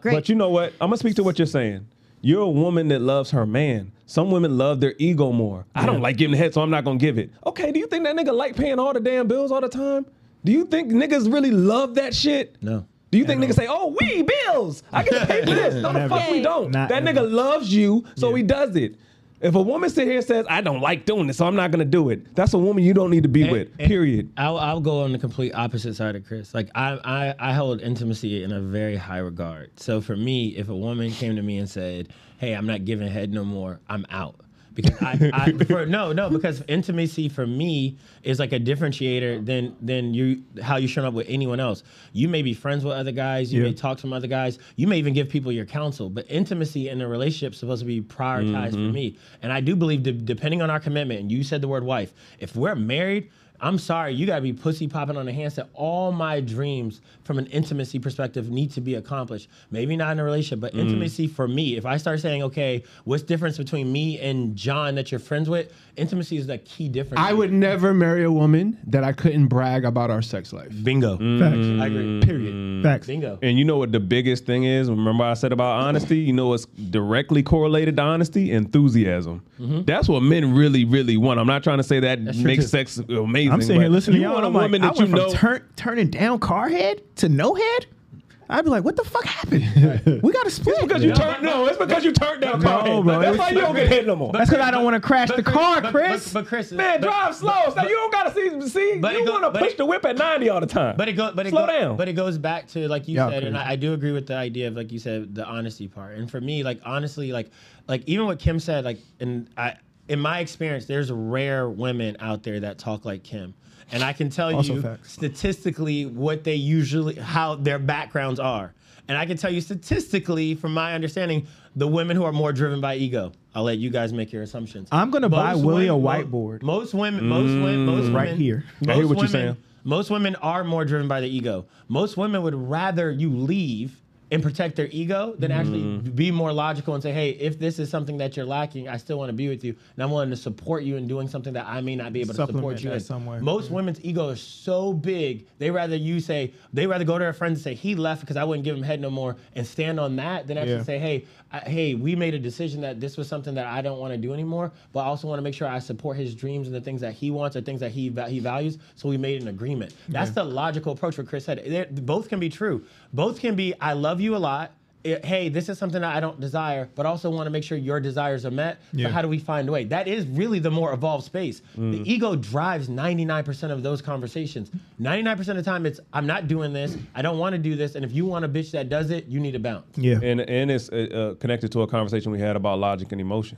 great. But you know what? I'm gonna speak to what you're saying. You're a woman that loves her man. Some women love their ego more. I don't like giving head, so I'm not gonna give it. Okay, do you think that nigga like paying all the damn bills all the time? Do you think niggas really love that shit? No. Do you think niggas say, "Oh, we bills, I get to pay for this"? [LAUGHS] No, the fuck we don't. Not that ever. nigga loves you, so he does it. If a woman sit here and says, "I don't like doing this, so I'm not gonna do it," that's a woman you don't need to be And- with. and Period. I'll, I'll go on the complete opposite side of Chris. Like I, I, I hold intimacy in a very high regard. So for me, if a woman came to me and said, "Hey, I'm not giving head no more," I'm out. Because I, [LAUGHS] I for, no, no, because intimacy for me is like a differentiator than than you how you show up with anyone else. You may be friends with other guys, you Yeah. may talk to some other guys, you may even give people your counsel, but intimacy in a relationship is supposed to be prioritized for mm-hmm. me. And I do believe that depending on our commitment, and you said the word wife, if we're married, I'm sorry, you gotta be pussy popping on the handset. All my dreams from an intimacy perspective need to be accomplished. Maybe not in a relationship, but mm. intimacy for me. If I start saying, okay, what's difference between me and John that you're friends with? Intimacy is the key difference. I would never marry a woman that I couldn't brag about our sex life. bingo. Facts. I agree. Mm. Period. Facts. Bingo. And you know what the biggest thing is? Remember I said about honesty? You know what's directly correlated to honesty? Enthusiasm. Mm-hmm. That's what men really, really want. I'm not trying to say that true, makes sex amazing. I'm sitting here listening to you y'all. want a I'm like, woman I that you went from know. turn, turning down car head to no head. I'd be like, what the fuck happened? [LAUGHS] we got to split. It's because you turned no. It's because you turned down car. No, head. bro, That's why you don't get hit no more. That's because I don't want to crash the car, but- Chris. But, but Chris, Man, drive slow. So you don't gotta see. See, But you want to push the whip at 90 all the time. But it goes, but it slow down. But it goes back to like you said, and. I, I do agree with the idea of like you said, the honesty part. And for me, like honestly, like like even what Kim said, like and I, in my experience, there's rare women out there that talk like Kim. And I can tell Also you facts. statistically what they usually how their backgrounds are. And I can tell you statistically, from my understanding, the women who are more driven by ego. I'll let you guys make your assumptions. I'm gonna buy Most Willie a women- mo- whiteboard. Most women, most women, mm. most Right here. I hear most what you're saying. Most women are more driven by the ego. Most women would rather you leave and protect their ego than actually Mm-hmm. be more logical and say, hey, if this is something that you're lacking, I still want to be with you. And I'm willing to support you in doing something that I may not be able to support you in. some way. Most women's ego is so big, they rather you say, they rather go to their friends and say, he left because I wouldn't give him head no more and stand on that than actually Yeah. say, hey, I, hey, we made a decision that this was something that I don't want to do anymore, but I also want to make sure I support his dreams and the things that he wants or things that he va- he values. So we made an agreement. That's the logical approach. What Chris said. They're- both can be true. Both can be. I love you a lot. It- hey, this is something that I don't desire, but also want to make sure your desires are met. Yeah. So how do we find a way? That is really the more evolved space. The ego drives 99% of those conversations. 99% of the time, it's I'm not doing this. I don't want to do this. And if you want a bitch that does it, you need to bounce. Yeah. and and it's uh, uh, connected to a conversation we had about logic and emotion.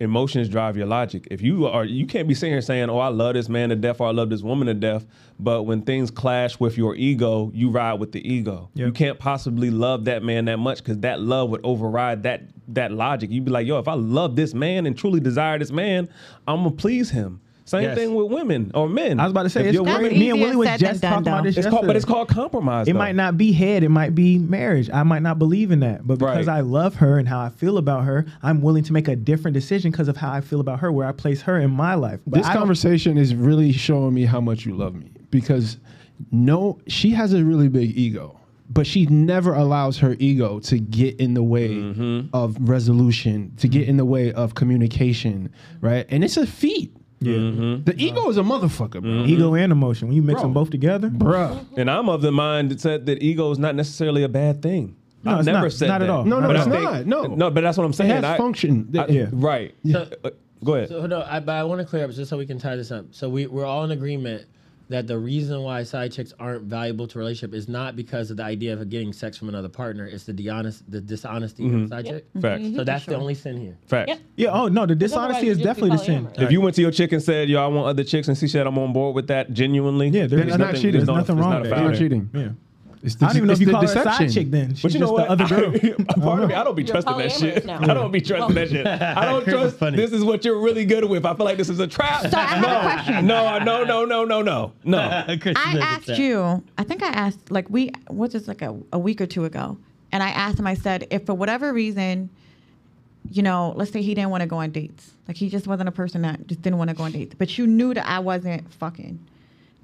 Emotions drive your logic. If you are, you can't be sitting here saying, "Oh, I love this man to death," or "I love this woman to death," but when things clash with your ego, you ride with the ego. Yep. You can't possibly love that man that much because that love would override that that logic. You'd be like, "Yo, if I love this man and truly desire this man, I'm gonna please him." Same Yes. thing with women or men. I was about to say If it's you're That's great. women- Me and easier Willie was said than just done, talking about this it's called, but it's called compromise. It though. might not be head, it might be marriage. I might not believe in that, but because Right. I love her and how I feel about her, I'm willing to make a different decision because of how I feel about her, where I place her in my life. But this I conversation is really showing me how much you love me because no, she has a really big ego, but she never allows her ego to get in the way Mm-hmm. of resolution, to get in the way of communication, right? And it's a feat. Yeah. Mm-hmm. The ego is a motherfucker, bro. ego and emotion. When you mix Bro. them both together, Bruh. And I'm of the mind that said that ego is not necessarily a bad thing. No, I've it's never not. said Not at all. No, no, But it's think- not. No. no, but that's what I'm saying. It saying. has I- function. I- Yeah. right. So- Uh, Go ahead. So no, I, but I want to clear up just so we can tie this up. So we we're all in agreement that the reason why side chicks aren't valuable to a relationship is not because of the idea of getting sex from another partner. It's the dishonest, the dishonesty of mm-hmm. side chick. Facts. So that's the only sin here. Facts. Yep. yeah. Oh no, the dishonesty is definitely the sin. polyamorous. If you went to your chick and said, "Yo, I want other chicks," and she said, "I'm on board with that," genuinely, Yeah, there's It's not cheating. There's no- nothing it's wrong not with that. foul. Not cheating. Yeah. It's the, I don't even know if you the call her a deception. side chick. Then she's But you just know the what? other girl. [LAUGHS] part of me, I don't be You're trusting that shit. polyamorous now. I don't be trusting that shit. I don't [LAUGHS] trust. funny. This is what you're really good with. I feel like this is a trap. So I have a question. No, no, no, no, no, no, [LAUGHS] no. I asked you, I think I asked, like, we, what's this, like a, a week or two ago? And I asked him, I said, if for whatever reason, you know, let's say he didn't want to go on dates, like he just wasn't a person that just didn't want to go on dates, but you knew that I wasn't fucking,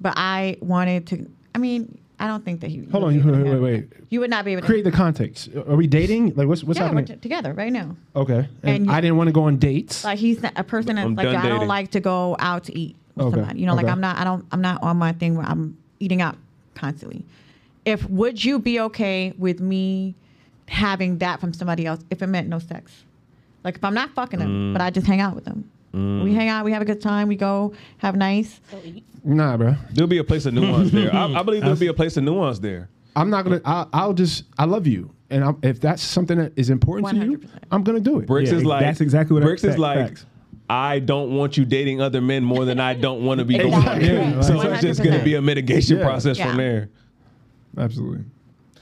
but I wanted to, I mean, I don't think that he. Hold on, be able wait, wait, wait. You would not be able to. Create the context. Are we dating? Like, what's what's yeah, we're happening? t- together right now. okay. And, And you- I didn't want to go on dates. Like he's not a person that's I'm like done I dating. don't like to go out to eat with Okay, somebody. You know, like. I'm not I don't I'm not on my thing where I'm eating out constantly. If would you be okay with me having that from somebody else if it meant no sex? Like if I'm not fucking them, Mm. but I just hang out with them. We hang out, we have a good time, we go have nice. nah, bro. There'll be a place of nuance there. I, I believe there'll be a place of nuance there. I'm not gonna. I, I'll just. I love you, and I'm, if that's something that is important to you, 100%. I'm gonna do it. Bricks Yeah, is like that's exactly what I- Bricks is fact- like. facts. I don't want you dating other men more than I don't want to be going [LAUGHS] on Exactly. dates. So it's just going to be a mitigation Yeah. process Yeah. from there. Absolutely.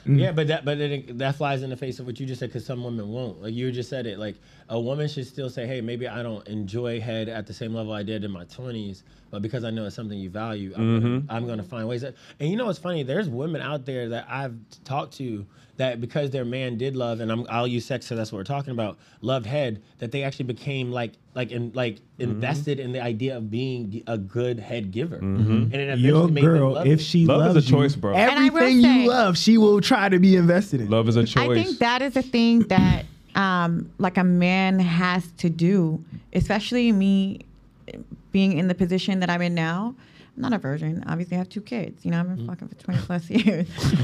Mm. Yeah, but that but it, that flies in the face of what you just said because some women won't. Like you just said it. Like a woman should still say, "Hey, maybe I don't enjoy head at the same level I did in my 20s, but because I know it's something you value, I'm, gonna, mm-hmm. I'm gonna find ways." That, and you know what's funny? There's women out there that I've talked to that because their man did love, and I'm, I'll use sex, so that's what we're talking about. Loved head that they actually became like like in like invested in the idea of being a good head giver, and it eventually Your made them girl, love if she Love is a loves you, choice, bro. And I everything say- you love, she will try to be invested in. Love is a choice. I think that is a thing that um, like a man has to do, especially me being in the position that I'm in now. I'm not a virgin. Obviously, I have two kids. You know, I've been mm-hmm. fucking for 20 plus years. [LAUGHS]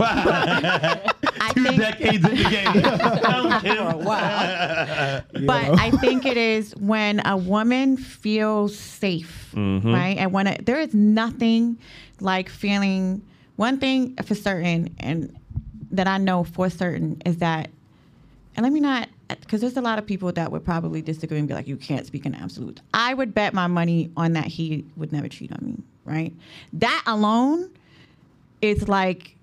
I think, Decades in the game. For a while. but I think it is when a woman feels safe, mm-hmm. right? And when it, there is nothing like feeling one thing for certain, and that I know for certain is that, and let me not, because there's a lot of people that would probably disagree and be like, you can't speak in absolute. I would bet my money on that he would never cheat on me, right? That alone is like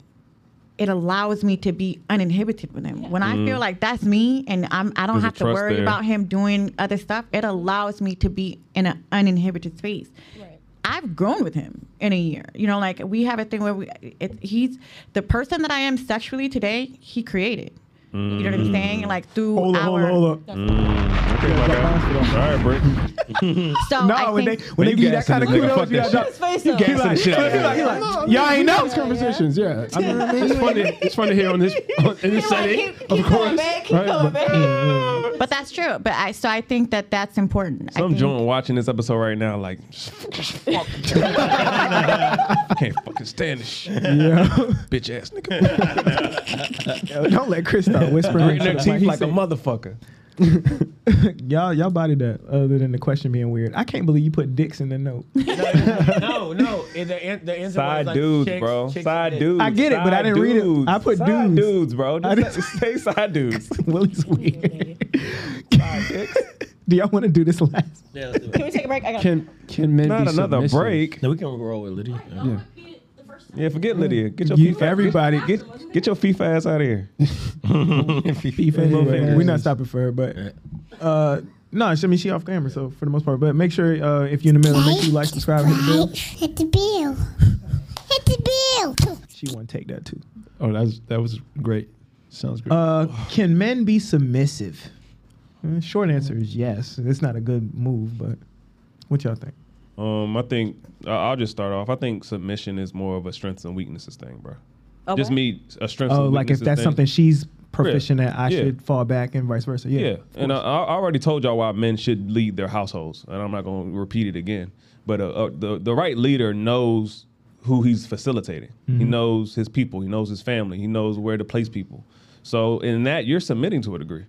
it allows me to be uninhibited with him. When I mm. feel like that's me and I'm I don't There's have to worry there. about him doing other stuff, it allows me to be in an uninhibited space. Right. I've grown with him in a year. You know, like we have a thing where we it, he's the person that I am sexually today, he created. You know what I'm mm. saying? Like through Hold up, hold up, hold up. Mm. Okay, my guy. All right, Brick. [LAUGHS] so No, I when they when they you give that kind of kudos, fuck you that gotta shit. drop- Face up. Gassing the shit out of He like, he like, y'all ain't know. These conversations, yeah. [LAUGHS] I mean, it's fun. To, it's fun to hear on this [LAUGHS] on, in this setting, of course. going back, keep right? going mm-hmm. But- that's true. But I so I think that that's important. Some joint watching this episode right now, like, fuck. I can't fucking stand this shit. Yeah. Bitch ass nigga. Don't let Chris start whispering. Gritting into their the mic. teeth He like a motherfucker. [LAUGHS] y'all, y'all body that. Other than the question being weird, I can't believe you put dicks in the note. [LAUGHS] no, no. it- The, an- the answer Side was like dudes, chicks, bro. chicks Side and dudes. I get it, but I Side didn't read it. dudes. I put side dudes. dudes, bro. I Just didn't- say side dudes. [LAUGHS] Willie's weird. Do y'all want to do this last? Yeah, let's do Can we take a break? I got Can can men Not be another submissive? break. No, we can roll with Lydia. Yeah. Yeah, forget Lydia. Get your You, FIFA everybody, Get get your FIFA ass out of here. [LAUGHS] FIFA anyway. We're not stopping for her, but uh, no, I mean she off camera, so for the most part. But make sure uh, if you're in the middle, make sure you like, subscribe, hit the bell. Hit the bill. Hit the bill. She want to take that too. Oh, that's that was great. Sounds great. Uh, can men be submissive? Uh, short answer is yes. It's not a good move, but what y'all think? Um, I think I- I'll just start off. I think submission is more of a strengths and weaknesses thing, bro. A Just me a strengths. Oh, and like if that's thing. something she's proficient at, I Yeah. should fall back and vice versa. Yeah. Yeah, and I, I already told y'all why men should lead their households, and I'm not going to repeat it again. But uh, uh, the the right leader knows who he's facilitating. He Mm-hmm. knows his people. He knows his family. He knows where to place people. So in that, you're submitting to a degree.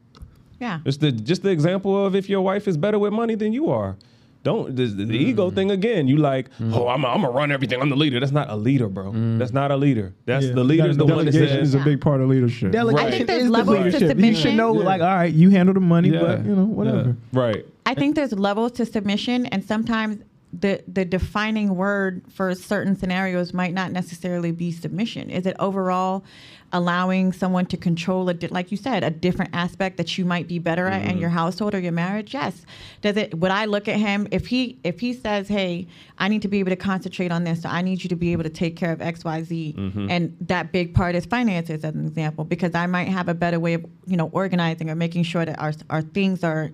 Yeah. It's the just the example of if your wife is better with money than you are. Don't the, the, the Mm. ego thing again. You like, oh, I'm I'm gonna run everything. I'm the leader. That's not a leader, bro. That's not a leader. That's Yeah. the leader's the one that Delegation is a big part of leadership. Delegation I think there's is the levels to submission. You should know, Yeah. like, all right, you handle the money, Yeah. but you know, whatever. Right. I think there's levels to submission, and sometimes the the defining word for certain scenarios might not necessarily be submission. Is it overall allowing someone to control a di- like you said a different aspect that you might be better at in mm-hmm. your household or your marriage? Yes. Does it? Would I look at him if he if he says, "Hey, I need to be able to concentrate on this, so I need you to be able to take care of X, Y, Z," mm-hmm. and that big part is finances, as an example, because I might have a better way of you know organizing or making sure that our our things are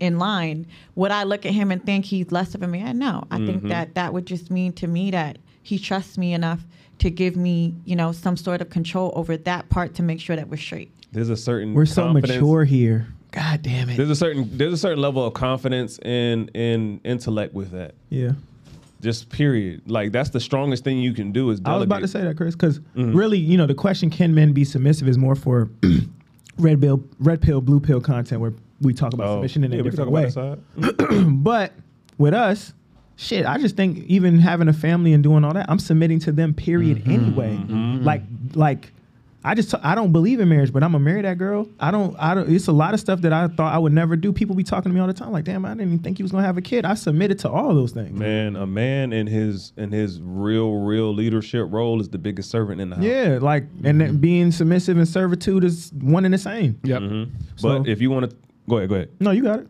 in line, would I look at him and think he's less of a man? No, I think mm-hmm. that that would just mean to me that he trusts me enough to give me, you know, some sort of control over that part to make sure that we're straight. There's a certain We're so mature here. God damn it. There's a certain there's a certain level of confidence and in intellect with that. Yeah. Just period. Like that's the strongest thing you can do is I was about to say that, Chris, because Mm-hmm. really, you know, the question "Can men be submissive?" is more for [CLEARS THROAT] red pill, red pill, blue pill content where we talk about Oh, submission in yeah, a we can different talk way. about that side. [CLEARS THROAT] But with us, shit, I just think even having a family and doing all that, I'm submitting to them. Period. Mm-hmm. Anyway, mm-hmm. like, like. I just I don't believe in marriage, but I'm gonna marry that girl. I don't I don't. It's a lot of stuff that I thought I would never do. People be talking to me all the time, like, damn, I didn't even think he was gonna have a kid. I submitted to all those things. Man, a man in his in his real real leadership role is the biggest servant in the house. Yeah, like and then mm-hmm. being submissive and servitude is one and the same. Yep. Mm-hmm. But So- if you want to go ahead, go ahead. No, you got it.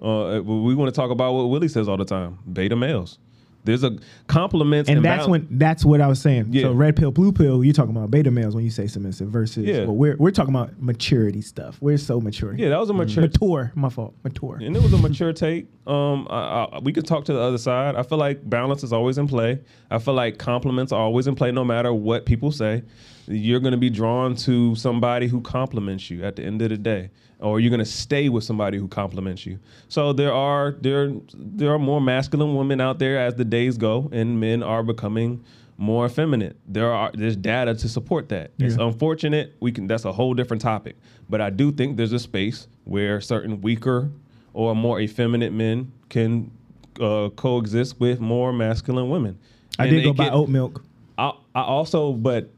Uh, we want to talk about what Willie says all the time: beta males. There's a compliments And and, that's when that's what I was saying. Yeah. So red pill, blue pill, you're talking about beta males when you say submissive versus Yeah. well, we're we're talking about maturity stuff. We're so mature. Yeah, that was a mature. mature. My fault. Mature. And it was a mature take. Um, I, I, we could talk to the other side. I feel like balance is always in play. I feel like compliments are always in play, no matter what people say. You're going to be drawn to somebody who compliments you at the end of the day, or you're going to stay with somebody who compliments you. So there are there there are more masculine women out there as the days go, and men are becoming more effeminate. There are there's data to support that. It's unfortunate. We can that's a whole different topic. But I do think there's a space where certain weaker or more effeminate men can uh, coexist with more masculine women. I And did go buy can- oat milk. I, I also, but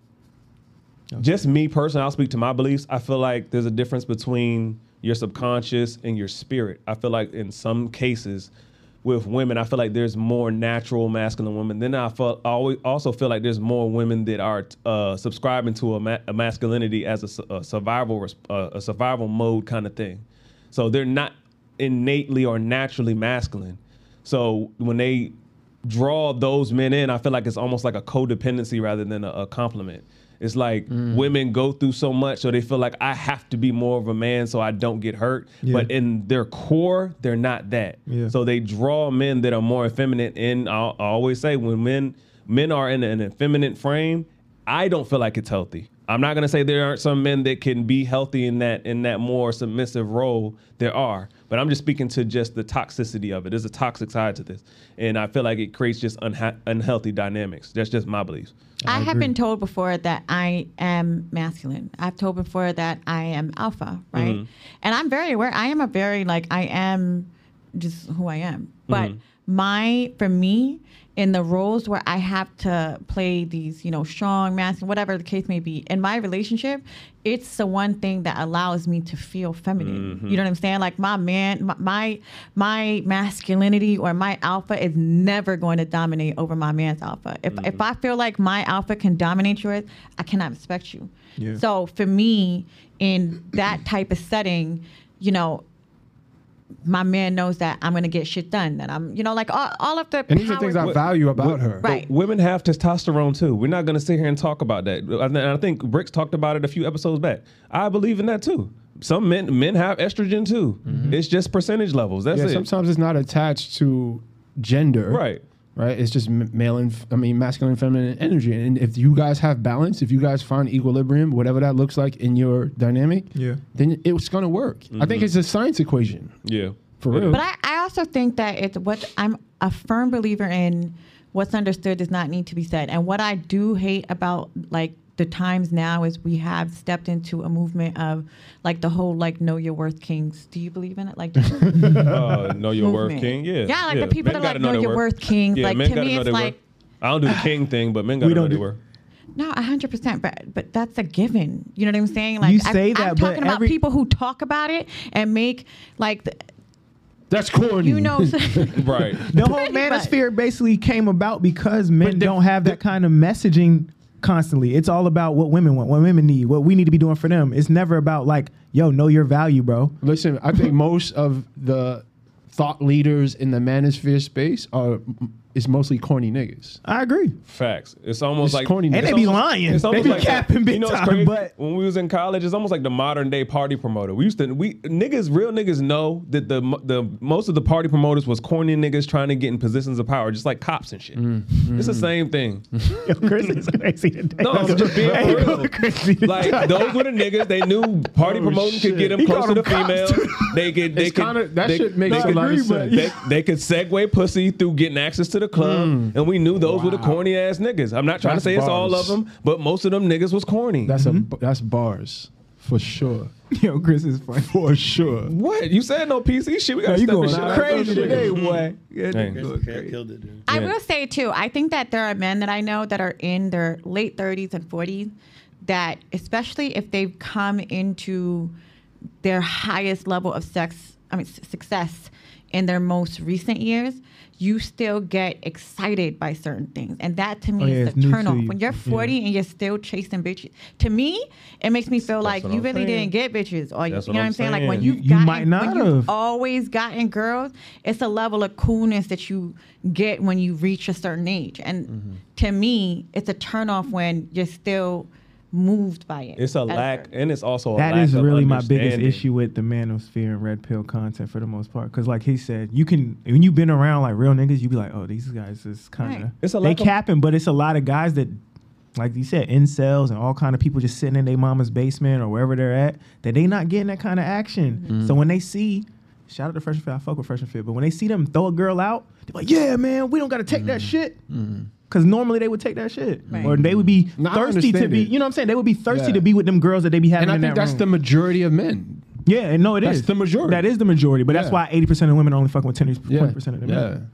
just me personally, I'll speak to my beliefs. I feel like there's a difference between your subconscious and your spirit. I feel like in some cases with women, I feel like there's more natural masculine women. Then I feel, always also feel like there's more women that are uh, subscribing to a, ma- a masculinity as a a, survival uh, a survival mode kind of thing. So they're not innately or naturally masculine. So when they draw those men in, I feel like it's almost like a codependency rather than a, a compliment. It's like mm. women go through so much, so they feel like I have to be more of a man so I don't get hurt. Yeah. But in their core, they're not that. Yeah. So they draw men that are more effeminate. And I always say when men men are in an effeminate frame, I don't feel like it's healthy. I'm not gonna say there aren't some men that can be healthy in that in that more submissive role. There are, but I'm just speaking to just the toxicity of it. There's a toxic side to this, and I feel like it creates just unha- unhealthy dynamics. That's just my beliefs. I, have been told before that I am masculine. I've told before that I am alpha, right? Mm-hmm. And I'm very aware. I am a very like I am just who I am. But mm-hmm. my for me in the roles where I have to play these, you know, strong, masculine, whatever the case may be, in my relationship, it's the one thing that allows me to feel feminine. You mm-hmm. know what I'm saying? Like my man, my, my my masculinity or my alpha is never going to dominate over my man's alpha. If if mm. I feel like my alpha can dominate yours, I cannot respect you. Yeah. So for me, in that type of setting, you know, my man knows that I'm gonna get shit done. That I'm, you know, like all, all of the And these are things I value about her. Right. Women have testosterone too. We're not going to sit here and talk about that. And I think Bricks talked about it a few episodes back. I believe in that too. Some men men have estrogen too. Mm-hmm. It's just percentage levels. That's yeah, it. sometimes it's not attached to gender. Right. Right. It's just male and I mean masculine, feminine energy. And if you guys have balance, if you guys find equilibrium, whatever that looks like in your dynamic, Yeah. then it's gonna work. I think mm-hmm. it's a science equation yeah. for real. But I, I also think that it's what I'm a firm believer in. What's understood does not need to be said. And what I do hate about like the times now is we have stepped into a movement of like the whole like know your worth kings. Do you believe in it? Like [LAUGHS] Uh, know your worth, king. Yeah. Yeah, like the people Men that gotta like know their your worth, king. Yeah, like men to gotta me, know it's like worth. I don't do the [SIGHS] king thing, but men got to know don't their do- worth. No, hundred percent. But but that's a given. You know what I'm saying? Like You I- say I'm that, but talking about people who talk about it and make like the, That's corny. you know. [LAUGHS] [LAUGHS] Right. The whole Pretty much. manosphere basically came about because men the- don't have that kind of messaging constantly. It's all about what women want, what women need, what we need to be doing for them. It's never about like, yo, know your value, bro. Listen, I think [LAUGHS] most of the thought leaders in the manosphere space are is mostly corny niggas. I agree. Facts. It's almost It's like corny. And they be almost- lying. It's They almost be like capping big you know what's time, crazy? but- when we was in college, it's almost like the modern day party promoter. We used to we niggas, real niggas know that the the most of the party promoters was corny niggas trying to get in positions of power, just like cops and shit. Mm-hmm. It's the same thing. [LAUGHS] Yo, Chris is crazy today. No, I'm just being Hey, real. crazy. Like those were the niggas they knew party Oh, promoting shit. could get them He close to called the them cops, female. They could they It's could kinda- that they, shit makes they a could, lot of agree, sense. they, they could segue pussy through getting access to the club, mm. and we knew those were the corny ass niggas. I'm not trying That's to say it's all of them, but most of them niggas was corny. That's a mm-hmm. that's bars for sure. [LAUGHS] Yo, Chris is funny. For sure. what you said? No PC shit. We Yo, got you going shit crazy today, boy. [LAUGHS] Yeah, Hey. nigga going crazy. Killed it, dude. I will say too. I think that there are men that I know that are in their late 30s and 40s that, especially if they've come into their highest level of sex, I mean success in their most recent years, you still get excited by certain things, and that to me Oh, yeah, is the turn off. you. When you're Yeah. 40 and you're still chasing bitches, to me, it makes me feel like you really saying. didn't get bitches, or you, That's you know what I'm I'm saying. Like when you've You- gotten, might not when you've always gotten girls, it's a level of coolness that you get when you reach a certain age. And Mm-hmm. to me, it's a turnoff when you're still moved by it. It's a lack, certain- and it's also a That lack is of really my biggest issue with the manosphere and red pill content for the most part. Because, like he said, you can when you've been around like real niggas, you be like, oh, these guys is kind of Right. It's a they lack of- capping, but it's a lot of guys that, like you said, incels and all kind of people just sitting in their mama's basement or wherever they're at that they not getting that kind of action. Mm-hmm. So when they see. Shout out to Fresh and Fit. I fuck with Fresh and Fit. But when they see them throw a girl out, they're like, yeah, man, we don't got to take Mm-hmm. that shit. Because normally they would take that shit. Right. Or they would be No, thirsty to be, it. you know what I'm saying? They would be thirsty Yeah. to be with them girls that they be having And I in think that that's room. the majority of men. Yeah, and no, it is. That's the majority. That is the majority, but that's why eighty percent of women are only fucking with 10 Yeah. percent of the yeah. men.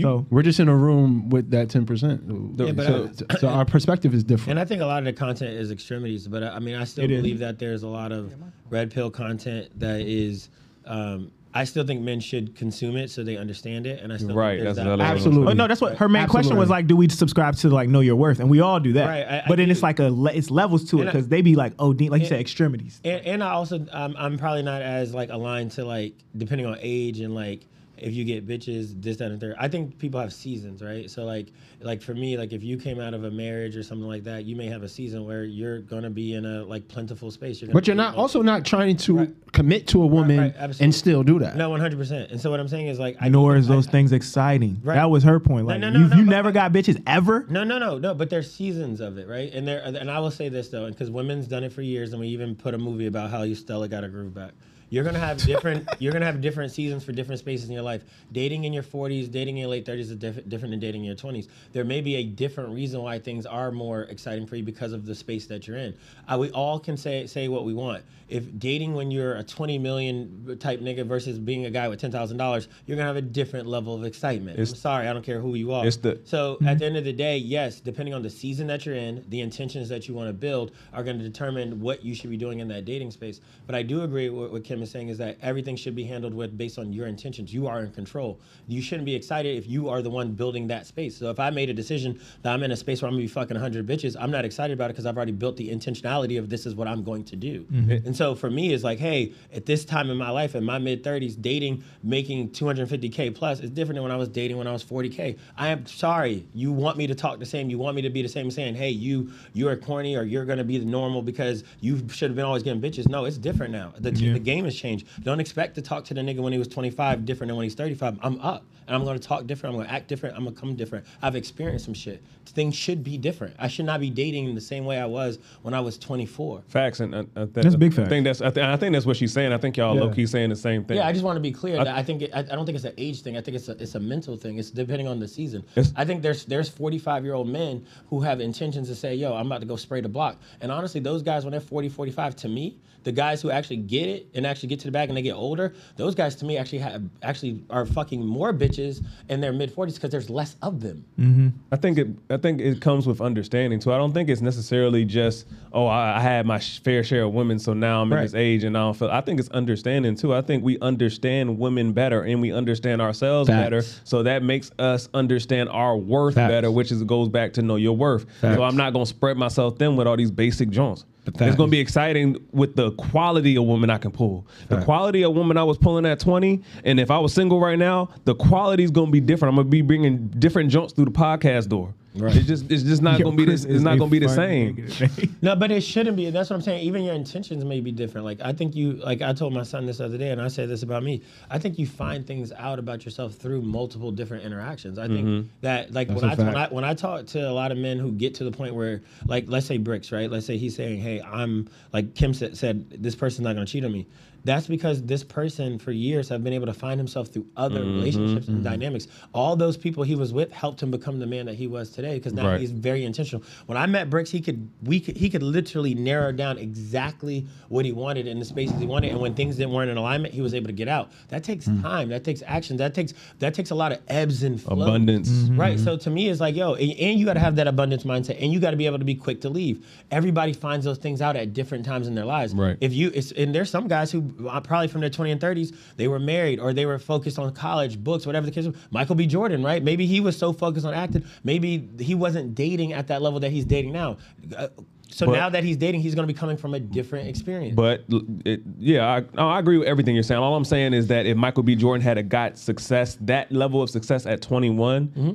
So We're just in a room with that ten percent. Yeah, so, I- so our perspective is different. And I think a lot of the content is extremities, but I I mean, I still It is. believe that there's a lot of red pill content that is. Um, I still think men should consume it so they understand it, and I still Right, Think there's that's that. Absolutely. Oh no, that's what her main question was like. Do we subscribe to like know your worth? And we all do that. Right, I- I but then do. it's like a le- it's levels to it And I- because they be like, oh, like you said, extremities. And, and I also um, I'm probably not as like aligned to like depending on age and like if you get bitches this that and third. I think people have seasons, right? So like like for me, like if you came out of a marriage or something like that, you may have a season where you're gonna be in a like plentiful space. You're gonna but you're not also not trying to Right. commit to a woman right, absolutely. and still do that. No, 100. percent And so what I'm saying is like I Nor is I- those things exciting. Right. That was her point. Like no, no, you, no, you but- never got bitches ever. No, no, no, no. But there's seasons of it, right? And there, and I will say this though, because women's done it for years, and we even put a movie about how you Stella got her groove back. You're gonna have different. [LAUGHS] you're gonna have different seasons for different spaces in your life. Dating in your 40s, dating in your late 30s is diff- different than dating in your 20s. There may be a different reason why things are more exciting for you because of the space that you're in. Uh, we all can say say what we want. If dating when you're a 20 million type nigga versus being a guy with ten thousand dollars, you're gonna have a different level of excitement. I'm sorry, I don't care who you are. The- So at the end of the day, yes, depending on the season that you're in, the intentions that you want to build are going to determine what you should be doing in that dating space. But I do agree with what Kim is saying is that everything should be handled with based on your intentions. You are in control. You shouldn't be excited if you are the one building that space. So if I made a decision that I'm in a space where I'm gonna be fucking 100 bitches, I'm not excited about it because I've already built the intentionality of this is what I'm going to do. Mm-hmm. And so for me, it's like, hey, at this time in my life, in my mid 30s, dating, making 250k plus is different than when I was dating when I was 40k. I am sorry. You want me to talk the same. You want me to be the same. Saying, hey, you you're corny or you're gonna be the normal because you should have been always getting bitches. No, it's different now. The, Yeah. the game has changed. Don't expect to talk to the nigga when he was 25 different than when he's 35. I'm up and I'm gonna talk different. I'm gonna act different. I'm gonna come different. I've experienced some shit. Things should be different. I should not be dating in the same way I was when I was 24. Facts and uh, uh, That's big I facts. think that's I, th- I think that's what she's saying. I think y'all Yeah. low key saying the same thing. Yeah, I just want to be clear I- that I think it, I, I don't think it's an age thing. I think it's a it's a mental thing. It's depending on the season. I think there's there's 45 year old men who have intentions to say, "Yo, I'm about to go spray the block." And honestly, those guys when they're 40, 45, to me, the guys who actually get it and actually get to the bag and they get older, those guys to me actually have actually are fucking more bitches in their mid 40s because there's less of them. Mm-hmm. I think it. I think it comes with understanding too. I don't think it's necessarily just oh I, I had my sh- fair share of women, so now I'm Right. in this age and I don't feel. I think it's understanding too. I think we understand women better and we understand ourselves Facts. better, so that makes us understand our worth Facts. better, which is goes back to know your worth. Facts. So I'm not gonna spread myself thin with all these basic joints. It's gonna be exciting with the quality of woman I can pull. The quality of woman I was pulling at 20, and if I was single right now, the quality is gonna be different. I'm gonna be bringing different jumps through the podcast door. Right. It's just it's just not Yo, gonna be this. It's not gonna be the same. [LAUGHS] No, but it shouldn't be. That's what I'm saying. Even your intentions may be different. Like I think you, like I told my son this other day, and I said this about me. I think you find things out about yourself through multiple different interactions. I think mm-hmm. that, like when a I, when I when I talk to a lot of men who get to the point where, like, let's say Bricks, right? Let's say he's saying, "Hey, I'm like Kim said, said this person's not gonna cheat on me." That's because this person for years have been able to find himself through other mm-hmm. relationships and mm-hmm. dynamics. All those people he was with helped him become the man that he was today because now Right. he's very intentional. When I met Bricks, he could we could, he could literally narrow down exactly what he wanted in the spaces he wanted, and when things didn't weren't in alignment, he was able to get out. That takes hmm. time. That takes action. That takes that takes a lot of ebbs and flows. Abundance. Mm-hmm. Right. So to me, it's like yo, and, and you got to have that abundance mindset, and you got to be able to be quick to leave. Everybody finds those things out at different times in their lives. Right. If you, it's, and there's some guys who probably from their 20 and 30s, they were married or they were focused on college, books, whatever the case. was. Michael B. Jordan, right? Maybe he was so focused on acting, maybe he wasn't dating at that level that he's dating now. Uh, so But- now that he's dating, he's going to be coming from a different experience. But it, yeah, I, I agree with everything you're saying. All I'm saying is that if Michael B. Jordan had a got success, that level of success at 21, Mm-hmm.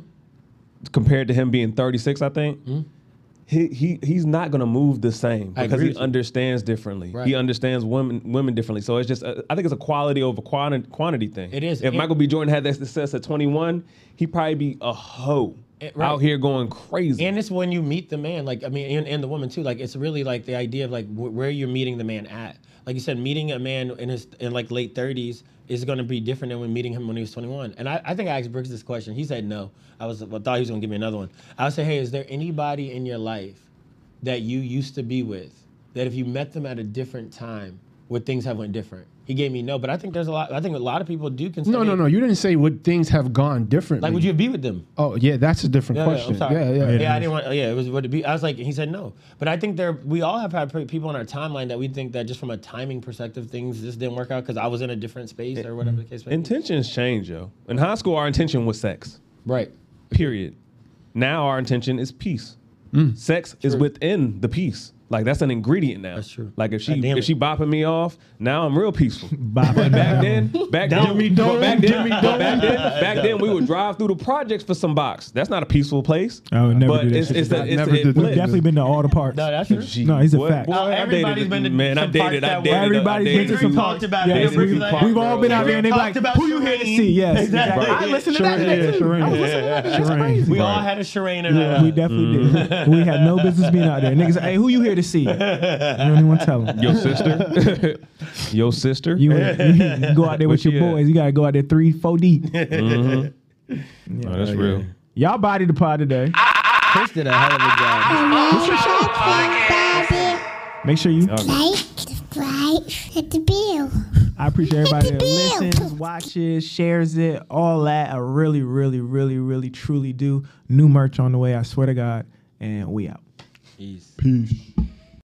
compared to him being 36, I think. He, he he's not gonna move the same because he understands differently. Right. He understands women women differently. So it's just uh, I think it's a quality over quantity, quantity thing. It is. If And- Michael B. Jordan had that success at 21, he'd probably be a hoe It- right. out here going crazy. And it's when you meet the man, like I mean, and, and the woman too. Like it's really like the idea of like wh- where you're meeting the man at. Like you said, meeting a man in his in like late 30s is going to be different than when meeting him when he was 21. And I, I think I asked Brooks this question. He said no. I was I thought he was going to give me another one. I would say, hey, is there anybody in your life that you used to be with that if you met them at a different time, would things have went different? He gave me no, but I think there's a lot. I think a lot of people do consider. No, no, no. You didn't say would things have gone differently. Like, would you be with them? Oh, yeah, that's a different Yeah, yeah, question. I'm sorry. Yeah, yeah, yeah. I didn't want. Yeah, it was would it be? I was like, he said no, but I think there. We all have had people on our timeline that we think that just from a timing perspective, things just didn't work out because I was in a different space or whatever the case may be. Intentions change, yo. In high school, our intention was sex. Right. Period. Now our intention is peace. Mm. Sex is within the peace. Like that's an ingredient now. That's true. Like if she if it. she bopping me off, now I'm real peaceful. [LAUGHS] Bopping but back then, back then, Jimmy but back then, Jimmy but back then, back then, we would drive through the projects for some box. That's not a peaceful place. I would never but do that it's it's, a, I'd it's never it. We've definitely been to all the parks. No, that's true. Gee, No, he's a boy, fact. boy, I everybody's dated- been to man. I some dated. parks I that dated. were- Everybody's I been to some some- talked about Yes, it. we, Everybody's like, we've all been out there and they be talked like, who you here to see? Yes, Exactly. I listened to that. Shireen, yeah, too. I was listening to that. That's crazy. We all had a Shireen in Yeah, we definitely mm. did. We had no business being out there. Niggas, hey, who you here here to see [LAUGHS] you. You don't even want to tell them. Your sister, [LAUGHS] your sister. You, you go out there [LAUGHS] with Where your she at? boys. You gotta go out there three, four deep. Mhm. Yeah. Oh, that's real. Y'all body the pod today. Chris did a hell of a job. Make sure you. Like, subscribe, hit the bell. I appreciate everybody that listens, watches, shares it, all that. I really, really, really, really, truly do. New merch on the way. I swear to God. And we out. Peace. Peace.